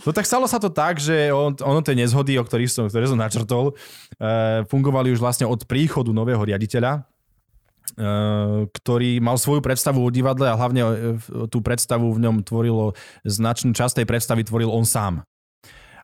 No tak stalo sa to tak, že on, ono tie nezhody, o ktorých som, ktoré som načrtol, e, fungovali už vlastne od príchodu nového riaditeľa, ktorý mal svoju predstavu o divadle a hlavne e, v- tú predstavu v ňom tvorilo, značnú časť tej predstavy tvoril on sám.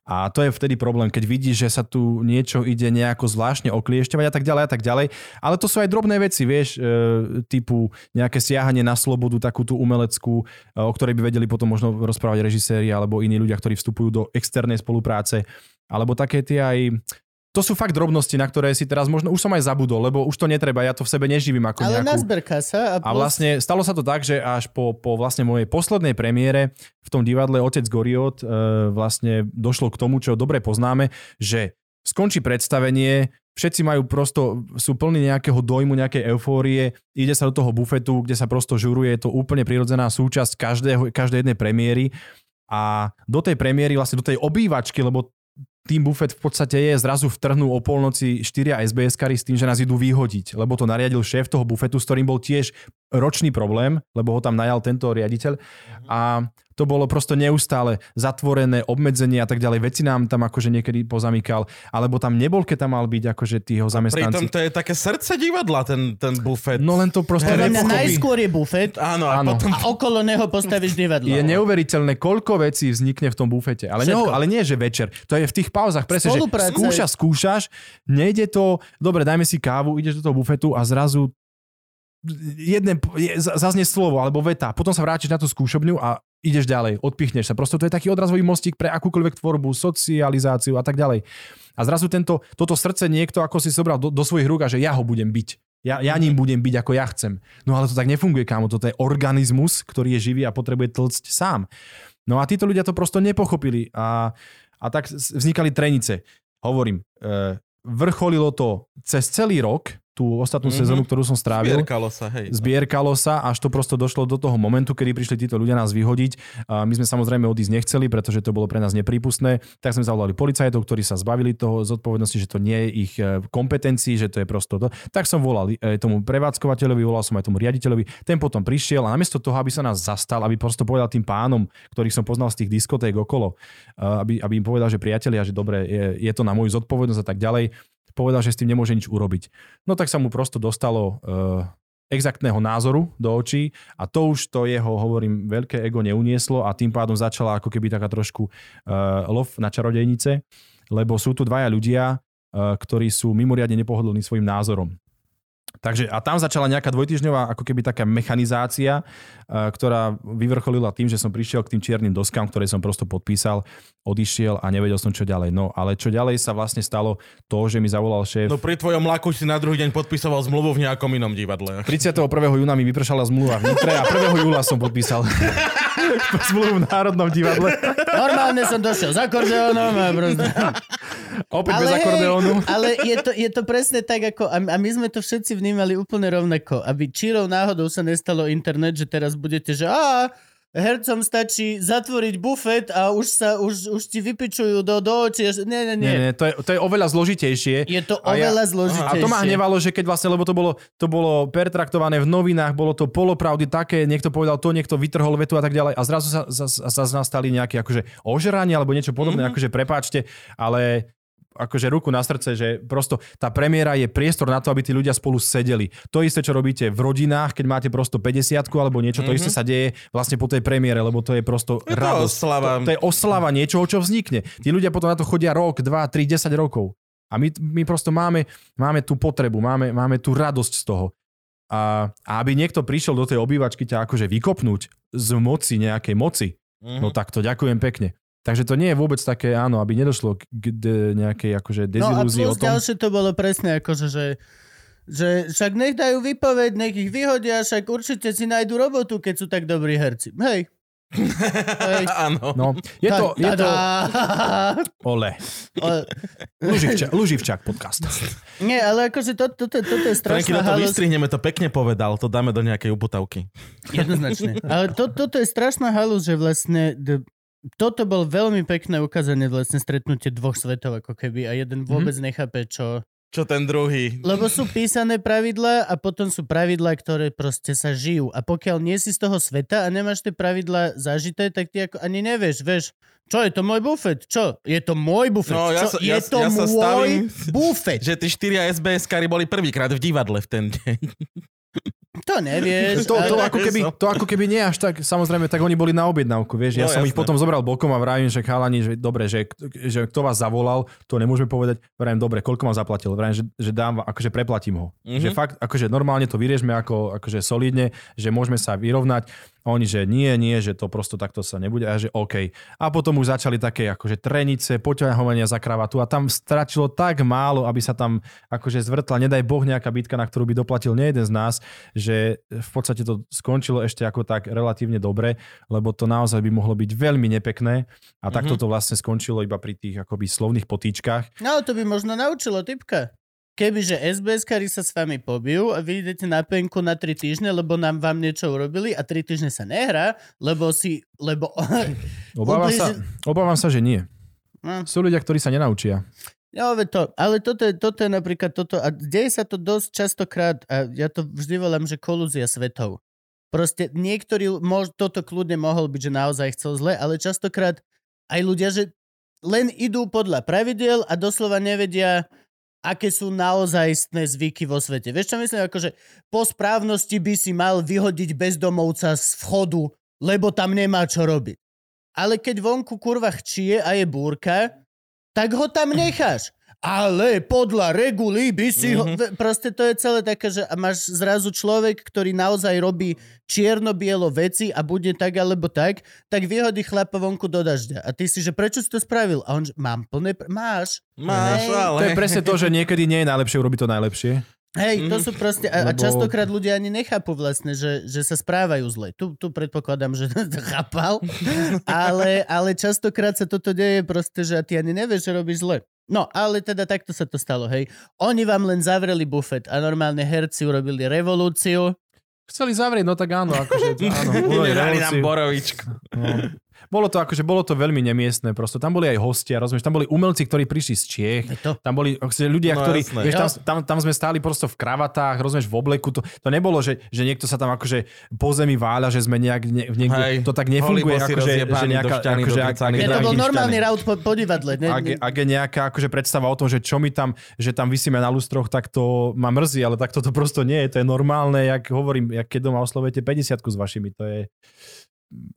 A to je vtedy problém, keď vidíš, že sa tu niečo ide nejako zvláštne okliešťovať a tak ďalej a tak ďalej. Ale to sú aj drobné veci, vieš, e, typu nejaké siahanie na slobodu, takú tú umeleckú, o ktorej by vedeli potom možno rozprávať režiséri alebo iní ľudia, ktorí vstupujú do externej spolupráce. Alebo také tie aj... To sú fakt drobnosti, na ktoré si teraz možno už som aj zabudol, lebo už to netreba, ja to v sebe neživím ako ale nejakú... nazberká sa a, A plus, vlastne stalo sa to tak, že až po, po vlastne mojej poslednej premiére v tom divadle Otec Goriot e, vlastne došlo k tomu, čo dobre poznáme, že skončí predstavenie, všetci majú prosto, sú plní nejakého dojmu, nejakej eufórie, ide sa do toho bufetu, kde sa prosto žuruje, je to úplne prirodzená súčasť každého, každej jednej premiéry. A do tej premiéry, vlastne do tej obývačky, lebo tým bufet v podstate je, zrazu vtrhnú o polnoci štyria SBS-kari s tým, že nás idú vyhodiť, lebo to nariadil šéf toho bufetu, s ktorým bol tiež ročný problém, lebo ho tam najal tento riaditeľ a to bolo prosto neustále zatvorené, obmedzenie a tak ďalej. Veci nám tam akože niekedy pozamykal, alebo tam nebol, keď tam mal byť akože tí jeho Pritom zamestnanci. to je také srdce divadla, ten, ten bufet. No len to proste podľa mňa najskôr je bufet Áno, a Áno. potom... a okolo neho postavíš divadlo. Je neuveriteľné, koľko vecí vznikne v tom bufete. Ale, Všetko. ale nie, že večer. To je v tých pauzach presne, že skúšaš, skúšaš, nejde to, dobre, dajme si kávu, ideš do toho bufetu a zrazu jedné, je- zaznie slovo alebo veta, potom sa vrátiš na tú skúšobňu a ideš ďalej, odpichneš sa. Prosto to je taký odrazový mostík pre akúkoľvek tvorbu, socializáciu a tak ďalej. A zrazu tento, toto srdce niekto ako si zobral do, do svojich rúk a že ja ho budem byť. Ja, ja ním budem byť ako ja chcem. No ale to tak nefunguje, kámo. Toto je organizmus, ktorý je živý a potrebuje tlcť sám. No a títo ľudia to prosto nepochopili a, a tak vznikali trenice. Hovorím, e, vrcholilo to cez celý rok, tú ostatnú Mhm. mm-hmm. sezónu, ktorú som strávil. Zbierkalo sa, hej. Zbierkalo sa, až to prosto došlo do toho momentu, kedy prišli títo ľudia nás vyhodiť. A my sme samozrejme odísť nechceli, pretože to bolo pre nás neprípustné. Tak sme zavolali policajtov, ktorí sa zbavili toho zodpovednosti, že to nie je ich e, kompetencií, že to je prosto to. Tak som volal e, tomu prevádzkovateľovi, volal som aj tomu riaditeľovi. Ten potom prišiel a namiesto toho, aby sa nás zastal, aby prosto povedal tým pánom, ktorých som poznal z tých diskoték okolo, e, aby, aby im povedal, že priatelia, že dobre, je, je to na moju zodpovednosť a tak ďalej, povedal, že s tým nemôže nič urobiť. No tak sa mu prosto dostalo uh, exaktného názoru do očí a to už to jeho, hovorím, veľké ego neunieslo a tým pádom začala ako keby taká trošku uh, lov na čarodejnice, lebo sú tu dvaja ľudia, uh, ktorí sú mimoriadne nepohodlní svojim názorom. Takže a tam začala nejaká dvojtyžňová ako keby taká mechanizácia, uh, ktorá vyvrcholila tým, že som prišiel k tým čiernym doskám, ktoré som prosto podpísal, odišiel a nevedel som čo ďalej. No ale čo ďalej sa vlastne stalo to, že mi zavolal šéf. No pri tvojom laku si na druhý deň podpisoval zmluvu v nejakom inom divadle. 31. júna mi vypršala zmluva v Nitre a 1. júla som podpísal zmluvu v Národnom divadle. Normálne som došiel s akordeónom a proste... Opäť bez akordeónu. ale je to, je to presne tak, ako... A, a my sme to všetci vnímali úplne rovnako. Aby čírov náhodou sa nestalo internet, že teraz budete, že á, hercom stačí zatvoriť bufet a už sa, už, už ti vypičujú do, do očí. a Nie, nie, nie. Nie, nie, to je, to je oveľa zložitejšie. Je to A ja- oveľa A zložitejšie. to ma hnevalo, že keď vlastne, lebo to bolo, to bolo pertraktované v novinách, bolo to polopravdy také, niekto povedal to, niekto vytrhol vetu a tak ďalej a zrazu sa, sa, sa nastali nejaké akože ožranie alebo niečo podobné, mm-hmm. akože prepáčte, ale akože ruku na srdce, že prosto tá premiéra je priestor na to, aby tí ľudia spolu sedeli. To isté, čo robíte v rodinách, keď máte prosto 50 alebo niečo, to Mhm. isté sa deje vlastne po tej premiére, lebo to je prosto Je to radosť. oslava. To, to je oslava niečoho, čo vznikne. Tí ľudia potom na to chodia rok, dva, tri, 10 rokov. A my, my prosto máme, máme tú potrebu, máme, máme tú radosť z toho. A, a aby niekto prišiel do tej obývačky ťa akože vykopnúť z moci, nejakej moci, Mhm. no tak to ďakujem pekne. Takže to nie je vôbec také, áno, aby nedošlo k, de, nejakej akože No a dezilúzii o tom. ďalšie to bolo presne akože, že že však nech dajú výpoveď, nech ich vyhodia, však určite si nájdu robotu, keď sú tak dobrí herci. Hej. Hej. Áno. No, je to, je to, ole, Luživčak podcast. Nie, ale akože to, to, to, toto je Franky, strašná no to halus. vystrihneme, to pekne povedal, to dáme do nejakej uputavky. Jednoznačne. Ale to, toto je strašná halus, že vlastne toto bol veľmi pekné ukázanie vlastne stretnutie dvoch svetov ako keby a jeden vôbec nechápe, čo... Čo ten druhý? Lebo sú písané pravidlá a potom sú pravidlá, ktoré proste sa žijú. A pokiaľ nie si z toho sveta a nemáš tie pravidlá zažité, tak ty ako ani nevieš, vieš, čo je to môj bufet? Čo? Je to môj bufet? No, ja čo? sa- je ja- to ja sa môj stavím, bufet? Že tí štyria SBS-kari boli prvýkrát v divadle v ten deň. To nevieš. To, to, ako keby, to ako keby nie až tak, samozrejme, tak oni boli na objednávku, vieš. Ja No, som ich jasné. potom zobral bokom a vravím, že chalani, že dobre, že, že kto vás zavolal, to nemôžeme povedať. Vravím, dobre, koľko vám zaplatil? Vravím, že, že dám, akože preplatím ho. Mhm. Že fakt, akože normálne to vyriešme ako, akože solidne, že môžeme sa vyrovnať. A oni, že nie, nie, že to prosto takto sa nebude. A že OK. A potom už začali také akože trenice, poťahovania za kravatu a tam stračilo tak málo, aby sa tam akože zvrtla, nedaj Boh nejaká bitka, na ktorú by doplatil nie jeden z nás, že v podstate to skončilo ešte ako tak relatívne dobre, lebo to naozaj by mohlo byť veľmi nepekné a takto to vlastne skončilo iba pri tých akoby slovných potýčkach. No to by možno naučilo typka. Kebyže SBS-kari sa s vami pobijú a vy idete na penku na 3 týždne, lebo nám vám niečo urobili a 3 týždne sa nehrá, lebo si, lebo... Obávam sa, obávam sa, že nie. No. Sú ľudia, ktorí sa nenaučia. Veď to, ale toto je, toto je napríklad toto, a deje sa to dosť častokrát, a ja to vždy volám, že kolúzia svetov. Proste niektorí, mož, toto kľudne mohol byť, že naozaj chcel zle, ale častokrát aj ľudia, že len idú podľa pravidel a doslova nevedia, aké sú naozajstné zvyky vo svete. Vieš čo myslím? Akože po správnosti by si mal vyhodiť bezdomovca z vchodu, lebo tam nemá čo robiť. Ale keď vonku kurva chčie a je búrka, tak ho tam necháš. Ale podľa regulí by si ho... Mhm. Proste to je celé také, že a máš zrazu človek, ktorý naozaj robí čierno-bielo veci a bude tak alebo tak, tak vyhodí chlapa vonku do dažďa. A ty si, že prečo si to spravil? A on, že mám plné... Pr- máš. Máš, Hej. ale... To je presne to, že niekedy nie je najlepšie urobiť to najlepšie. Hej, to Mhm. sú proste... A, a častokrát ľudia ani nechápu vlastne, že, že sa správajú zle. Tu, tu predpokladám, že to chápal. Ale, ale častokrát sa toto deje proste, že ty ani nevieš, že robíš zle. No, ale teda takto sa to stalo, hej. Oni vám len zavreli bufet a normálne herci urobili revolúciu. Chceli zavrieť, no tak áno, akože áno. Nedali nám borovičku. No. Bolo to akože, bolo to veľmi nemiestné, prosto. Tam boli aj hostia, rozumieš, tam boli umelci, ktorí prišli z Čiech, to. tam boli akože, ľudia, No, ktorí, jasné. vieš, tam, tam, tam, sme stáli prosto v kravatách, rozumieš, v obleku, to, to nebolo, že, že niekto sa tam akože po zemi váľa, že sme nejak, ne, niekde, Hej. to tak nefunguje, akože, že nejaká, šťany, akože, ak, ak, to bol normálny raut po, po divadle. Ne, ak, ak je nejaká akože predstava o tom, že čo mi tam, že tam vysíme na lustroch, tak to ma mrzí, ale takto to prosto nie je. To je normálne, jak hovorím, jak keď doma oslovujete 50 s vašimi, to je...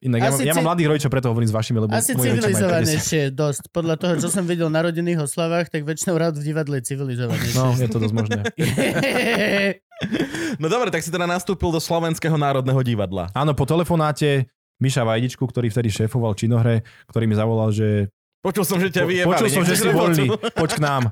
Inak, ja, mám, Asi ja mám mladých rodičov, preto hovorím s vašimi, lebo Asi moji rodičia majú 50. civilizovanejšie dosť. Podľa toho, čo som videl na rodinných oslavách, tak väčšinou raut v divadle je civilizovanejšie. No, je to dosť možné. No dobre, tak si teda nastúpil do Slovenského národného divadla. Áno, po telefonáte Miša Vajdičku, ktorý vtedy šéfoval činohre, ktorý mi zavolal, že Počul som, že ťa vyjebali. počul som, že si voľný, poď k nám.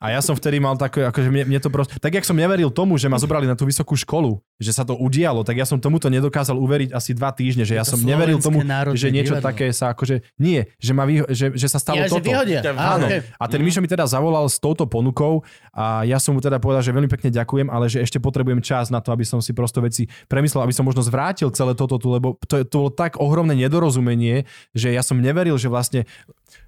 A ja som vtedy mal také, akože mne, mne to proste, tak jak som neveril tomu, že ma zobrali na tú vysokú školu, že sa to udialo, tak ja som tomuto nedokázal uveriť asi dva týždne, že ja to som neveril tomu, že niečo divadlo. také sa akože, nie, že, ma vyho- že, že sa stalo Ja, že toto. Á, Áno. A ten Mišo mi teda zavolal s touto ponukou a ja som mu teda povedal, že veľmi pekne ďakujem, ale že ešte potrebujem čas na to, aby som si prosto veci premyslel, aby som možno zvrátil celé toto tu, lebo to, to bolo tak ohromné nedorozumenie, že ja som neveril, že vlastne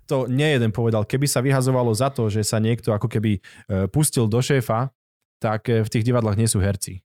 to nie jeden povedal, keby sa vyhazovalo za to, že sa niekto ako keby e, pustil do šéfa, tak e, v tých divadlách nie sú herci.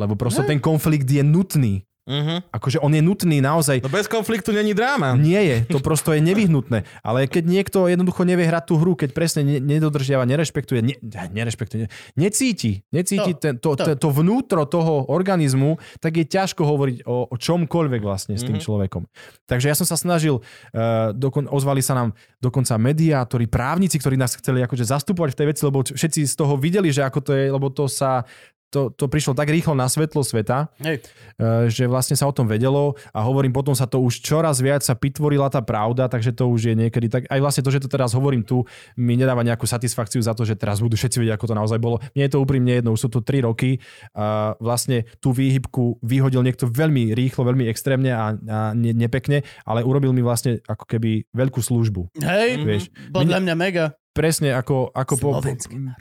Lebo prosto ten konflikt je nutný. Uh-huh. Akože on je nutný naozaj. No bez konfliktu není dráma. Nie je, to prosto je nevyhnutné. Ale keď niekto jednoducho nevie hrať tú hru, keď presne ne- nedodržiava, nerešpektuje, ne, nerešpektuje, necíti, necíti To, ten, to, to. to. vnútro toho organizmu, tak je ťažko hovoriť o, o čomkoľvek vlastne s tým Mhm. človekom. Takže ja som sa snažil, uh, dokon, ozvali sa nám dokonca mediátori, právnici, ktorí nás chceli akože zastupovať v tej veci, lebo všetci z toho videli, že ako to je, lebo to sa to, to prišlo tak rýchlo na svetlo sveta, Hej. Eh, že vlastne sa o tom vedelo a hovorím, potom sa to už čoraz viac sa vytvorila tá pravda, takže to už je niekedy tak, aj vlastne to, že to teraz hovorím tu, mi nedáva nejakú satisfakciu za to, že teraz budú všetci vedieť, ako to naozaj bolo. Mne je to úprimne jedno, už sú to 3 roky a vlastne tú výhybku vyhodil niekto veľmi rýchlo, veľmi extrémne a, a ne, nepekne, ale urobil mi vlastne ako keby veľkú službu. Hej, Vieš, podľa mňa mega. Presne ako, ako po,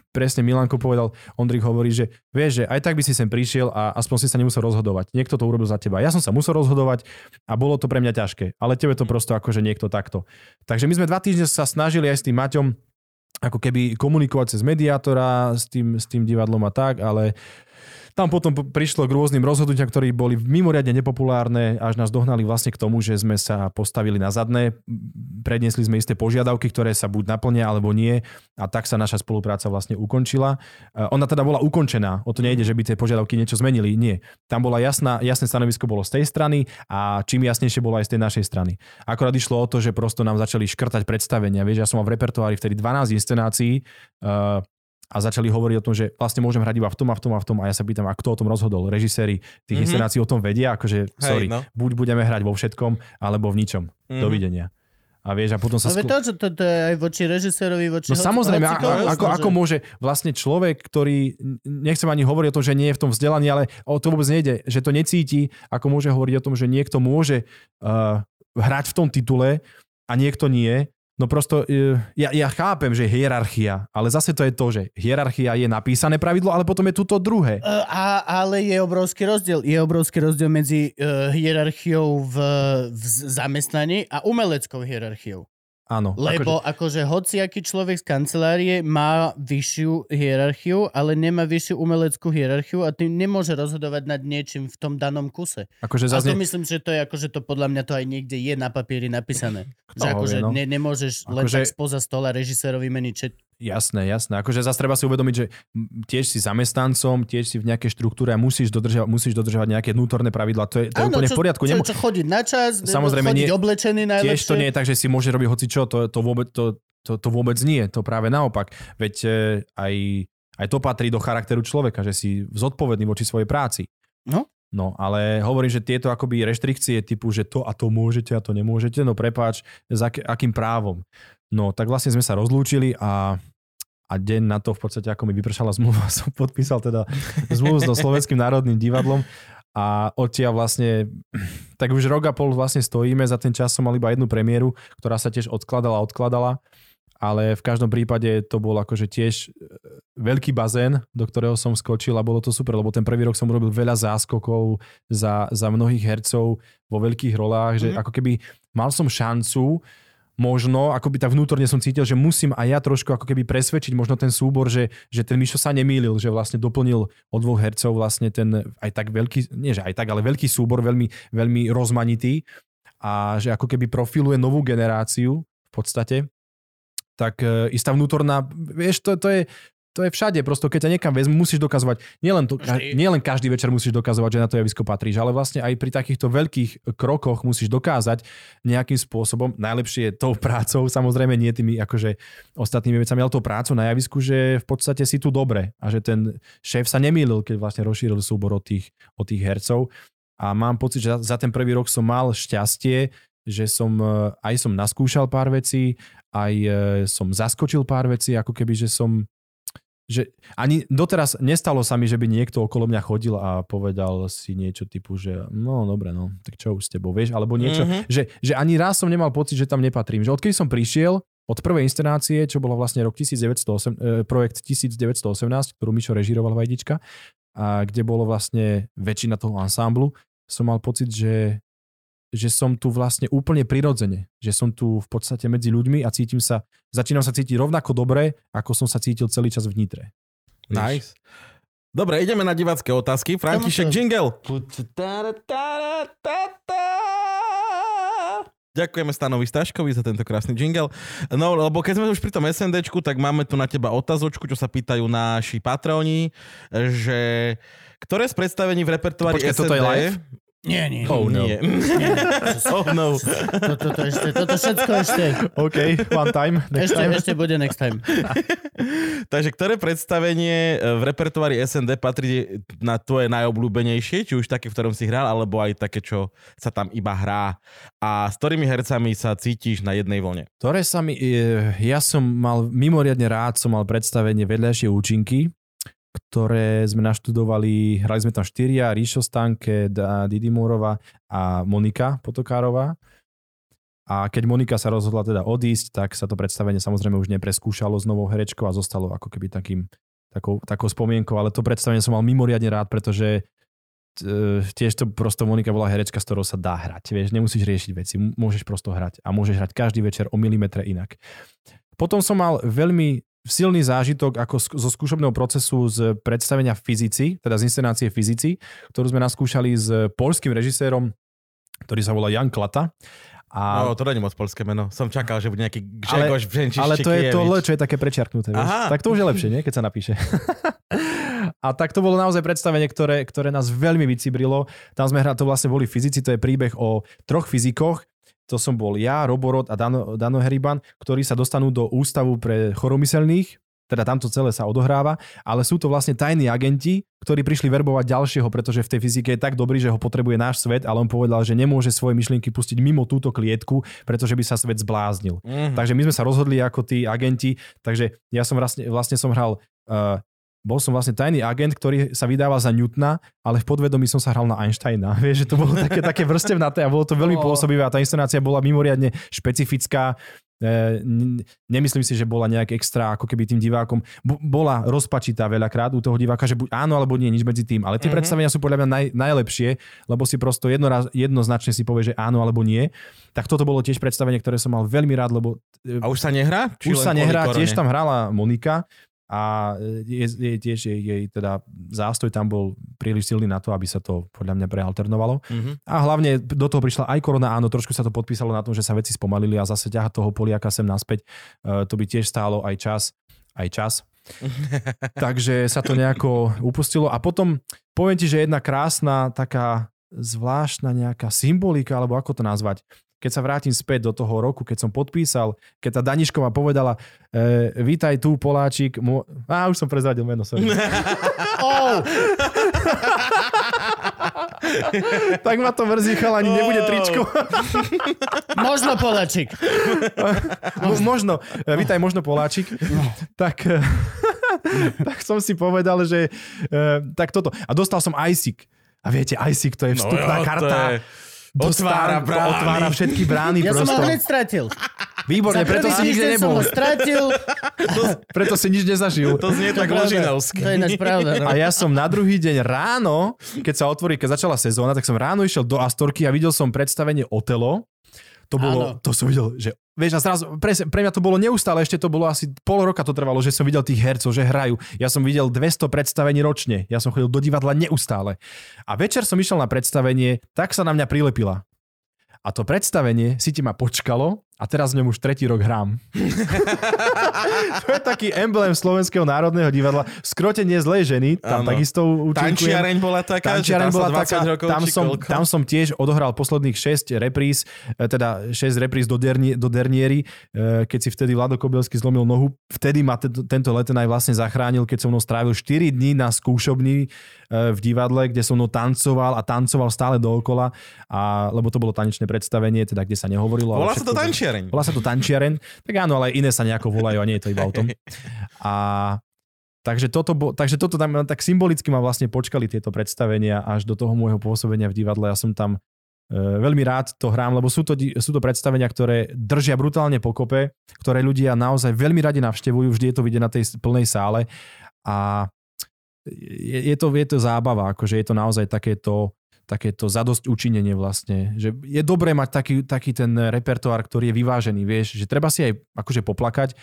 presne Milanko povedal, Ondrik hovorí, že vieš, že aj tak by si sem prišiel a aspoň si sa nemusel rozhodovať. Niekto to urobil za teba. Ja som sa musel rozhodovať a bolo to pre mňa ťažké. Ale tebe to prosto akože niekto takto. Takže my sme dva týždne sa snažili aj s tým Maťom ako keby komunikovať cez mediátora s tým, s tým divadlom a tak, ale tam potom prišlo k rôznym rozhodnutiam, ktorí boli mimoriadne nepopulárne, až nás dohnali vlastne k tomu, že sme sa postavili na zadné, predniesli sme isté požiadavky, ktoré sa buď naplnia alebo nie a tak sa naša spolupráca vlastne ukončila. E, Ona teda bola ukončená, o to nejde, že by tie požiadavky niečo zmenili, nie. Tam bola jasná, jasné stanovisko bolo z tej strany a čím jasnejšie bolo aj z tej našej strany. Akorát išlo o to, že prosto nám začali škrtať predstavenia. Vieš, ja som mal v repertoári vtedy 12 inscenácií uh, a začali hovoriť o tom, že vlastne môžem hrať iba v tom a v tom a v tom a ja sa pýtam, a kto o tom rozhodol? Režiséri tých Mhm. inscenácií o tom vedia, akože sorry, no. buď budeme hrať vo všetkom, alebo v ničom. Mhm. Dovidenia. A vieš, a potom sa... Sklo- to, to, to, to je aj voči režisérovi, voči No hoci- samozrejme, a, hocikomu, a, ako, ako môže vlastne človek, ktorý, nechcem ani hovoriť o tom, že nie je v tom vzdelaný, ale o to vôbec nejde, že to necíti, ako môže hovoriť o tom, že niekto môže uh, hrať v tom titule a niekto nie. No prosto, uh, ja, ja chápem, že hierarchia, ale zase to je to, že hierarchia je napísané pravidlo, ale potom je tu to druhé. E, A, ale je obrovský rozdiel. Je obrovský rozdiel medzi uh, hierarchiou v, v zamestnaní a umeleckou hierarchiou. Áno. Lebo akože, hociaký človek z kancelárie má vyššiu hierarchiu, ale nemá vyššiu umeleckú hierarchiu a tým nemôže rozhodovať nad niečím v tom danom kuse. akože, akože A to zaznie, myslím, že to je akože to podľa mňa to aj niekde je na papieri napísané. Kto že akože vie, no. ne, nemôžeš len Akože- tak spoza stola režisérovi meniť, Jasné, jasné. Akože zase treba si uvedomiť, že tiež si zamestnancom, tiež si v nejakej štruktúre a musíš dodržiavať, musíš dodržiavať nejaké vnútorné pravidla. To je, to je úplne čo, v poriadku. Čo, Nemo- čo, chodiť na čas, Samozrejme, chodiť nie- oblečený najlepšie. Tiež to nie je tak, že si môže robiť hoci čo, to, to, vôbec, to, to, to vôbec nie, to práve naopak. Veď e, aj, aj to patrí do charakteru človeka, že si zodpovedný voči svojej práci. No. No, ale hovorím, že tieto akoby reštrikcie typu, že to a to môžete a to nemôžete, no prepáč, s ak, akým právom. No, tak vlastne sme sa rozlúčili a a deň na to v podstate, ako mi vypršala zmluva, som podpísal teda zmluvu so Slovenským národným divadlom a odtiaľ vlastne, tak už rok a pol vlastne stojíme, za ten čas som mal iba jednu premiéru, ktorá sa tiež odkladala, odkladala, ale v každom prípade to bol akože tiež e, veľký bazén, do ktorého som skočil a bolo to super, lebo ten prvý rok som robil veľa záskokov za, za mnohých hercov vo veľkých rolách, že Mhm. ako keby mal som šancu možno, ako by tak vnútorne som cítil, že musím aj ja trošku ako keby presvedčiť možno ten súbor, že, že ten Mišo sa nemýlil, že vlastne doplnil o dvoch hercov vlastne ten aj tak veľký, nie že aj tak, ale veľký súbor, veľmi, veľmi rozmanitý a že ako keby profiluje novú generáciu v podstate, tak e, istá vnútorná, vieš, to, to je to je všade, prosto keď ťa niekam vezmu, musíš dokazovať, nielen, to, nielen každý večer musíš dokazovať, že na to javisko patríš, ale vlastne aj pri takýchto veľkých krokoch musíš dokázať nejakým spôsobom, najlepšie je tou prácou, samozrejme nie tými akože ostatnými vecami, ale tou prácou na javisku, že v podstate si tu dobre a že ten šéf sa nemýlil, keď vlastne rozšíril súbor od tých, od tých hercov. A mám pocit, že za, za ten prvý rok som mal šťastie, že som e, aj som naskúšal pár vecí, aj e, som zaskočil pár vecí, ako keby, že som že ani doteraz nestalo sa mi, že by niekto okolo mňa chodil a povedal si niečo typu, že no dobre, no, tak čo už s tebou, vieš, alebo niečo, Mhm. že, že ani raz som nemal pocit, že tam nepatrím. Že odkedy som prišiel, od prvej inscenácie, čo bolo vlastne rok 1908, e, projekt 1918, ktorú Mišo režiroval Vajdička, a kde bolo vlastne väčšina toho ansámblu, som mal pocit, že že som tu vlastne úplne prirodzene, že som tu v podstate medzi ľuďmi a cítim sa, začínam sa cítiť rovnako dobre, ako som sa cítil celý čas v Nitre. Nice. Dobre, ideme na divácké otázky. František Jingle. Ďakujeme Stanovi Staškovi za tento krásny jingle. No, lebo keď sme už pri tom SNDčku, tak máme tu na teba otázočku, čo sa pýtajú naši patroni, že ktoré z predstavení v repertoári Počkaj, SND... toto je live? Nie, nie. Oh, no. Nie. oh no. Toto, toto, ešte, toto všetko ešte. OK, one time. Next Ešte, time. ešte bude next time. Takže ktoré predstavenie e, v repertoári SND patrí na tvoje najobľúbenejšie, či už také, v ktorom si hral, alebo aj také, čo sa tam iba hrá? A s ktorými hercami sa cítiš na jednej vlne? Ktoré sa mi... e, Ja som mal mimoriadne rád, som mal predstavenie vedľajšie účinky, ktoré sme naštudovali, hrali sme tam štyria, Ríšo Stanke, Didi Múrova a Monika Potokárová. A keď Monika sa rozhodla teda odísť, tak sa to predstavenie samozrejme už nepreskúšalo s novou herečkou a zostalo ako keby takým, takou, takou spomienkou, ale to predstavenie som mal mimoriadne rád, pretože e, tiež to prosto Monika bola herečka, s ktorou sa dá hrať. Vieš, nemusíš riešiť veci, môžeš prosto hrať a môžeš hrať každý večer o milimetre inak. Potom som mal veľmi silný zážitok ako zo skúšobného procesu z predstavenia fyzici, teda z inscenácie fyzici, ktorú sme naskúšali s polským režisérom, ktorý sa volá Jan Klata. A, No, to není moc polské meno. Som čakal, že bude nejaký Grzegorz Břenčiš ale to je to, čo je také prečiarknuté. Vieš? Tak to už je lepšie, nie? keď sa napíše. A tak to bolo naozaj predstavenie, ktoré, ktoré nás veľmi vycibrilo. Tam sme hrali, to vlastne boli fyzici, to je príbeh o troch fyzikoch. To som bol ja, Roborod a Dano, Dano Heriban, ktorí sa dostanú do ústavu pre choromyselných, teda tamto celé sa odohráva, ale sú to vlastne tajní agenti, ktorí prišli verbovať ďalšieho, pretože v tej fyzike je tak dobrý, že ho potrebuje náš svet, ale on povedal, že nemôže svoje myšlienky pustiť mimo túto klietku, pretože by sa svet zbláznil. Mhm. Takže my sme sa rozhodli ako tí agenti, takže ja som vlastne, vlastne som hral, uh, bol som vlastne tajný agent, ktorý sa vydáva za Newtona, ale v podvedomí som sa hral na Einsteina. Vieš, že to bolo také, také vrstevnaté a bolo to veľmi Oh. pôsobivé a tá inscenácia bola mimoriadne špecifická. E, nemyslím si, že bola nejak extra ako keby tým divákom. B- bola rozpačitá veľakrát u toho diváka, že buď áno alebo nie, nič medzi tým. Ale tie Mhm. predstavenia sú podľa mňa naj, najlepšie, lebo si prosto jednoraz, jednoznačne si povie, že áno alebo nie. Tak toto bolo tiež predstavenie, ktoré som mal veľmi rád, lebo e, A už sa nehrá? Či už sa nehrá, korone? tiež tam hrala Monika a je, je tiež jej, jej teda zástoj tam bol príliš silný na to, aby sa to podľa mňa prealternovalo. Mhm. A hlavne do toho prišla aj korona, áno, trošku sa to podpísalo na tom, že sa veci spomalili a zase ťahať toho Poliaka sem naspäť, e, to by tiež stálo aj čas, aj čas. Takže sa to nejako upustilo. A potom poviem ti, že jedna krásna taká zvláštna nejaká symbolika, alebo ako to nazvať, keď sa vrátim späť do toho roku, keď som podpísal, keď tá Danišková povedala, e, vítaj tu, Poláčik, mo... á, už som prezradil meno, sorry. Oh, tak ma to mrzí, chalani, nebude tričko. možno Polačik. Mo- možno, e, vítaj, možno Poláčik. Tak, e, tak som si povedal, že e, tak toto. A dostal som ISIC. A viete, ISIC to je vstupná jo, to karta. je- Otvára brány. Otvára všetky brány Ja som prosto. ho hneď stratil. Výborne, preto si nikde týždeň som nebol. ho stratil. Preto si nič nezažil. To znie tak pravda. ložinovsky. To je ináč pravda. No. A ja som na druhý deň ráno, keď sa otvorí, keď začala sezóna, tak som ráno išiel do Astorky a videl som predstavenie Otelo. To bolo, Áno. to som videl, že vieš, a zrazu, pre, pre mňa to bolo neustále, ešte to bolo asi pol roka to trvalo, že som videl tých hercov, že hrajú. Ja som videl 200 predstavení ročne, ja som chodil do divadla neustále. A večer som išiel na predstavenie, tak sa na mňa prilepila. A to predstavenie si ti ma počkalo a teraz v ňom už tretí rok hrám. to je taký emblém Slovenského národného divadla. Skrotenie zlej ženy, tam Áno. takisto účinkujem. Tančiareň bola taká, Tančiareň tam bola sa 20 taká, rokov tam som, koľko? tam som tiež odohral posledných 6 repríz, e, teda 6 repríz do, derni, do Dernieri, e, keď si vtedy Vlado Kobelsky zlomil nohu. Vtedy ma tento, tento leten aj vlastne zachránil, keď som mnou strávil 4 dní na skúšobni e, v divadle, kde som mnou tancoval a tancoval stále dookola, a, lebo to bolo tanečné predstavenie, teda kde sa nehovorilo. Volá sa to všetko- tančiareň. Volá sa to tančiareň. Tak áno, ale iné sa nejako volajú a nie je to iba o tom. A takže toto, bo, takže toto tam tak symbolicky ma vlastne počkali tieto predstavenia až do toho môjho pôsobenia v divadle. Ja som tam e, veľmi rád to hrám, lebo sú to, sú to predstavenia, ktoré držia brutálne pokope, ktoré ľudia naozaj veľmi radi navštevujú, vždy je to vidieť na tej plnej sále a je, je, to, je to zábava, akože je to naozaj takéto takéto zadosť učinenie vlastne. Že je dobré mať taký, taký ten repertoár, ktorý je vyvážený, vieš, že treba si aj akože poplakať,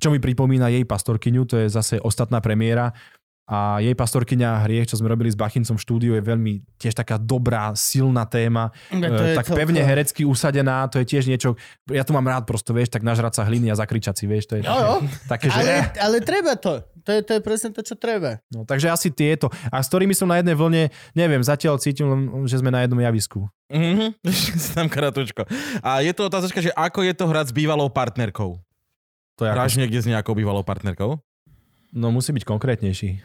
čo mi pripomína jej pastorkyňu, to je zase ostatná premiéra. A jej pastorkyňa Hriech, čo sme robili s Bachincom v štúdiu, je veľmi tiež taká dobrá, silná téma, No, to e, tak celkom- pevne herecky usadená, to je tiež niečo, ja tu mám rád prosto, vieš, tak nažrať sa hliny a zakričať si, vieš, to je Jo, jo. také, že... Ale, ale treba to. To je, to je presne to, čo treba. No, takže asi tieto. A s ktorými som na jednej vlne, neviem, zatiaľ cítim, že sme na jednom javisku. Mhm, tam kratučko. A je to otázočka, že ako je to hrať s bývalou partnerkou? To je ako, Hráš niekde s nejakou bývalou partnerkou? no musí byť konkrétnejší.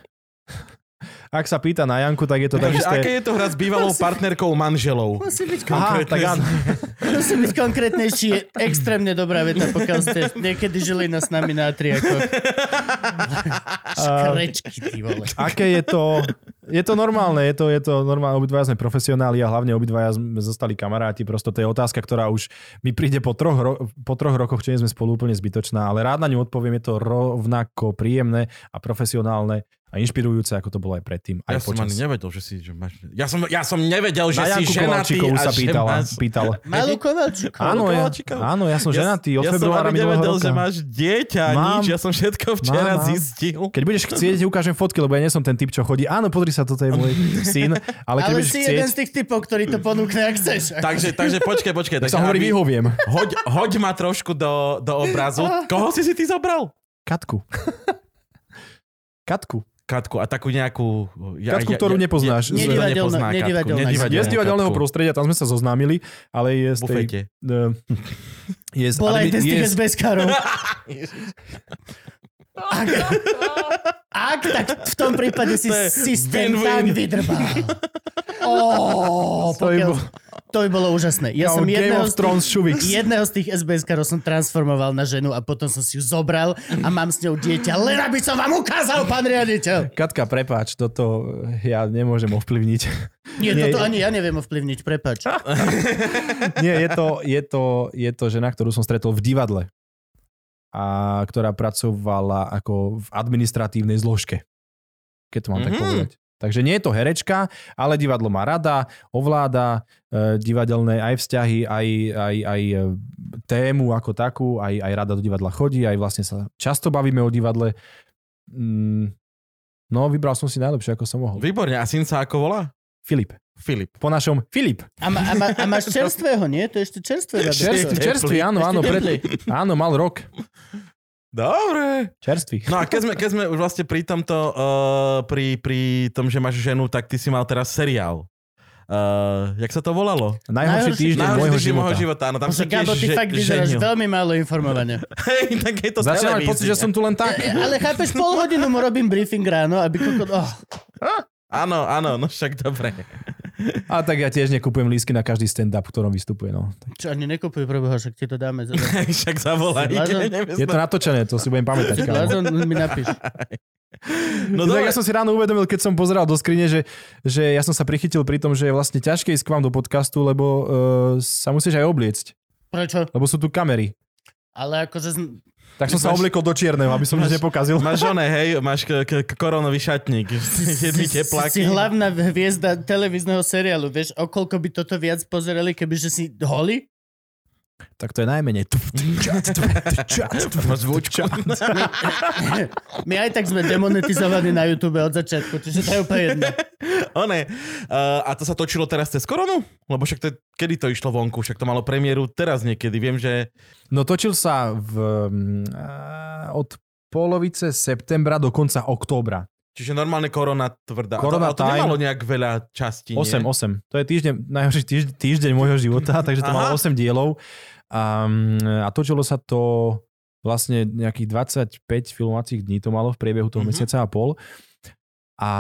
Ak sa pýta na Janku, tak je to tak Takže isté. aké je to hrať s bývalou partnerkou manželov? Musí byť, Aha, konkrétne, tak áno. musí byť konkrétnejší. Je extrémne dobrá veta, pokiaľ ste niekedy žili na s nami na triako. Škrečky, ty vole. Aké je to... Je to normálne, je to, je to normálne, obidvaja sme profesionáli a hlavne obidvaja sme zostali kamaráti, prosto to je otázka, ktorá už mi príde po troch, ro- po troch rokoch, čo nie sme spolu úplne zbytočná, ale rád na ňu odpoviem, je to rovnako príjemné a profesionálne a inšpirujúce, ako to bolo aj predtým. Aj Ja som počas. ani nevedel, že si... Že máš... ja, som, ja som nevedel, že Na si ženatý sa pýtala, máš... pýtal. Malú Kovalčíkovú. Áno, ja, áno, ja som ženatý od ja februára som ani minulého nevedel, roka. že máš dieťa, Mám. nič. Ja som všetko včera Mám, mám. zistil. Keď budeš chcieť, ti ukážem fotky, lebo ja nie som ten typ, čo chodí. Áno, pozri sa, toto je môj syn. Ale keď Ale si chcieť, jeden z tých typov, ktorý to ponúkne, ak chceš. Takže, takže počkaj, počkaj. tak sa hovorí, vyhoviem. hoď, hoď ma trošku do, do obrazu. Koho si si ty zobral? Katku. Katku. Katku a takú nejakú... Katku, ktorú nepoznáš. nikto Nedivadelná- nepozná Katku, nedivadelná. nedivadelná Je z divadelného prostredia, tam sme sa zoznámili, ale je z tej... eh, Je z, Bola aj admi- ten z je tých z, SBS-károv. Ak, ak, tak v tom prípade si systém win-win. tak vydrbal. Oh, To by pokiaľ, bol- to by bolo úžasné. Ja som Game jedného z, tých, jedného z tých SBS-károv som transformoval na ženu a potom som si ju zobral a mám s ňou dieťa, len aby som vám ukázal, pán riaditeľ. Katka, prepáč, toto ja nemôžem ovplyvniť. Nie, Nie. toto ani ja neviem ovplyvniť, prepač. Nie, je to, je, to, je to žena, ktorú som stretol v divadle. A ktorá pracovala ako v administratívnej zložke. Keď to mám tak Mhm. povedať. Takže nie je to herečka, ale divadlo má rada, ovláda e, divadelné aj vzťahy, aj, aj, aj e, tému ako takú, aj, aj rada do divadla chodí, aj vlastne sa často bavíme o divadle. Mm, no, vybral som si najlepšie, ako som mohol. Výborne. A syn sa ako volá? Filip. Filip. Po našom Filip. A, ma, a, ma, a máš čerstvého, nie? To je ešte čerstvé. Čerstvý, čerstvý, áno, áno, pred, áno, mal rok. Dobre. Čerstvý. No a keď sme, keď sme už vlastne pri tomto, uh, pri, pri tom, že máš ženu, tak ty si mal teraz seriál. Uh, jak sa to volalo? Najhorší týždeň Najhorší môjho života. môjho života. Áno, tam sa tiež ty že- fakt vyzeráš veľmi málo informovania. Hej, tak je to Začínam mať pocit, že som tu len tak. Ale chápeš, pol hodinu mu robím briefing ráno, aby kokot... Oh. Áno, áno, no však dobre. A tak ja tiež nekupujem lísky na každý stand-up, v ktorom vystupuje. No. Čo ani nekupuj, preboha, však ti to dáme. Za... však zavolaj. Blázon. Je to natočené, to si budem pamätať. Blázon mi napíš. No No, dobre. ja som si ráno uvedomil, keď som pozeral do skrine, že, že ja som sa prichytil pri tom, že je vlastne ťažké ísť k vám do podcastu, lebo uh, sa musíš aj obliecť, Prečo? lebo sú tu kamery. Ale akože... Tak som sa obliekol do čierneho, aby som nič nepokazil. Máš oné, hej, máš k- k- koronový šatník. Jedný si, hlavná hviezda televízneho seriálu. Vieš, o koľko by toto viac pozerali, kebyže si holi? Tak to je najmenej. Zvučku. My aj tak sme demonetizovaní na YouTube od začiatku, čiže to je úplne jedno. One. Uh, a to sa točilo teraz cez koronu? Lebo však to je, kedy to išlo vonku? Však to malo premiéru teraz niekedy. Viem, že... No točil sa v, mm, od polovice septembra do konca októbra. Čiže normálne korona tvrdá. Korona a to, a to nemalo nejak veľa častí, 8, nie? 8. To je týždeň, najhorší týždeň, týždeň môjho života, takže to malo Aha. 8 dielov. A, a točilo sa to vlastne nejakých 25 filmovacích dní to malo v priebehu toho Mhm. mesiaca a pol. A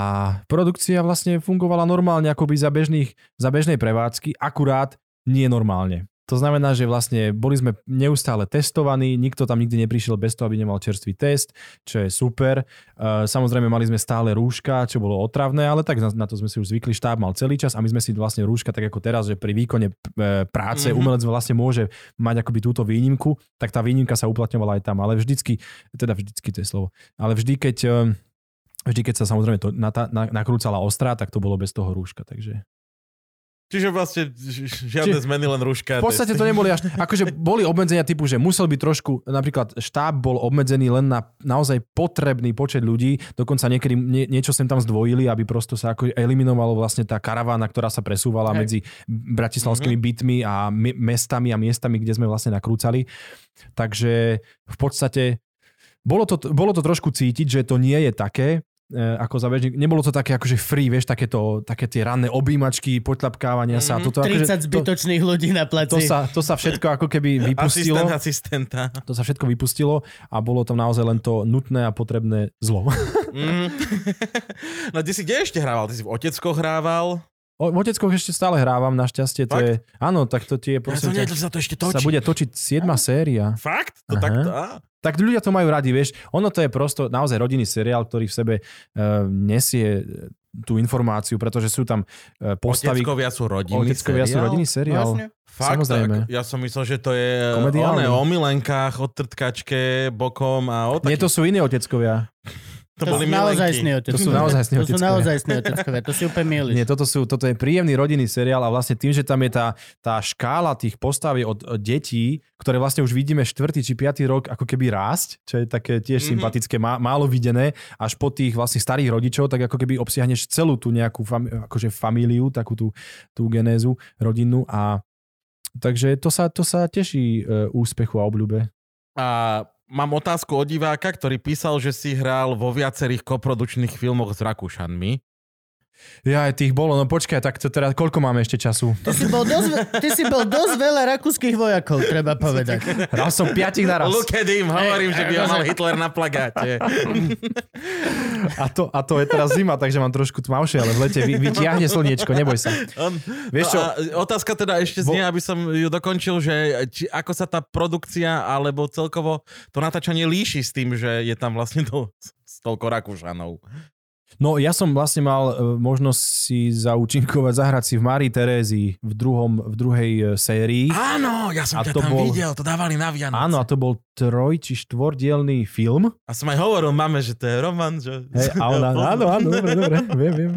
produkcia vlastne fungovala normálne akoby za, bežných, za bežnej prevádzky, akurát nie normálne. To znamená, že vlastne boli sme neustále testovaní, nikto tam nikdy neprišiel bez toho, aby nemal čerstvý test, čo je super. Uh, samozrejme mali sme stále rúška, čo bolo otravné, ale tak na, to sme si už zvykli, štáb mal celý čas a my sme si vlastne rúška, tak ako teraz, že pri výkone e, práce Mhm. mm-hmm. umelec vlastne môže mať akoby túto výnimku, tak tá výnimka sa uplatňovala aj tam, ale vždycky, teda vždycky to je slovo, ale vždy, keď e, vždy, keď sa samozrejme to nata, nakrúcala ostrá, tak to bolo bez toho rúška, takže Čiže vlastne žiadne Či- zmeny, len rúška. V podstate to neboli až... Akože boli obmedzenia typu, že musel byť trošku... Napríklad štáb bol obmedzený len na naozaj potrebný počet ľudí. Dokonca niekedy nie, niečo sem tam zdvojili, aby prosto sa ako eliminovalo vlastne tá karavána, ktorá sa presúvala Hej. medzi bratislavskými bytmi a mi- mestami a miestami, kde sme vlastne nakrúcali. Takže v podstate bolo to, bolo to trošku cítiť, že to nie je také, ako za bežník. Nebolo to také akože free, vieš, takéto, také tie ranné objímačky, potľapkávania sa. Mhm. Toto, akože, 30 zbytočných ľudí na placi. to, to, sa, to sa všetko ako keby vypustilo. Asistent asistenta. To sa všetko vypustilo a bolo tam naozaj len to nutné a potrebné zlo. Mm. no ty si kde ešte hrával? Ty si v Otecko hrával? O, v Oteckoch ešte stále hrávam, našťastie. To Fakt? je, áno, tak to tie, Ja prosím, som nevedel, sa to ešte sa točí. bude točiť 7 séria. Fakt? To Aha. takto? Á. Tak ľudia to majú radi, vieš. Ono to je prosto naozaj rodinný seriál, ktorý v sebe uh, nesie e, tú informáciu, pretože sú tam uh, postavy... Oteckovia sú rodinný Oteckovia sú seriál? rodinný seriál. Vlastne. Fakt, Samozrejme. Tak, ja som myslel, že to je Komediálny. one, o milenkách, o trtkačke, bokom a o Nie, takých. to sú iní oteckovia. To To boli sú naozaj oteckovia. To sú naozajstní To sú naozaj sní oteckovia. To si úplne milíš. Nie, toto, sú, toto je príjemný rodinný seriál a vlastne tým, že tam je tá, tá škála tých postav je od, od detí, ktoré vlastne už vidíme štvrtý či piatý rok ako keby rásť, čo je také tiež Mhm. mm-hmm. sympatické, má, málo videné, až po tých vlastne starých rodičov, tak ako keby obsiahneš celú tú nejakú fam, akože famíliu, takú tú, tú genézu rodinnú a takže to sa, to sa teší e, úspechu a obľúbe. A mám otázku od diváka, ktorý písal, že si hral vo viacerých koprodučných filmoch s Rakúšanmi. Ja, aj tých bolo, no počkaj, tak to teda, koľko máme ešte času? Ty si bol dosť, ty si bol dosť veľa rakúskych vojakov, treba povedať. Hral som piatich naraz. Look at him, hovorím, že by ho akože- mal Hitler na plagáte. A to, a to je teraz zima, takže mám trošku tmavšie, ale v lete vy, vytiahne slniečko, neboj sa. On, Vieš čo? no a otázka teda ešte znie, aby som ju dokončil, že či, ako sa tá produkcia alebo celkovo to natáčanie líši s tým, že je tam vlastne to, toľko Rakúšanov. No ja som vlastne mal e, možnosť si zaúčinkovať, zahrať si v Marii Terézii v, druhom, v druhej e, sérii. Áno, ja som A ťa to tam bol- videl, to dávali na Vianoce. Áno, a to bol troj či štvordielný film. A som aj hovoril mame, že to je román, že... Hej, a ona, áno, áno, dobre, dobre, viem, viem.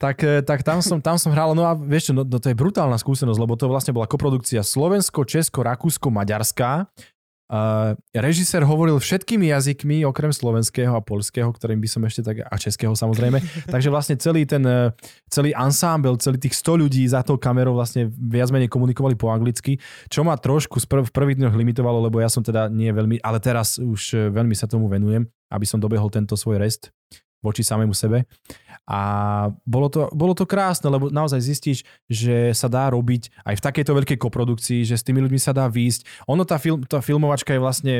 Tak, e, tak tam, som, tam som hral, no a vieš čo, no, no to je brutálna skúsenosť, lebo to vlastne bola koprodukcia Slovensko, Česko, Rakúsko, Maďarská. Uh, režisér hovoril všetkými jazykmi, okrem slovenského a polského, ktorým by som ešte tak, a českého samozrejme. Takže vlastne celý ten, e, celý ansámbel, celý tých 100 ľudí za tou kamerou vlastne viac menej komunikovali po anglicky, čo ma trošku v prvých dňoch limitovalo, lebo ja som teda nie veľmi, ale teraz už e, veľmi sa tomu venujem, aby som dobehol tento svoj rest voči samému sebe. A bolo to, bolo to krásne, lebo naozaj zistíš, že sa dá robiť aj v takejto veľkej koprodukcii, že s tými ľuďmi sa dá výjsť. Ono, tá, film, tá filmovačka je vlastne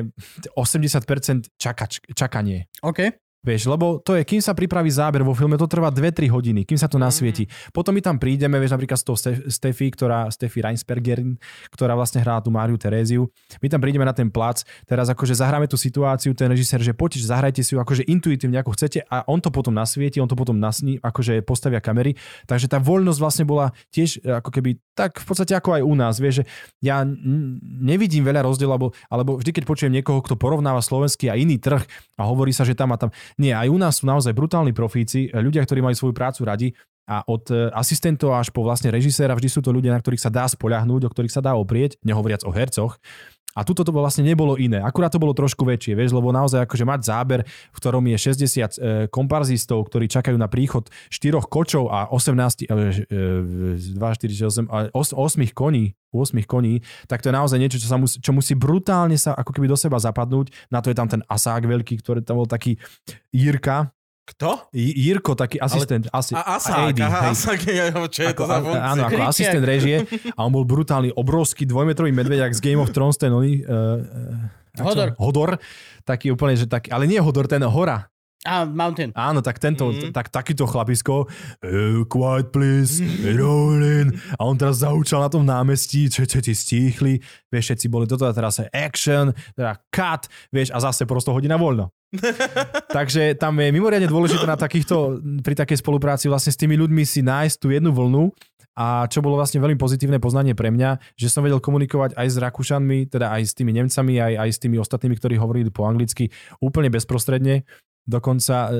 80% čakač, čakanie. OK. Vieš, lebo to je, kým sa pripraví záber vo filme, to trvá 2-3 hodiny, kým sa to nasvieti. Potom my tam prídeme, vieš, napríklad s tou Ste- Steffi, ktorá, Steffi Reinsperger, ktorá vlastne hrá tú Máriu Teréziu. My tam prídeme na ten plac, teraz akože zahráme tú situáciu, ten režisér, že poďte, zahrajte si ju akože intuitívne, ako chcete a on to potom nasvieti, on to potom nasní, akože postavia kamery. Takže tá voľnosť vlastne bola tiež e, ako keby tak v podstate ako aj u nás, vieš, že ja nevidím veľa rozdielov, alebo, alebo vždy, keď počujem niekoho, kto porovnáva slovenský a iný trh a hovorí sa, že tam a tam, nie, aj u nás sú naozaj brutálni profíci, ľudia, ktorí majú svoju prácu radi a od e, asistentov až po vlastne režiséra vždy sú to ľudia, na ktorých sa dá spoľahnúť, o ktorých sa dá oprieť, nehovoriac o hercoch. A tuto to vlastne nebolo iné. Akurát to bolo trošku väčšie, vieš, lebo naozaj akože mať záber, v ktorom je 60 e, komparzistov, ktorí čakajú na príchod 4 kočov a 18, e, e, 2, 4, 8, a 8 koní, 8 koní, tak to je naozaj niečo, čo, sa musí, čo musí brutálne sa ako keby do seba zapadnúť. Na to je tam ten asák veľký, ktorý tam bol taký Jirka, Kto? Jirko, taký asistent. asi, A Asák, AD, aha, hej. Asák, ja, čo je to Ako, za a- funkcia? áno, ako Kričiak. asistent režie a on bol brutálny, obrovský dvojmetrový medveďak z Game of Thrones, ten oný, uh, uh, Hodor. Hodor, taký úplne, že taký, ale nie Hodor, ten hora. A Mountain. Áno, tak tento, Mhm. mm. tak, takýto chlapisko, uh, quiet please, rolling. A on teraz zaučal na tom námestí, čo ti stíchli, vieš, všetci boli toto a teraz je action, teda cut, vieš, a zase prosto hodina voľno. Takže tam je mimoriadne dôležité na takýchto, pri takej spolupráci vlastne s tými ľuďmi si nájsť tú jednu vlnu a čo bolo vlastne veľmi pozitívne poznanie pre mňa, že som vedel komunikovať aj s Rakúšanmi, teda aj s tými Nemcami, aj, aj s tými ostatnými, ktorí hovorili po anglicky úplne bezprostredne Dokonca e, e,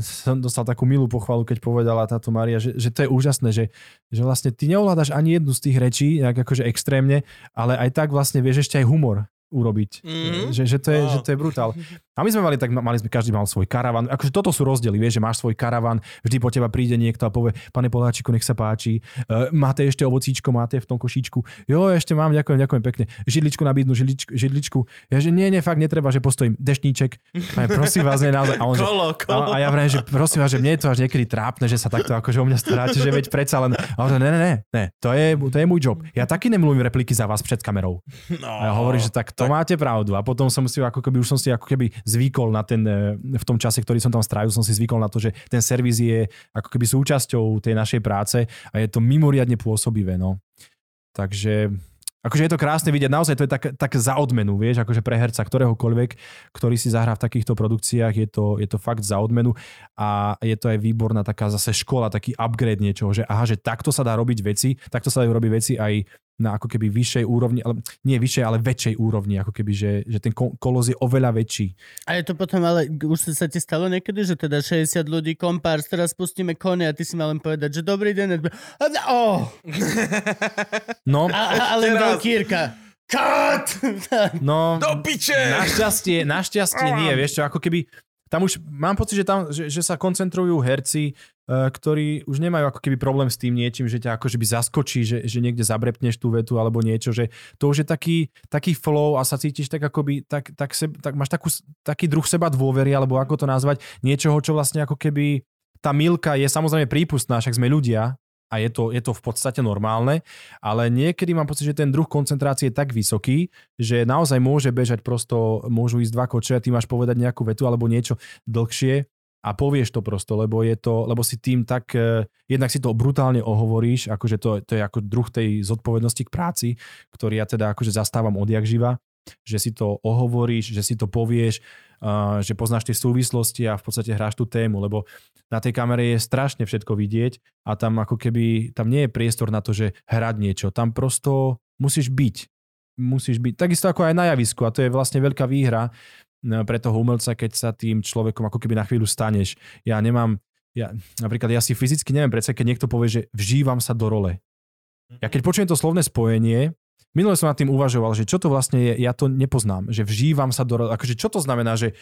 som dostal takú milú pochvalu, keď povedala táto Maria, že, že to je úžasné, že, že vlastne ty neovládaš ani jednu z tých rečí, nejak akože extrémne, ale aj tak vlastne vieš ešte aj humor urobiť. Mhm. Že, že, to je, Wow. že to je brutál. A my sme mali tak, mali sme, každý mal svoj karavan. Akože toto sú rozdiely, vieš, že máš svoj karavan, vždy po teba príde niekto a povie, pane Poláčiku, nech sa páči, uh, máte ešte ovocíčko, máte v tom košíčku. Jo, ešte mám, ďakujem, ďakujem pekne. Židličku nabídnu, židličku, židličku. Ja, že nie, nie, fakt netreba, že postojím. Deštníček. A ja, prosím vás, nie, naozaj. A, on, že, Kolo, kolo. a, a ja vrajím, že prosím vás, že mne je to až niekedy trápne, že sa takto akože o mňa staráte, že veď predsa len. A on ne, ne, ne, ne, to je, to je môj job. Ja taky nemluvím repliky za vás pred kamerou. No, A ja hovorím, že tak to máte pravdu. A potom som si ako keby, už som si ako keby zvykol na ten, e, v tom čase, ktorý som tam strávil, som si zvykol na to, že ten servis je ako keby súčasťou tej našej práce a je to mimoriadne pôsobivé, no. Takže Akože je to krásne vidieť, naozaj to je tak, tak za odmenu, vieš, akože pre herca ktoréhokoľvek, ktorý si zahrá v takýchto produkciách, je to, je to fakt za odmenu a je to aj výborná taká zase škola, taký upgrade niečoho, že aha, že takto sa dá robiť veci, takto sa dajú robiť veci aj na ako keby vyššej úrovni, ale nie vyššej, ale väčšej úrovni, ako keby, že, že ten ko- kolos je oveľa väčší. A je to potom, ale už sa ti stalo niekedy, že teda 60 ľudí, kompárs, teraz pustíme kone a ty si mal len povedať, že dobrý deň. Oh, No, a, a, a len. Cut! no, Do piče! Našťastie, našťastie nie, vieš čo, ako keby tam už mám pocit, že, tam, že, že sa koncentrujú herci, uh, ktorí už nemajú ako keby problém s tým niečím, že ťa akože by zaskočí, že, že niekde zabrepneš tú vetu alebo niečo, že to už je taký, taký flow a sa cítiš tak akoby, tak, tak, se, tak máš takú, taký druh seba dôvery, alebo ako to nazvať, niečoho, čo vlastne ako keby tá milka je samozrejme prípustná, však sme ľudia, a je to, je to v podstate normálne, ale niekedy mám pocit, že ten druh koncentrácie je tak vysoký, že naozaj môže bežať prosto, môžu ísť dva koče a ty máš povedať nejakú vetu alebo niečo dlhšie a povieš to prosto, lebo je to, lebo si tým tak, eh, jednak si to brutálne ohovoríš, akože to, to je ako druh tej zodpovednosti k práci, ktorý ja teda akože zastávam odjak živa, že si to ohovoríš, že si to povieš, uh, že poznáš tie súvislosti a v podstate hráš tú tému, lebo na tej kamere je strašne všetko vidieť a tam ako keby, tam nie je priestor na to, že hrať niečo, tam prosto musíš byť. Musíš byť. Takisto ako aj na javisku a to je vlastne veľká výhra pre toho umelca, keď sa tým človekom ako keby na chvíľu staneš. Ja nemám, ja, napríklad ja si fyzicky neviem predsa, keď niekto povie, že vžívam sa do role. Ja keď počujem to slovné spojenie, minule som nad tým uvažoval, že čo to vlastne je, ja to nepoznám, že vžívam sa do. Akože čo to znamená, že,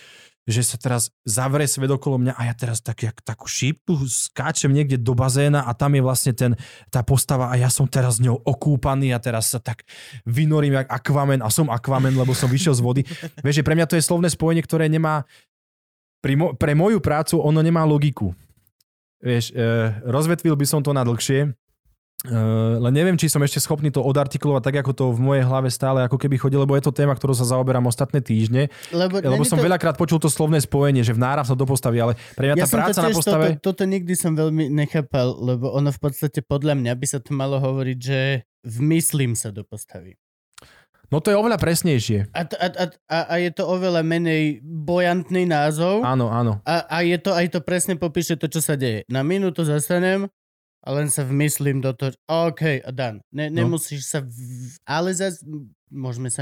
že sa teraz zavrie svet okolo mňa a ja teraz tak, jak takú šípku skáčem niekde do bazéna a tam je vlastne ten, tá postava a ja som teraz ňou okúpaný a teraz sa tak vynorím jak akvamen a som akvamen, lebo som vyšiel z vody. Vieš, že pre mňa to je slovné spojenie, ktoré nemá mo- pre moju prácu ono nemá logiku. Vieš, e, rozvetvil by som to na dlhšie, Uh, len neviem, či som ešte schopný to odartikulovať tak, ako to v mojej hlave stále ako keby chodilo, lebo je to téma, ktorou sa zaoberám ostatné týždne. Lebo, Lebo som to... veľakrát počul to slovné spojenie, že vnáram sa do postavy, ale pre mňa Ja tá som to práca na postave... toto, toto nikdy som veľmi nechápal, lebo ono v podstate podľa mňa by sa to malo hovoriť, že vmyslím sa do postavy. No to je oveľa presnejšie. A, a, a, a, a je to oveľa menej bojantný názov Áno, áno. a, a je to aj to presne popíše to, čo sa deje. Na minútu zastanem a len sa vmyslím do toho, OK, a dan. Ne, No. nemusíš sa, v... ale zase môžeme sa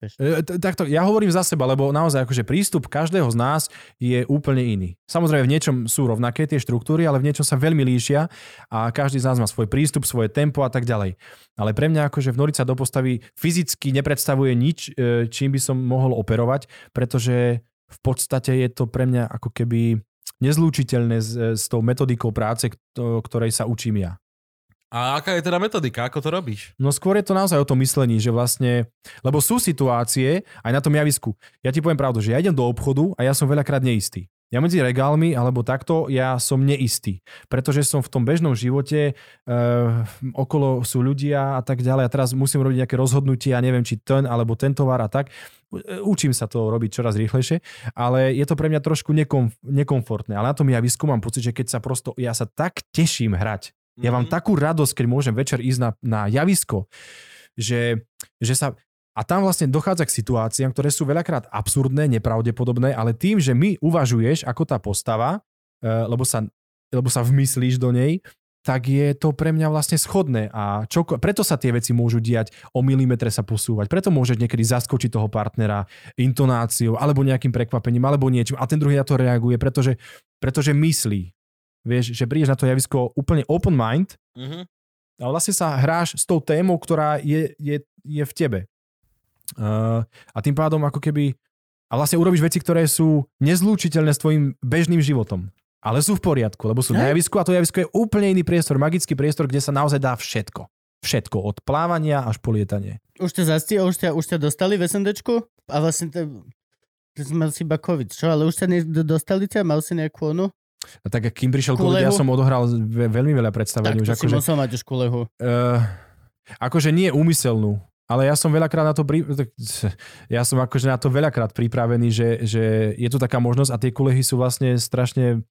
vieš. E, t- Takto, ja hovorím za seba, lebo naozaj akože prístup každého z nás je úplne iný. Samozrejme v niečom sú rovnaké tie štruktúry, ale v niečom sa veľmi líšia a každý z nás má svoj prístup, svoje tempo a tak ďalej. Ale pre mňa akože vnoriť sa do postavy fyzicky nepredstavuje nič, e, čím by som mohol operovať, pretože v podstate je to pre mňa ako keby nezlúčiteľné s, s tou metodikou práce, kto- ktorej sa učím ja. A aká je teda metodika? Ako to robíš? No skôr je to naozaj o tom myslení, že vlastne, lebo sú situácie aj na tom javisku. Ja ti poviem pravdu, že ja idem do obchodu a ja som veľakrát neistý. Ja medzi regálmi alebo takto ja som neistý, pretože som v tom bežnom živote, e, okolo sú ľudia a tak ďalej a teraz musím robiť nejaké rozhodnutie a neviem, či ten alebo ten tovar a tak. E, Učím sa to robiť čoraz rýchlejšie, ale je to pre mňa trošku nekom, nekomfortné. Ale na tom javisku mám pocit, že keď sa prosto, ja sa tak teším hrať, ja mám Mhm. takú radosť, keď môžem večer ísť na, na javisko, že, že sa... A tam vlastne dochádza k situáciám, ktoré sú veľakrát absurdné, nepravdepodobné, ale tým, že my uvažuješ ako tá postava, eh, lebo sa, lebo sa vmyslíš do nej, tak je to pre mňa vlastne schodné a čo, preto sa tie veci môžu diať, o milimetre sa posúvať, preto môžeš niekedy zaskočiť toho partnera intonáciou alebo nejakým prekvapením alebo niečím a ten druhý na to reaguje, pretože, pretože myslí. Vieš, že prídeš na to javisko úplne open mind Mhm. a vlastne sa hráš s tou témou, ktorá je, je, je v tebe. Uh, a tým pádom ako keby a vlastne urobíš veci, ktoré sú nezlúčiteľné s tvojim bežným životom. Ale sú v poriadku, lebo sú na javisku a to javisko je úplne iný priestor, magický priestor, kde sa naozaj dá všetko. Všetko, od plávania až po lietanie. Už ťa zasti, už ťa, už ťa dostali v SNDčku? A vlastne to, ty si mal si iba COVID, čo? Ale už ťa ne, dostali ťa? Mal si nejakú onu? A tak, kým prišiel COVID, ja som odohral ve- veľmi veľa Tak predstavení. to už si akože, musel mať už kulehu. uh, akože nie úmyselnú, ale ja som veľakrát na to pri... ja som akože na to veľakrát pripravený, že, že je tu taká možnosť a tie kulehy sú vlastne strašne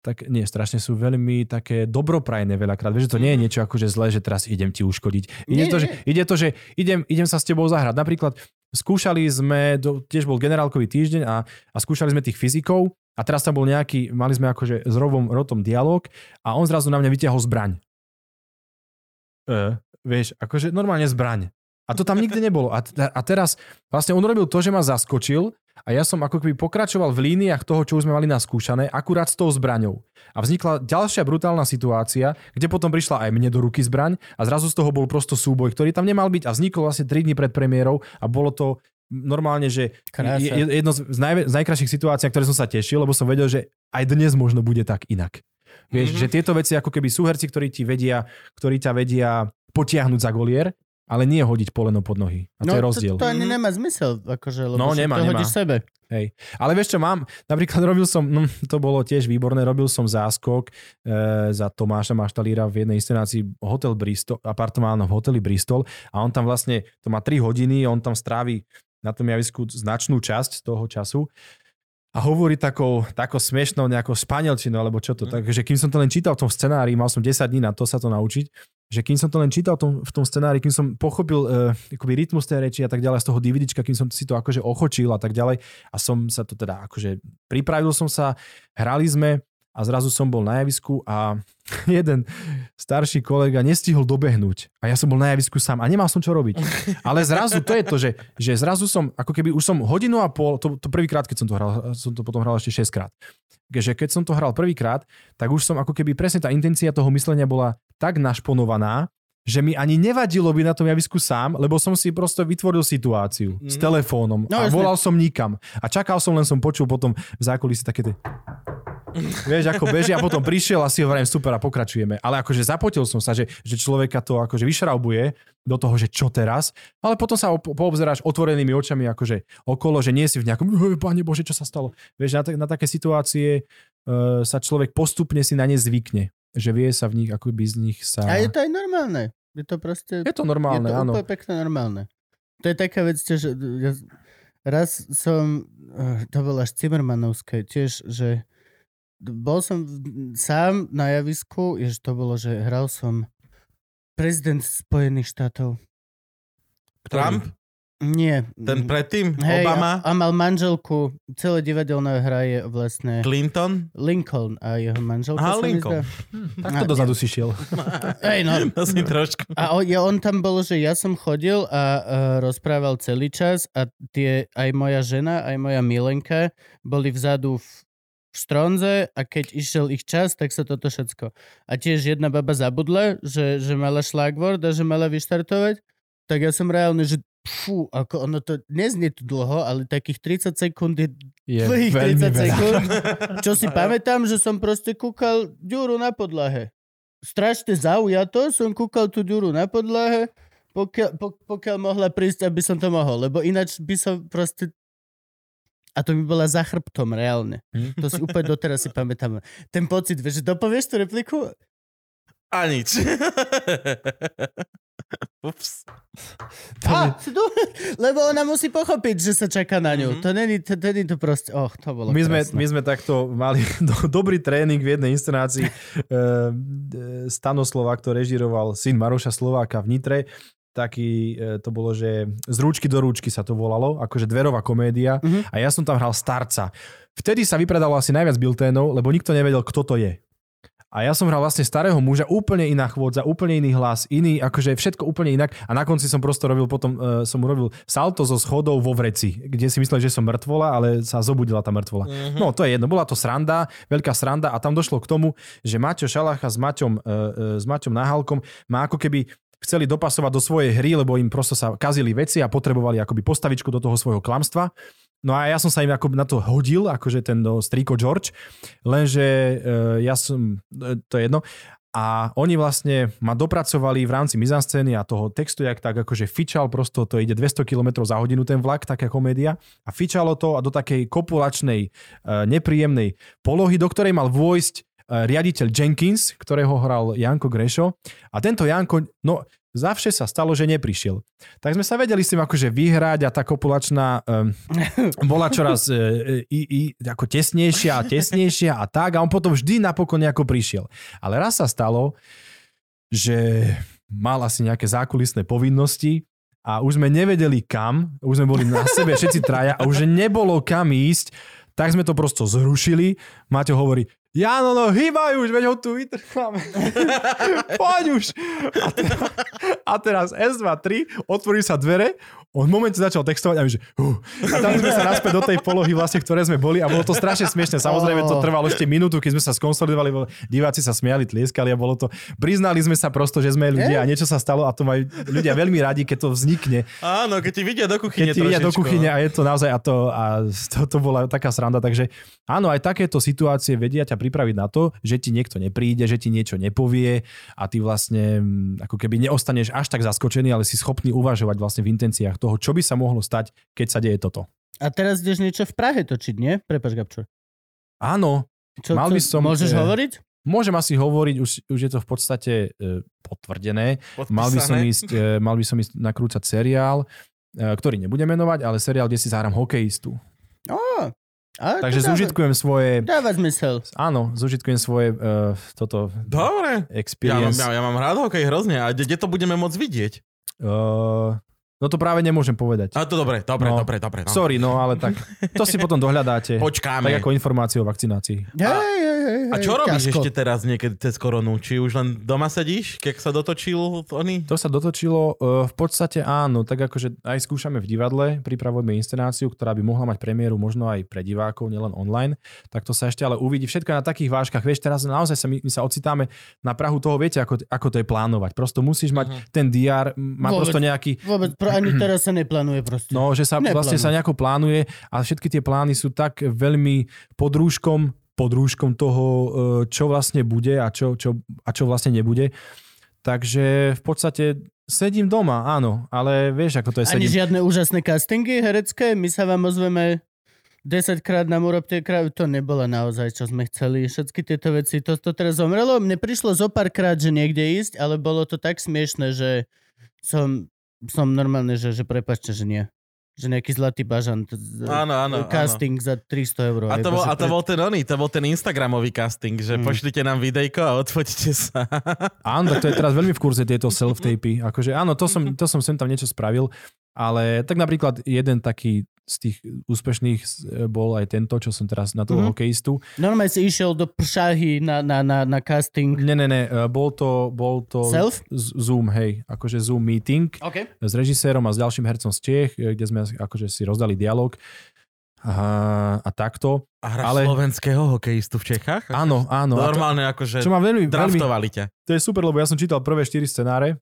tak nie, strašne sú veľmi také dobroprajné veľakrát. Vieš, že to nie je niečo akože zlé, že teraz idem ti uškodiť. Ide, Nie, to, že, ide to, že idem, idem sa s tebou zahrať. Napríklad skúšali sme, tiež bol generálkový týždeň a, a skúšali sme tých fyzikov a teraz tam bol nejaký, mali sme akože s Rovom Rotom dialog a on zrazu na mňa vyťahol zbraň. E, vieš, akože normálne zbraň. A to tam nikdy nebolo. A, t- a teraz vlastne on robil to, že ma zaskočil a ja som ako keby pokračoval v líniách toho, čo už sme mali naskúšané, akurát s tou zbraňou. A vznikla ďalšia brutálna situácia, kde potom prišla aj mne do ruky zbraň a zrazu z toho bol prosto súboj, ktorý tam nemal byť a vznikol vlastne 3 dní pred premiérou a bolo to normálne, že Krása. je, je- jedno z, najve, z najkrajších situácií, ktoré som sa tešil, lebo som vedel, že aj dnes možno bude tak inak. Vieš, Mhm. mm-hmm. že tieto veci ako keby sú herci, ktorí ti vedia, ktorí ťa vedia potiahnuť za golier, ale nie hodiť poleno pod nohy. A to je rozdiel. No, To, to ani Mhm. nemá zmysel, akože, lebo No, nemá, to nemá. hodíš sebe. Hej. Ale vieš čo mám? Napríklad robil som, no, to bolo tiež výborné, robil som záskok e, za Tomáša Maštalíra v jednej inscenácii Hotel Bristol, apartmán v hoteli Bristol a on tam vlastne, to má 3 hodiny, on tam strávi na tom javisku značnú časť toho času a hovorí takou, takou smiešnou nejakou španielčinou, alebo čo to. Mm. Takže kým som to len čítal v tom scenári, mal som 10 dní na to sa to naučiť, že kým som to len čítal tom, v tom scenári, kým som pochopil uh, akoby rytmus tej reči a tak ďalej z toho DVDčka, kým som si to akože ochočil a tak ďalej a som sa to teda akože pripravil som sa, hrali sme a zrazu som bol na javisku a jeden starší kolega nestihol dobehnúť a ja som bol na javisku sám a nemal som čo robiť. Ale zrazu, to je to, že, že zrazu som, ako keby už som hodinu a pol, to, to prvýkrát, keď som to hral, som to potom hral ešte 6 krát. Že keď som to hral prvýkrát, tak už som ako keby presne tá intencia toho myslenia bola tak našponovaná, že mi ani nevadilo byť na tom javisku sám, lebo som si prosto vytvoril situáciu mm. s Mhm. telefónom No, a jasne. volal som nikam. A čakal som, len som počul potom v zákulisí také tie... Vieš, ako beží a potom prišiel a si hovorím, super a pokračujeme. Ale akože zapotil som sa, že, že človeka to akože vyšraubuje do toho, že čo teraz, ale potom sa op- poobzeráš otvorenými očami akože okolo, že nie si v nejakom, "Oj, pane Bože, čo sa stalo. Vieš, na, ta- na také situácie uh, sa človek postupne si na ne zvykne, že vie sa v nich, ako by z nich sa... A je to aj normálne. Je to proste... je to normálne, je to áno. úplne pekne normálne. To je taká vec, že ja, raz som, eh, to bolo až Cimmermanovské, tiež, že bol som sám na javisku, jež to bolo, že hral som prezident Spojených štátov. Trump? Nie. Ten predtým? Hej, Obama? A, a mal manželku, celé divadelná hra je vlastne Clinton? Lincoln a jeho manželka Aha, mi Lincoln. zdá. Tak A- to dozadu si šiel. Hej, no, To si trošku. A on, ja, on tam bol, že ja som chodil a uh, rozprával celý čas a tie, aj moja žena, aj moja milenka boli vzadu v, v štronze a keď išiel ich čas, tak sa toto všetko. A tiež jedna baba zabudla, že, že mala šlagvord a že mala vyštartovať, tak ja som reálne, že fú, ako ono to neznie tu dlho, ale takých 30 sekúnd je Je dlhých veľmi 30 veľa. sekúnd. Čo si pamätám, že som proste kúkal ďuru na podlahe. Strašne zaujato som kúkal tú ďuru na podlahe, pokiaľ, po, pokiaľ mohla prísť, aby som to mohol. Lebo ináč by som proste... A to mi bola za chrbtom, reálne. To si úplne doteraz si pamätám. Ten pocit, vieš, že dopovieš tú repliku? A nič. Ups. Á, si tu? Lebo ona musí pochopiť, že sa čaká na ňu. Mhm. To není to, to, není to proste... Och, to bolo My sme, my sme takto mali do, dobrý tréning v jednej inscenácii. E, Stano Slovák to režiroval syn Maroša Slováka v Nitre. Taký, e, to bolo, že z rúčky do rúčky sa to volalo, akože dverová komédia. Mhm. A ja som tam hral starca. Vtedy sa vypredalo asi najviac bilténov, lebo nikto nevedel, kto to je. A ja som hral vlastne starého muža, úplne iná chôdza, úplne iný hlas, iný, akože všetko úplne inak. A na konci som prosto robil potom, uh, som urobil salto zo schodov vo vreci, kde si myslel, že som mŕtvola, ale sa zobudila tá mŕtvola. Mm-hmm. No to je jedno, bola to sranda, veľká sranda a tam došlo k tomu, že Maťo Šalacha s Maťom, uh, uh, s Maťom Nahalkom má ako keby chceli dopasovať do svojej hry, lebo im prosto sa kazili veci a potrebovali akoby postavičku do toho svojho klamstva. No a ja som sa im ako na to hodil, akože ten do striko George, lenže uh, ja som, uh, to je jedno, a oni vlastne ma dopracovali v rámci mizanscény a toho textu, jak tak akože fičal prosto, to ide 200 km za hodinu ten vlak, taká komédia. A fičalo to a do takej kopulačnej, uh, nepríjemnej polohy, do ktorej mal vôjsť uh, riaditeľ Jenkins, ktorého hral Janko Grešo. A tento Janko, no Zavše sa stalo, že neprišiel. Tak sme sa vedeli s tým akože vyhrať a tá kopulačná um, bola čoraz uh, i, i, ako tesnejšia a tesnejšia a tak a on potom vždy napokon nejako prišiel. Ale raz sa stalo, že mal asi nejaké zákulisné povinnosti a už sme nevedeli kam, už sme boli na sebe všetci traja a už nebolo kam ísť, tak sme to prosto zrušili. Maťo hovorí, Jano, no hýbaj už, veď ho tu vytrcháme. Poď už. A teraz, a teraz S2, 3, otvorí sa dvere, on v momente začal textovať a my, že uh, a tam sme sa naspäť do tej polohy vlastne, ktoré sme boli a bolo to strašne smiešne. Samozrejme to trvalo ešte minútu, keď sme sa skonsolidovali, diváci sa smiali, tlieskali a bolo to, priznali sme sa prosto, že sme ľudia a niečo sa stalo a to majú ľudia veľmi radi, keď to vznikne. Áno, keď ti vidia do kuchyne Keď ti vidia do kuchyne a je to naozaj a to, a to, to bola taká sranda, takže áno, aj takéto situácie vedia ťa pripraviť na to, že ti niekto nepríde, že ti niečo nepovie a ty vlastne mm, ako keby neostaneš až tak zaskočený, ale si schopný uvažovať vlastne v intenciách toho, čo by sa mohlo stať, keď sa deje toto. A teraz ideš niečo v Prahe točiť, nie? Prepač, Gabčo. Áno, Čo, Mal by som, Môžeš eh, hovoriť? môžem asi hovoriť, už, už je to v podstate e, potvrdené. Mal by som ísť, e, mal by som ísť nakrúcať seriál, e, ktorý nebudem menovať, ale seriál, kde si zahrám hokejistu. Ó, a Takže dáva, zúžitkujem svoje, dáva zmysel. áno, zúžitkujem svoje uh, toto Dobre. Ja mám, experience. ja, ja mám rád hokej hrozne. A kde, kde to budeme môcť vidieť? Uh, no to práve nemôžem povedať. A to dobre, dobre, No. dobre, dobre. No. Sorry, no ale tak to si potom dohľadáte. Počkáme. Tak ako informáciu o vakcinácii. Hej, hej, hej, A čo robíš ťažko. ešte teraz niekedy cez koronu? Či už len doma sedíš, keď sa dotočil oný? To sa dotočilo, uh, v podstate áno, tak akože aj skúšame v divadle, pripravujeme inscenáciu, ktorá by mohla mať premiéru možno aj pre divákov, nielen online, tak to sa ešte ale uvidí. Všetko na takých vážkach, vieš, teraz naozaj sa my, my sa ocitáme na Prahu toho, viete, ako, ako to je plánovať. Prosto musíš mať Mhm. ten DR, má Vôbec. prosto nejaký, Vôbec, ani teraz sa neplánuje proste. no, že sa Neplánuje. vlastne sa nejako plánuje a všetky tie plány sú tak veľmi pod rúškom, pod rúškom toho, e, čo vlastne bude a čo, čo, a čo vlastne nebude. Takže v podstate sedím doma, áno, ale vieš, ako to je Ani sedím. žiadne úžasné castingy herecké, my sa vám ozveme 10 krát nám urobte krav, to nebolo naozaj, čo sme chceli. Všetky tieto veci, to, to teraz zomrelo. Mne prišlo zo pár krát, že niekde ísť, ale bolo to tak smiešne, že som, som normálne, že, že prepačte, že nie. Že nejaký zlatý bažant. Áno, áno, Casting za 300 eur. A to, bol, a to bol ten oný, to bol ten Instagramový casting, že Mm. pošlite nám videjko a odfotíte sa. Áno, tak to je teraz veľmi v kurze tieto self-tapy. Akože áno, to som, to som sem tam niečo spravil, ale tak napríklad jeden taký z tých úspešných e, bol aj tento, čo som teraz na toho Mhm. hokejistu. Normálne si išiel do Pršahy na, na, na, na casting. Ne, ne, ne, e, bol to, bol to Self? Zoom, hej, akože Zoom meeting OK. s režisérom a s ďalším hercom z Čiech, e, kde sme akože si rozdali dialog a, a takto. A hráš Ale- slovenského hokejistu v Čechách? Áno, áno. A to, Normálne akože čo ma veľmi, draftovali ťa. to je super, lebo ja som čítal prvé 4 scenáre,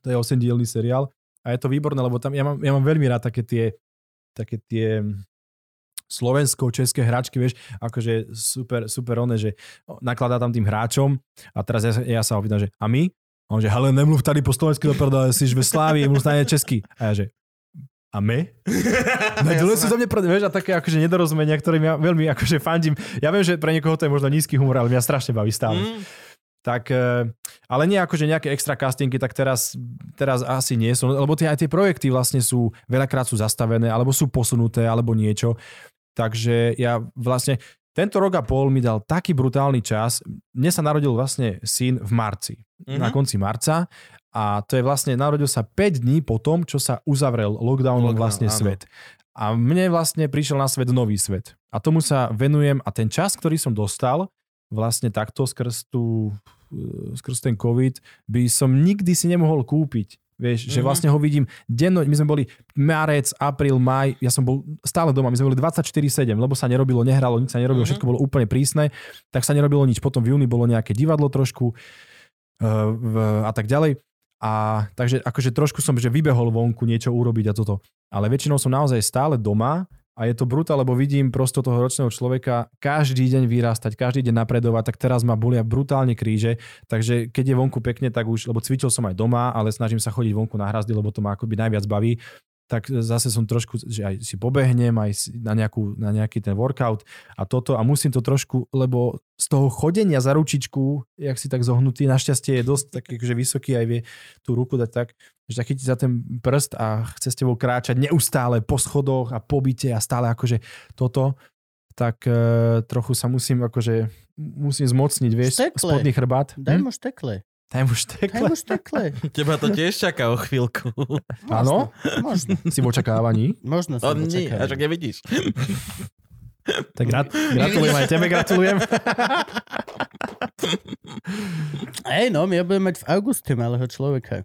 to je 8-dielný seriál a je to výborné, lebo tam ja mám, ja mám veľmi rád také tie, také tie slovensko-české hračky, vieš, akože super, super one, že nakladá tam tým hráčom a teraz ja, ja sa opýtam, že a my? A on že, ale nemluv tady po slovensky do prdele, si ve Slávii, mluv stane česky. A ja že, a my? No dole si zo mne prd, vieš, a také akože nedorozumenia, ktorým ja veľmi akože fandím. Ja viem, že pre niekoho to je možno nízky humor, ale mňa strašne baví stále. Mm. Tak, e, ale nie akože nejaké extra castingy, tak teraz, teraz asi nie sú, lebo tie, aj tie projekty vlastne sú, veľakrát sú zastavené, alebo sú posunuté, alebo niečo. Takže ja vlastne, tento rok a pol mi dal taký brutálny čas. Mne sa narodil vlastne syn v marci, Mhm. na konci marca a to je vlastne, narodil sa 5 dní po tom, čo sa uzavrel lockdownom Lockdown, vlastne áno. svet. A mne vlastne prišiel na svet nový svet. A tomu sa venujem a ten čas, ktorý som dostal, vlastne takto skrz, tú, e, skrz ten COVID by som nikdy si nemohol kúpiť. Vieš, mm-hmm. že Mhm. vlastne ho vidím denno, my sme boli marec, apríl, maj, ja som bol stále doma, my sme boli 24-7, lebo sa nerobilo, nehralo, nič sa nerobilo, Mhm. všetko bolo úplne prísne, tak sa nerobilo nič. Potom v júni bolo nejaké divadlo trošku uh, v, a tak ďalej. A takže akože trošku som, že vybehol vonku niečo urobiť a toto. Ale väčšinou som naozaj stále doma a je to brutál, lebo vidím prosto toho ročného človeka každý deň vyrastať, každý deň napredovať, tak teraz ma bolia brutálne kríže, takže keď je vonku pekne, tak už, lebo cvičil som aj doma, ale snažím sa chodiť vonku na hrazdy, lebo to ma akoby najviac baví, tak zase som trošku, že aj si pobehnem, aj si- na, nejakú, na nejaký ten workout a toto a musím to trošku, lebo z toho chodenia za ručičku, jak si tak zohnutý, našťastie je dosť taký akože vysoký, aj vie tú ruku dať tak, že tak chytí za ten prst a chce s tebou kráčať neustále po schodoch a po byte a stále akože toto, tak e, trochu sa musím akože musím zmocniť, vieš, Štekle. spodný chrbát. Daj Hm? mu štekle. Daj mu Daj štekle. mu štekle. Teba to tiež čaká o chvíľku. Áno, Možno. si v očakávaní. Možno som nie, očakával. až ak nevidíš. Tak grat- gratulujem aj tebe, gratulujem. Hej, no, my budeme mať v auguste malého človeka.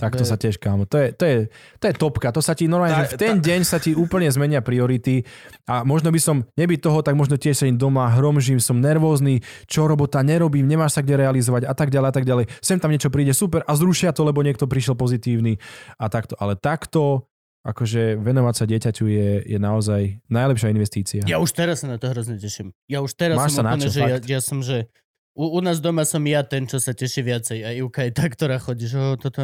Tak to sa tiež, kámo. To je, to je, to je topka. To sa ti normálne, Tá- v ten deň sa ti úplne zmenia priority a možno by som, nebyť toho, tak možno tiež sedím doma, hromžím, som nervózny, čo robota nerobím, nemáš sa kde realizovať a tak ďalej a tak ďalej. Sem tam niečo príde super a zrušia to, lebo niekto prišiel pozitívny a takto. Ale takto, akože venovať sa dieťaťu je, je naozaj najlepšia investícia. Ja už teraz sa na to hrozne teším. Ja už teraz Máš som sa na úplne, čo, že ja, ja som, že u, u nás doma som ja ten, čo sa teší viacej. A Ivka je tá, ktorá chodí, že oh, toto...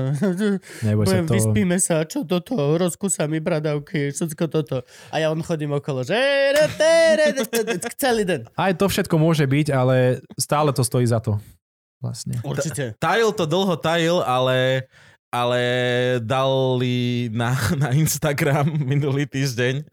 Neboj sa to. vyspíme sa, čo toto, rozkúsa mi bradavky, všetko toto. A ja on chodím okolo, že celý deň. Aj to všetko môže byť, ale stále to stojí za to. Vlastne. Určite. Tajil to dlho tajil, ale ale dali na, na Instagram minulý týždeň,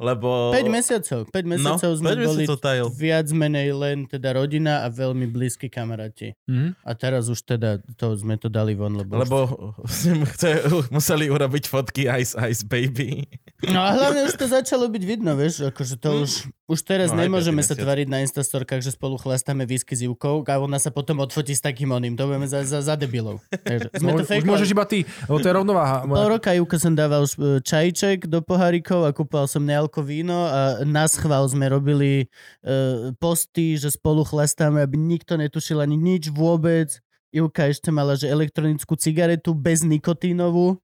lebo... 5 mesiacov. 5 mesiacov no, sme 5 boli mesiacov tajil. viac menej len teda rodina a veľmi blízki kamaráti. Mhm. A teraz už teda to sme to dali von, lebo... Lebo sme chce, museli urobiť fotky Ice Ice Baby. No a hlavne už to začalo byť vidno, vieš, akože to už, už teraz No, nemôžeme sa tvariť na instastorkách, že spolu chlastáme whisky s Ivkou a ona sa potom odfotí s takým oným. To budeme za, za, za debilov. Takže sme to Už, môžeš iba ty, lebo to je rovnováha. Pol roka Ivka som dával e, čajček do pohárikov a kúpal som nealko víno a na schvál sme robili uh, posty, že spolu chlastáme, aby nikto netušil ani nič vôbec. Ivka ešte mala, že elektronickú cigaretu bez nikotínovú,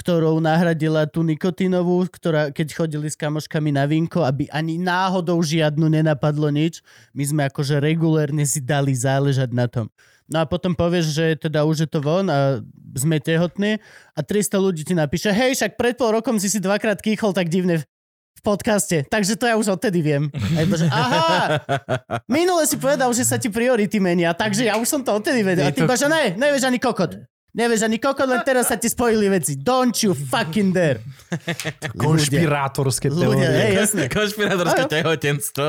ktorou nahradila tú nikotínovú, ktorá keď chodili s kamoškami na vínko, aby ani náhodou žiadnu nenapadlo nič. My sme akože regulérne si dali záležať na tom. No a potom povieš, že teda už je to von a sme tehotní a 300 ľudí ti napíše, hej, však pred pol rokom si si dvakrát kýchol tak divne v podcaste, takže to ja už odtedy viem. A iba, že, aha, minule si povedal, že sa ti priority menia, takže ja už som to odtedy vedel. A ty to- iba, že ne, nevieš ani kokot. Nevieš ani kokot, len teraz sa ti spojili veci. Don't you fucking dare. Konšpirátorské Ľudia, teórie. hej, jasne. Konšpirátorské tehotenstvo.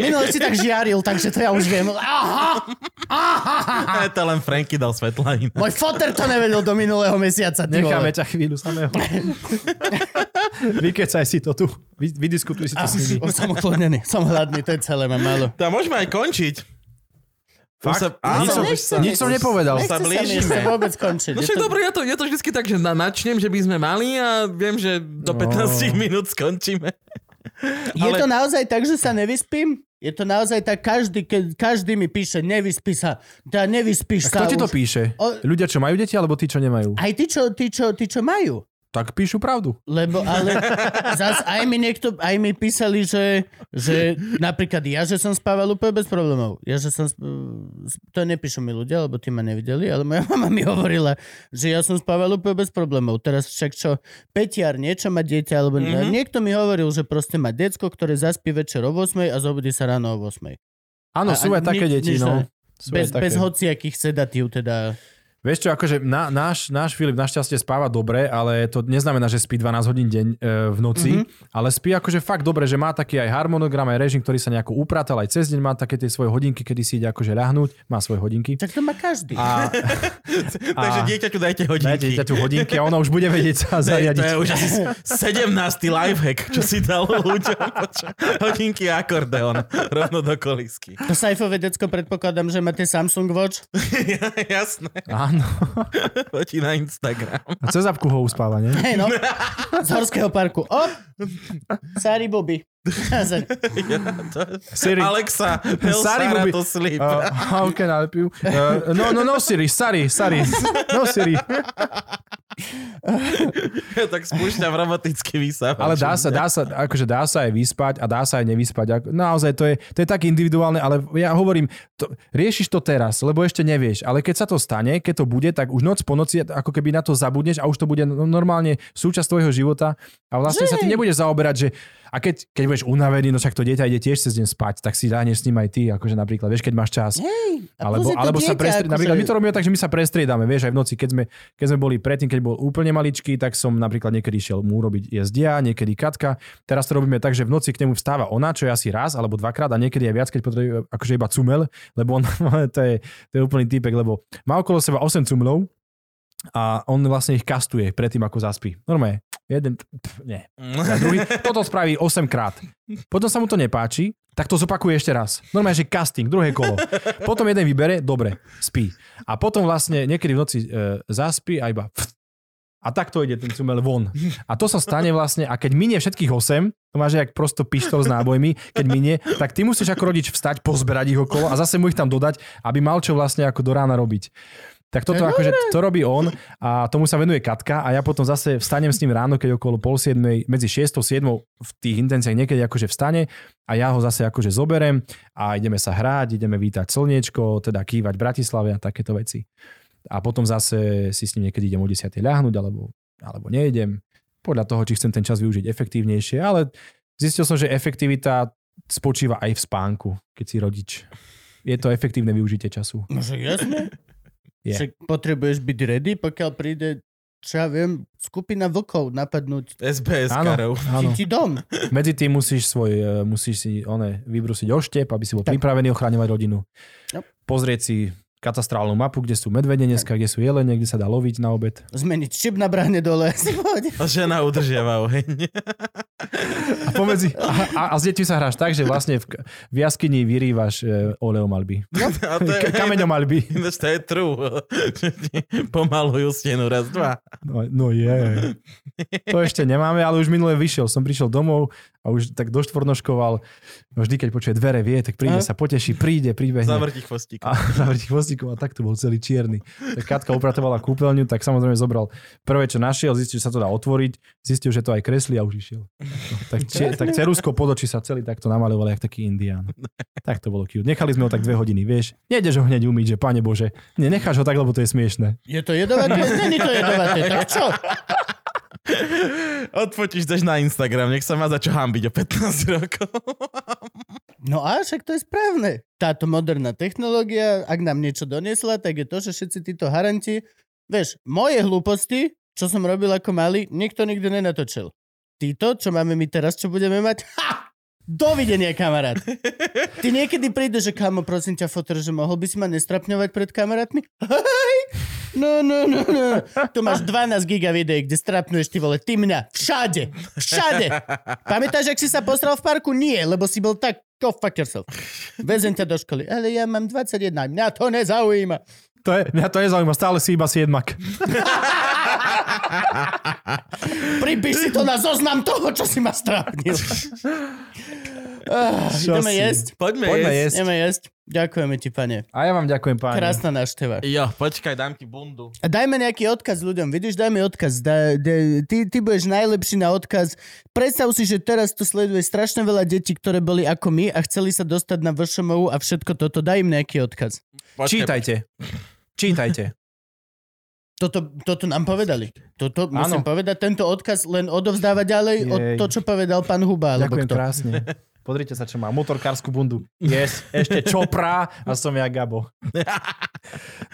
Minule si tak žiaril, takže to ja už viem. Aha, aha, aha. To len Franky dal svetla iná. Môj foter to nevedel do minulého mesiaca. Necháme ťa chvíľu samého. Vykecaj si to tu. Vy, vydiskutuj si to A s už, nimi. som uklonnený, som hladný, to je celé, mám málo. To môžeme aj končiť. Fakt? sa, áno, Nič som- sa, nič som nepovedal. Sa Nechce sa blížime. ešte vôbec končiť. No Je však to- dobre, ja to, ja to vždycky tak, že na, načnem, že by sme mali a viem, že do No. 15 minút skončíme. Je Ale- to naozaj tak, že sa nevyspím? Je to naozaj tak, každý, keď každý mi píše, nevyspí sa, tá nevyspíš Kto sa ti to už. píše? O- Ľudia, čo majú deti, alebo tí, čo nemajú? Aj tí čo, tí, čo, tí, čo majú. Tak píšu pravdu. Lebo, ale zas aj mi niekto, aj mi písali, že, že napríklad ja, že som spával úplne bez problémov. Ja, že som, to nepíšu mi ľudia, lebo tí ma nevideli, ale moja mama mi hovorila, že ja som spával úplne bez problémov. Teraz však čo, Peťar niečo má dieťa, alebo Mhm. mm-hmm. niekto mi hovoril, že proste má decko, ktoré zaspí večer o 8 a zobudí sa ráno o 8. Áno, sú aj také deti, no. Sú Bez, bez hociakých sedatív teda. Vieš čo, akože na, náš, náš Filip našťastie spáva dobre, ale to neznamená, že spí 12 hodín deň e, v noci, mm-hmm. ale spí akože fakt dobre, že má taký aj harmonogram, aj režim, ktorý sa nejako upratal, aj cez deň má také tie svoje hodinky, kedy si ide akože ľahnúť, má svoje hodinky. Tak to má každý. A, Takže dieťaťu dajte dajte hodinky. dieťaťu hodinky a ona už bude vedieť sa je, to zariadiť. je už asi 17. lifehack, čo si dal ľuďom. Hodinky a akordeon. Rovno do kolisky. To Saifové decko predpokladám, že máte Samsung Watch. Jasné. Áno. Fotí na Instagram. A cez apku ho uspáva, nie? Hej no, z horského parku. O, Sari Bobby. Ja, to... Siri. Alexa, tell Sari Sarah Bobby. to sleep. Uh, how can I help you? Uh, no, no, no, Siri, sorry, sorry. No, Siri. tak spúšťam robotický výsávač. Ale dá sa, dá sa, akože dá sa aj vyspať a dá sa aj nevyspať. Naozaj to je, to je tak individuálne, ale ja hovorím, to, riešiš to teraz, lebo ešte nevieš, ale keď sa to stane, keď to bude, tak už noc po noci ako keby na to zabudneš a už to bude no- normálne súčasť tvojho života a vlastne sa ty nebudeš zaoberať, že a keď, keď budeš unavený, no však to dieťa ide tiež cez deň spať, tak si dáhneš s ním aj ty, akože napríklad, vieš, keď máš čas. Hej, Alebo, alebo sa dieťa, prestriedame. akože- Napríklad my to robíme tak, že my sa prestriedame, vieš, aj v noci, keď sme, keď sme boli predtým, keď bol úplne maličký, tak som napríklad niekedy šiel mu urobiť jesdia, niekedy katka. Teraz to robíme tak, že v noci k nemu vstáva ona, čo je asi raz alebo dvakrát a niekedy aj viac, keď potrebuje akože iba cumel, lebo on, to, je, to je úplný typek, lebo má okolo seba 8 cumlov a on vlastne ich kastuje predtým, ako zaspí. Normálne, jeden, pf, nie. Druhý, toto spraví 8 krát. Potom sa mu to nepáči, tak to zopakuje ešte raz. Normálne, že casting, druhé kolo. Potom jeden vybere, dobre, spí. A potom vlastne niekedy v noci e, zaspí a iba pf, a tak to ide ten cumel von. A to sa stane vlastne, a keď minie všetkých 8, to máš jak prosto pištol s nábojmi, keď minie, tak ty musíš ako rodič vstať, pozberať ich okolo a zase mu ich tam dodať, aby mal čo vlastne ako do rána robiť. Tak toto akože to robí on a tomu sa venuje Katka a ja potom zase vstanem s ním ráno, keď okolo pol siedmej, medzi 6 a 7 v tých intenciách niekedy akože vstane a ja ho zase akože zoberem a ideme sa hrať, ideme vítať slniečko, teda kývať Bratislave a takéto veci. A potom zase si s ním niekedy idem o 10 ľahnúť alebo, alebo nejdem. Podľa toho, či chcem ten čas využiť efektívnejšie, ale zistil som, že efektivita spočíva aj v spánku, keď si rodič. Je to efektívne využitie času. No že jasne. Je. Však potrebuješ byť ready, pokiaľ príde, čo ja viem, skupina vlkov napadnúť SBS áno. ti dom. Medzi tým musíš svoj, e, musíš si one, vybrusiť oštep, aby si bol Tak. pripravený ochraňovať rodinu. Yep. Pozrieť si katastrálnu mapu, kde sú medvede dneska, kde sú jelene, kde sa dá loviť na obed. Zmeniť čip na bráne dole. A žena udržiava oheň. A, pomedzi, a, a, a s deťmi sa hráš tak, že vlastne v, v jaskyni vyrývaš e, oleomalby. A to je, K- kameňomalby. Ináč to je true. Pomalujú stenu raz, dva. No, no je. To ešte nemáme, ale už minule vyšiel. Som prišiel domov a už tak doštvornoškoval. No vždy, keď počuje dvere, vie, tak príde Aha. sa, poteší, príde, príbehne. Zavrti chvostík. a zavrti chvostíkom a tak to bol celý čierny. Tak Katka upratovala kúpeľňu, tak samozrejme zobral prvé, čo našiel, zistil, že sa to dá otvoriť, zistil, že to aj kreslí a už išiel. Tak, či, tak cerusko pod oči sa celý takto namaloval, jak taký indián. Tak to bolo cute. Nechali sme ho tak dve hodiny, vieš. Nejdeš ho hneď umyť, že pane Bože. Nie, necháš ho tak, lebo to je smiešne. Je to jedovaté? Není to jedovaté. Tak čo? Odfotíš, daš na Instagram, nech sa má za čo hambiť o 15 rokov. No a však to je správne. Táto moderná technológia, ak nám niečo doniesla, tak je to, že všetci títo haranti, vieš, moje hlúposti, čo som robil ako malý, nikto nikdy nenatočil. Títo, čo máme my teraz, čo budeme mať, ha! Dovidenia, kamarát. Ty niekedy príde, že kamo, prosím ťa, fotor, že mohol by si ma nestrapňovať pred kamarátmi? No, no, no, no. Tu máš 12 giga videí, kde strapnuješ ty vole, ty mňa. Všade. Všade. Pamätáš, ak si sa posral v parku? Nie, lebo si bol tak, go fuck yourself. Vezem ťa do školy. Ale ja mám 21, mňa to nezaujíma. To je, mňa to nezaujíma, stále si iba siedmak. Pripíš si to na zoznam toho, čo si ma strápnil. Ah, Čo ideme si? jesť? Poďme, Poďme jesť. jesť. Ideme jesť. Ďakujeme ti, pane. A ja vám ďakujem, páni. Krásna návšteva. Jo, počkaj, dám ti bundu. A dajme nejaký odkaz ľuďom. Vidíš, dajme odkaz. Da, da, ty, ty budeš najlepší na odkaz. Predstav si, že teraz to sleduje strašne veľa detí, ktoré boli ako my a chceli sa dostať na VŠMU a všetko toto. Daj im nejaký odkaz. Počkaj, Čítajte. Čítajte. Toto, toto nám povedali. Toto musím Áno. povedať. Tento odkaz len odovzdáva ďalej od Jej. to, čo povedal pán Huba. Ďakujem kto. krásne. Pozrite sa, čo má. Motorkárskú bundu. Yes. Ešte čopra a som ja Gabo.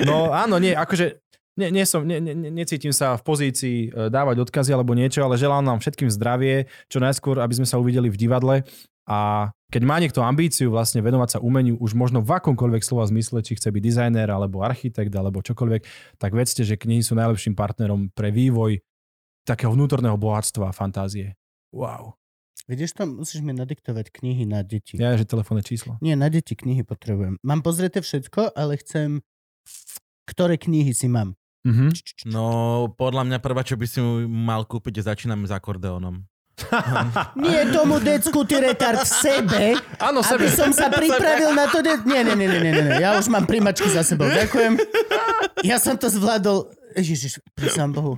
No áno, nie, akože nie, nie som, ne, ne, necítim sa v pozícii e, dávať odkazy alebo niečo, ale želám nám všetkým zdravie, čo najskôr, aby sme sa uvideli v divadle a keď má niekto ambíciu vlastne venovať sa umeniu už možno v akomkoľvek slova zmysle, či chce byť dizajner alebo architekt alebo čokoľvek, tak vedzte, že knihy sú najlepším partnerom pre vývoj takého vnútorného bohatstva a fantázie. Wow. Vidíš to? Musíš mi nadiktovať knihy na deti. Ja, že telefónne číslo. Nie, na deti knihy potrebujem. Mám pozrieté všetko, ale chcem... Ktoré knihy si mám? Mhm. No, podľa mňa prvá, čo by si mal kúpiť, je začíname s akordeónom. Nie tomu decku, ty retard, sebe, Áno, aby sebe. som sa pripravil na to. De- nie, nie, nie, nie, nie, nie, ja už mám primačky za sebou, ďakujem. Ja som to zvládol, Ježiš, prísam Bohu.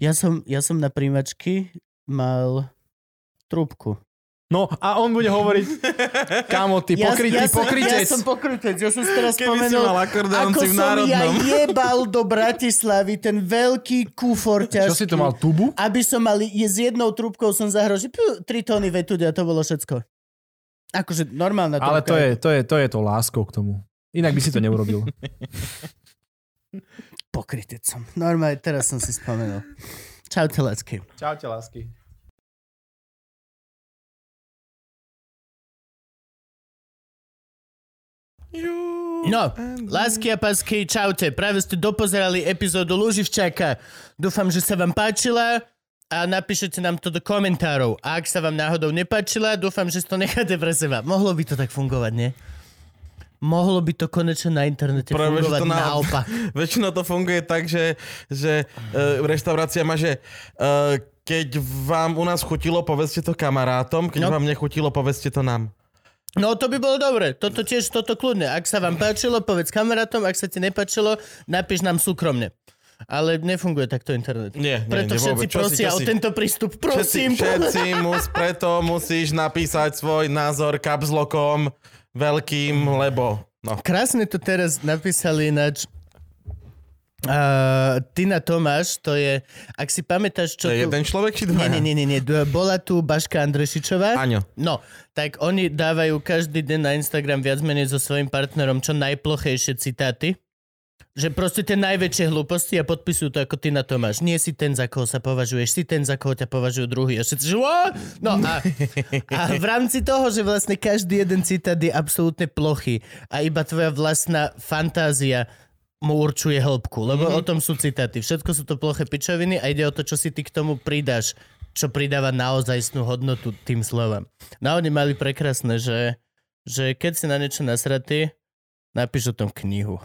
Ja som, ja som na primačky mal trúbku. No a on bude hovoriť, kámo, ty pokrytý, ja, som, pokrytec. ja som pokrytec, ja som si teraz Keby spomenul, mal ako v som ja jebal do Bratislavy ten veľký kufor ťažký. Čo si to mal, tubu? Aby som mal, je s jednou trúbkou som zahral, že piu, 3 tóny vetudia, to bolo všetko. Akože normálna trúbka. Ale to je, to, je, to je to láskou k tomu. Inak by si to neurobil. Pokrytec som. Normálne, teraz som si spomenul. Čaute, lásky. Čaute, lásky. No, lásky a pasky, čaute. Práve ste dopozerali epizódu Luživčaka. Dúfam, že sa vám páčila a napíšete nám to do komentárov. A ak sa vám náhodou nepáčila, dúfam, že si to necháte pre seba. Mohlo by to tak fungovať, nie? Mohlo by to konečne na internete Práve, fungovať to na- naopak. Väčšinou to funguje tak, že, že uh, reštaurácia má, že uh, keď vám u nás chutilo, povedzte to kamarátom, keď No. vám nechutilo, povedzte to nám. No to by bolo dobre. Toto tiež, toto kľudne. Ak sa vám páčilo, povedz kamarátom. Ak sa ti nepáčilo, napíš nám súkromne. Ale nefunguje takto internet. Nie, nie, Preto nie, všetci vôbec. Čo si, prosia o si? tento prístup. Prosím. Všetci, všetci mus, preto musíš napísať svoj názor kapzlokom veľkým, lebo... No. Krásne to teraz napísali ináč. Uh, Tina Tomáš, to je, ak si pamätáš, čo To je tu... jeden človek či dva? nie, nie, nie, nie. Bola tu Baška Andrešičová. Aňo. No, tak oni dávajú každý deň na Instagram viac menej so svojím partnerom čo najplochejšie citáty. Že proste tie najväčšie hlúposti a podpisujú to ako ty na Tomáš. Nie si ten, za koho sa považuješ, si ten, za koho ťa považujú druhý. A všetci, že? No a, a v rámci toho, že vlastne každý jeden citát je absolútne plochý a iba tvoja vlastná fantázia mu určuje hĺbku, lebo mm-hmm. o tom sú citáty. Všetko sú to ploché pičoviny a ide o to, čo si ty k tomu pridáš, čo pridáva naozajstnú hodnotu tým slovám. No oni mali prekrásne, že, že keď si na niečo nasratý, napíš o tom knihu.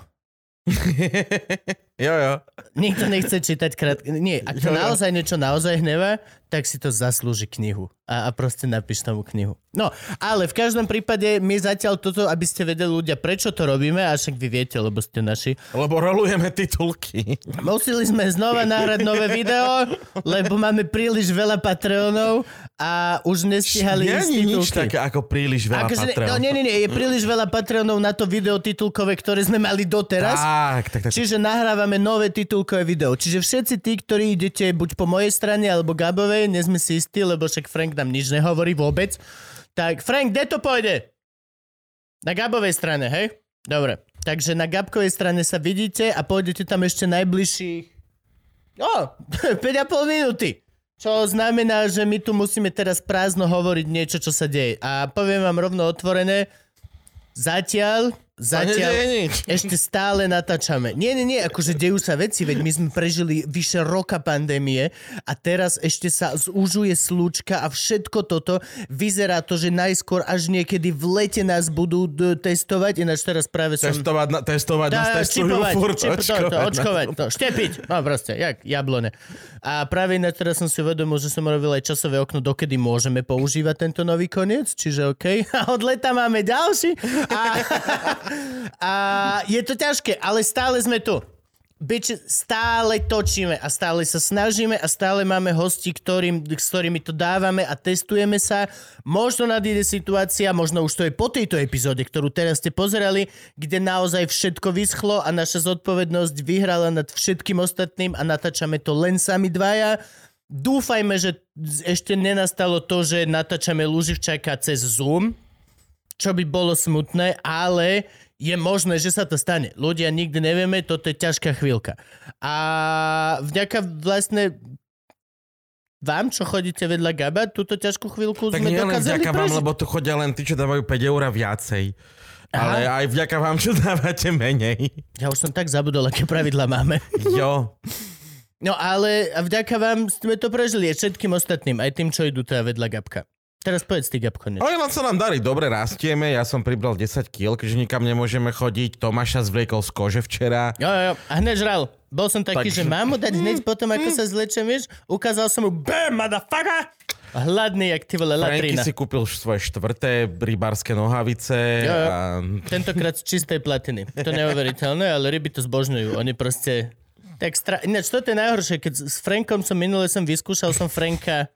jo, jo. Nikto nechce čítať krátke... Nie, ak to Jo, jo. naozaj niečo naozaj hnevá, tak si to zaslúži knihu. A, a proste napíš tomu knihu. No, ale v každom prípade my zatiaľ toto, aby ste vedeli ľudia, prečo to robíme, a však vy viete, lebo ste naši. Lebo rolujeme titulky. Museli sme znova nahrať nové video, lebo máme príliš veľa Patreonov a už nestihali Nie je nič také ako príliš veľa Akože, Patreon. no, nie, nie, nie, je príliš veľa Patreonov na to video titulkové, ktoré sme mali doteraz. Tak, tak, tak. Čiže nahrávame nové titulkové video. Čiže všetci tí, ktorí idete buď po mojej strane alebo Gabovej, nie sme si istí, lebo však Frank nám nič nehovorí vôbec. Tak Frank, kde to pôjde? Na Gabovej strane, hej? Dobre. Takže na Gabkovej strane sa vidíte a pôjdete tam ešte najbližších... O, 5,5 minúty. Čo znamená, že my tu musíme teraz prázdno hovoriť niečo, čo sa deje. A poviem vám rovno otvorené, zatiaľ, Zatiaľ... Ešte stále natáčame. Nie, nie, nie, akože dejú sa veci, veď my sme prežili vyše roka pandémie a teraz ešte sa zúžuje slúčka a všetko toto vyzerá to, že najskôr až niekedy v lete nás budú d- testovať, ináč teraz práve som... Testovať, na, testovať nás Dá, testujú čipovať, furt. čip, to, to, očkovať očkovať, nás. to, štepiť, no proste, jak jablone. A práve ináč teraz som si uvedomil, že som robil aj časové okno, dokedy môžeme používať tento nový koniec, čiže OK. A od leta máme ďalší. A, a je to ťažké, ale stále sme tu. Bič, stále točíme a stále sa snažíme a stále máme hosti, ktorým, s ktorými to dávame a testujeme sa. Možno nadíde situácia, možno už to je po tejto epizóde, ktorú teraz ste pozerali, kde naozaj všetko vyschlo a naša zodpovednosť vyhrala nad všetkým ostatným a natáčame to len sami dvaja. Dúfajme, že ešte nenastalo to, že natáčame Luživčaka cez Zoom, čo by bolo smutné, ale Je možné, že sa to stane. Ľudia nikdy nevieme, toto je ťažká chvíľka. A vďaka vlastne vám, čo chodíte vedľa Gaba, túto ťažkú chvíľku Tak sme dokázali vďaka vám, prežiť. lebo tu chodia len tí, čo dávajú 5 eur viacej. Aha. Ale aj vďaka vám, čo dávate menej. Ja už som tak zabudol, aké pravidla máme. Jo. No ale vďaka vám sme to prežili aj všetkým ostatným, aj tým, čo idú teda vedľa Gabka. Teraz povedz ty, Gabko, niečo. Ale len sa nám darí, dobre rastieme, ja som pribral 10 kg, keďže nikam nemôžeme chodiť, Tomáša zvliekol z kože včera. Jo, jo, jo. A hneď žral. Bol som taký, Takže- že mám mu dať hneď potom, ako sa zlečem, vieš? Ukázal som mu, BAM, motherfucker! Hladný, jak ty vole, Franky latrina. si kúpil svoje štvrté rybárske nohavice. Jo, jo. A... Tentokrát z čistej platiny. To neuveriteľné, ale ryby to zbožňujú. Oni proste... Tak stra... Ináč, toto je najhoršie, keď s Frankom som minule som vyskúšal som Franka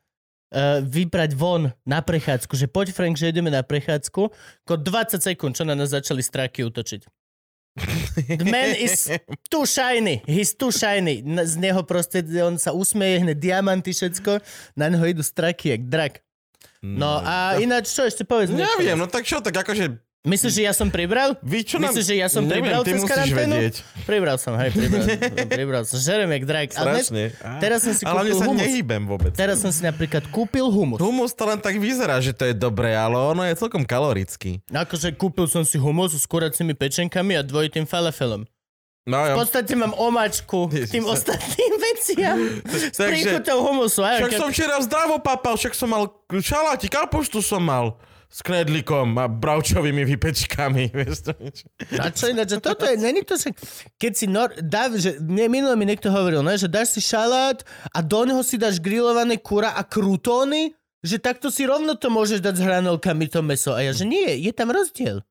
vybrať von na prechádzku, že poď Frank, že ideme na prechádzku, ko 20 sekúnd, čo na nás začali stráky útočiť. The man is too shiny. He's too shiny. Z neho proste, on sa usmeje, hneď diamanty, všetko. Na neho idú straky, jak drak. No a ináč, čo ešte povedz? Neviem, no tak čo, tak akože... Myslíš, že ja som pribral? Vy čo nám... Myslíš, že ja som Neviem, pribral ty cez musíš karanténu? vedieť. Pribral som, hej, pribral, pribral som. Žerem jak drak. Ale Strašne. teraz som si Ale kúpil mne sa humus. nehýbem vôbec. Teraz som si napríklad kúpil humus. Humus to len tak vyzerá, že to je dobré, ale ono je celkom kalorický. Akože kúpil som si humus s kuracími pečenkami a dvojitým falafelom. No V podstate mám omačku Ježiš, tým sa- ostatným veciam. S príchutou humusu. Však som včera zdravo papal, však som mal šaláti, kapuštu som mal s knedlikom a bravčovými vypečkami. Vieš to? A čo ináč, toto je, není to, že keď si nor, dá, že mne, minule mi niekto hovoril, ne, že dáš si šalát a do neho si dáš grillované kura a krutóny, že takto si rovno to môžeš dať s hranolkami to meso. A ja, že nie, je tam rozdiel.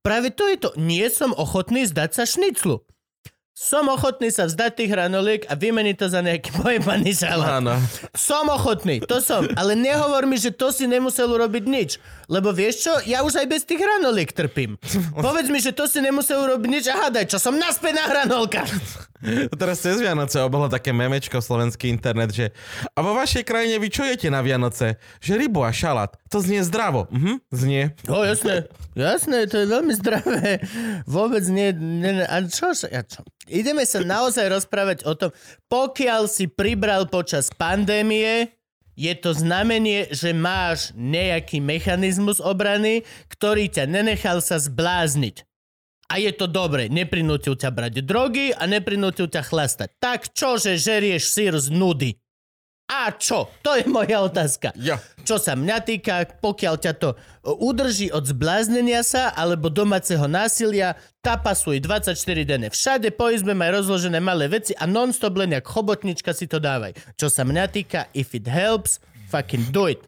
Práve to je to. Nie som ochotný zdať sa šniclu. Som ochotný sa vzdať tých hranoliek a vymeniť to za nejaký pojebaný šalát. Áno. Som ochotný, to som. Ale nehovor mi, že to si nemusel urobiť nič. Lebo vieš čo, ja už aj bez tých hranoliek trpím. Povedz mi, že to si nemusel urobiť nič a hádaj, čo som naspäť na hranolkách. Teraz cez Vianoce obehlo také memečko slovenský internet, že a vo vašej krajine vy čo jete na Vianoce? Že rybu a šalát. To znie zdravo. Mhm, znie. O, jasné, jasné, to je veľmi zdravé. Vôbec nie, nie a čo, ja čo? Ideme sa naozaj rozprávať o tom, pokiaľ si pribral počas pandémie, je to znamenie, že máš nejaký mechanizmus obrany, ktorý ťa nenechal sa zblázniť. A je to dobre, neprinútil ťa brať drogy a neprinútil ťa chlastať. Tak čože žerieš sír z nudy? A čo? To je moja otázka. Jo. Čo sa mňa týka, pokiaľ ťa to o, udrží od zbláznenia sa alebo domáceho násilia, tapasuj 24 denne. Všade po izbe maj rozložené malé veci a non-stop len jak chobotnička si to dávaj. Čo sa mňa týka, if it helps, fucking do it.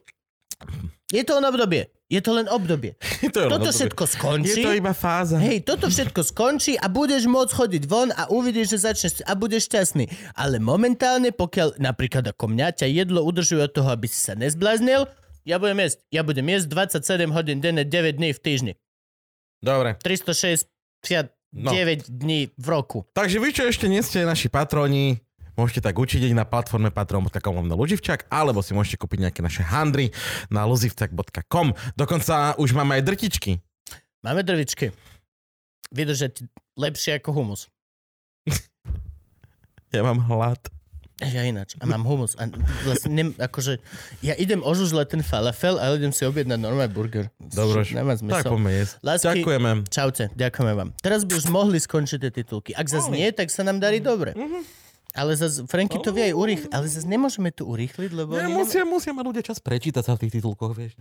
Je to len obdobie. Je to len obdobie. To je len Toto obdobie. všetko skončí. Je to iba fáza. Hej, toto všetko skončí a budeš môcť chodiť von a uvidíš, že začneš a budeš šťastný. Ale momentálne, pokiaľ napríklad ako mňa ťa jedlo udržuje od toho, aby si sa nezbláznil, ja budem jesť. Ja budem jesť 27 hodín denne, 9 dní v týždni. Dobre. 369 No. dní v roku. Takže vy, čo ešte nie ste naši patroni, môžete tak učiť na platforme patron.com lomno Luživčak, alebo si môžete kúpiť nejaké naše handry na luzivčak.com. Dokonca už máme aj drtičky. Máme drvičky. Vydržať lepšie ako humus. Ja mám hlad. Ja ináč. A mám humus. A vlastne, nem, akože, ja idem ožužľať ten falafel, ale idem si objednať normálny burger. Dobre, Nemá tak zmysel. poďme jesť. Lásky- Ďakujeme. Čaute, ďakujeme vám. Teraz by už mohli skončiť tie titulky. Ak zase nie, tak sa nám darí dobre. Ale zase, Franky to vie aj urýchliť, ale zase nemôžeme to urýchliť, lebo... Ne, oni musia, musia mať ľudia čas prečítať sa v tých titulkoch, vieš.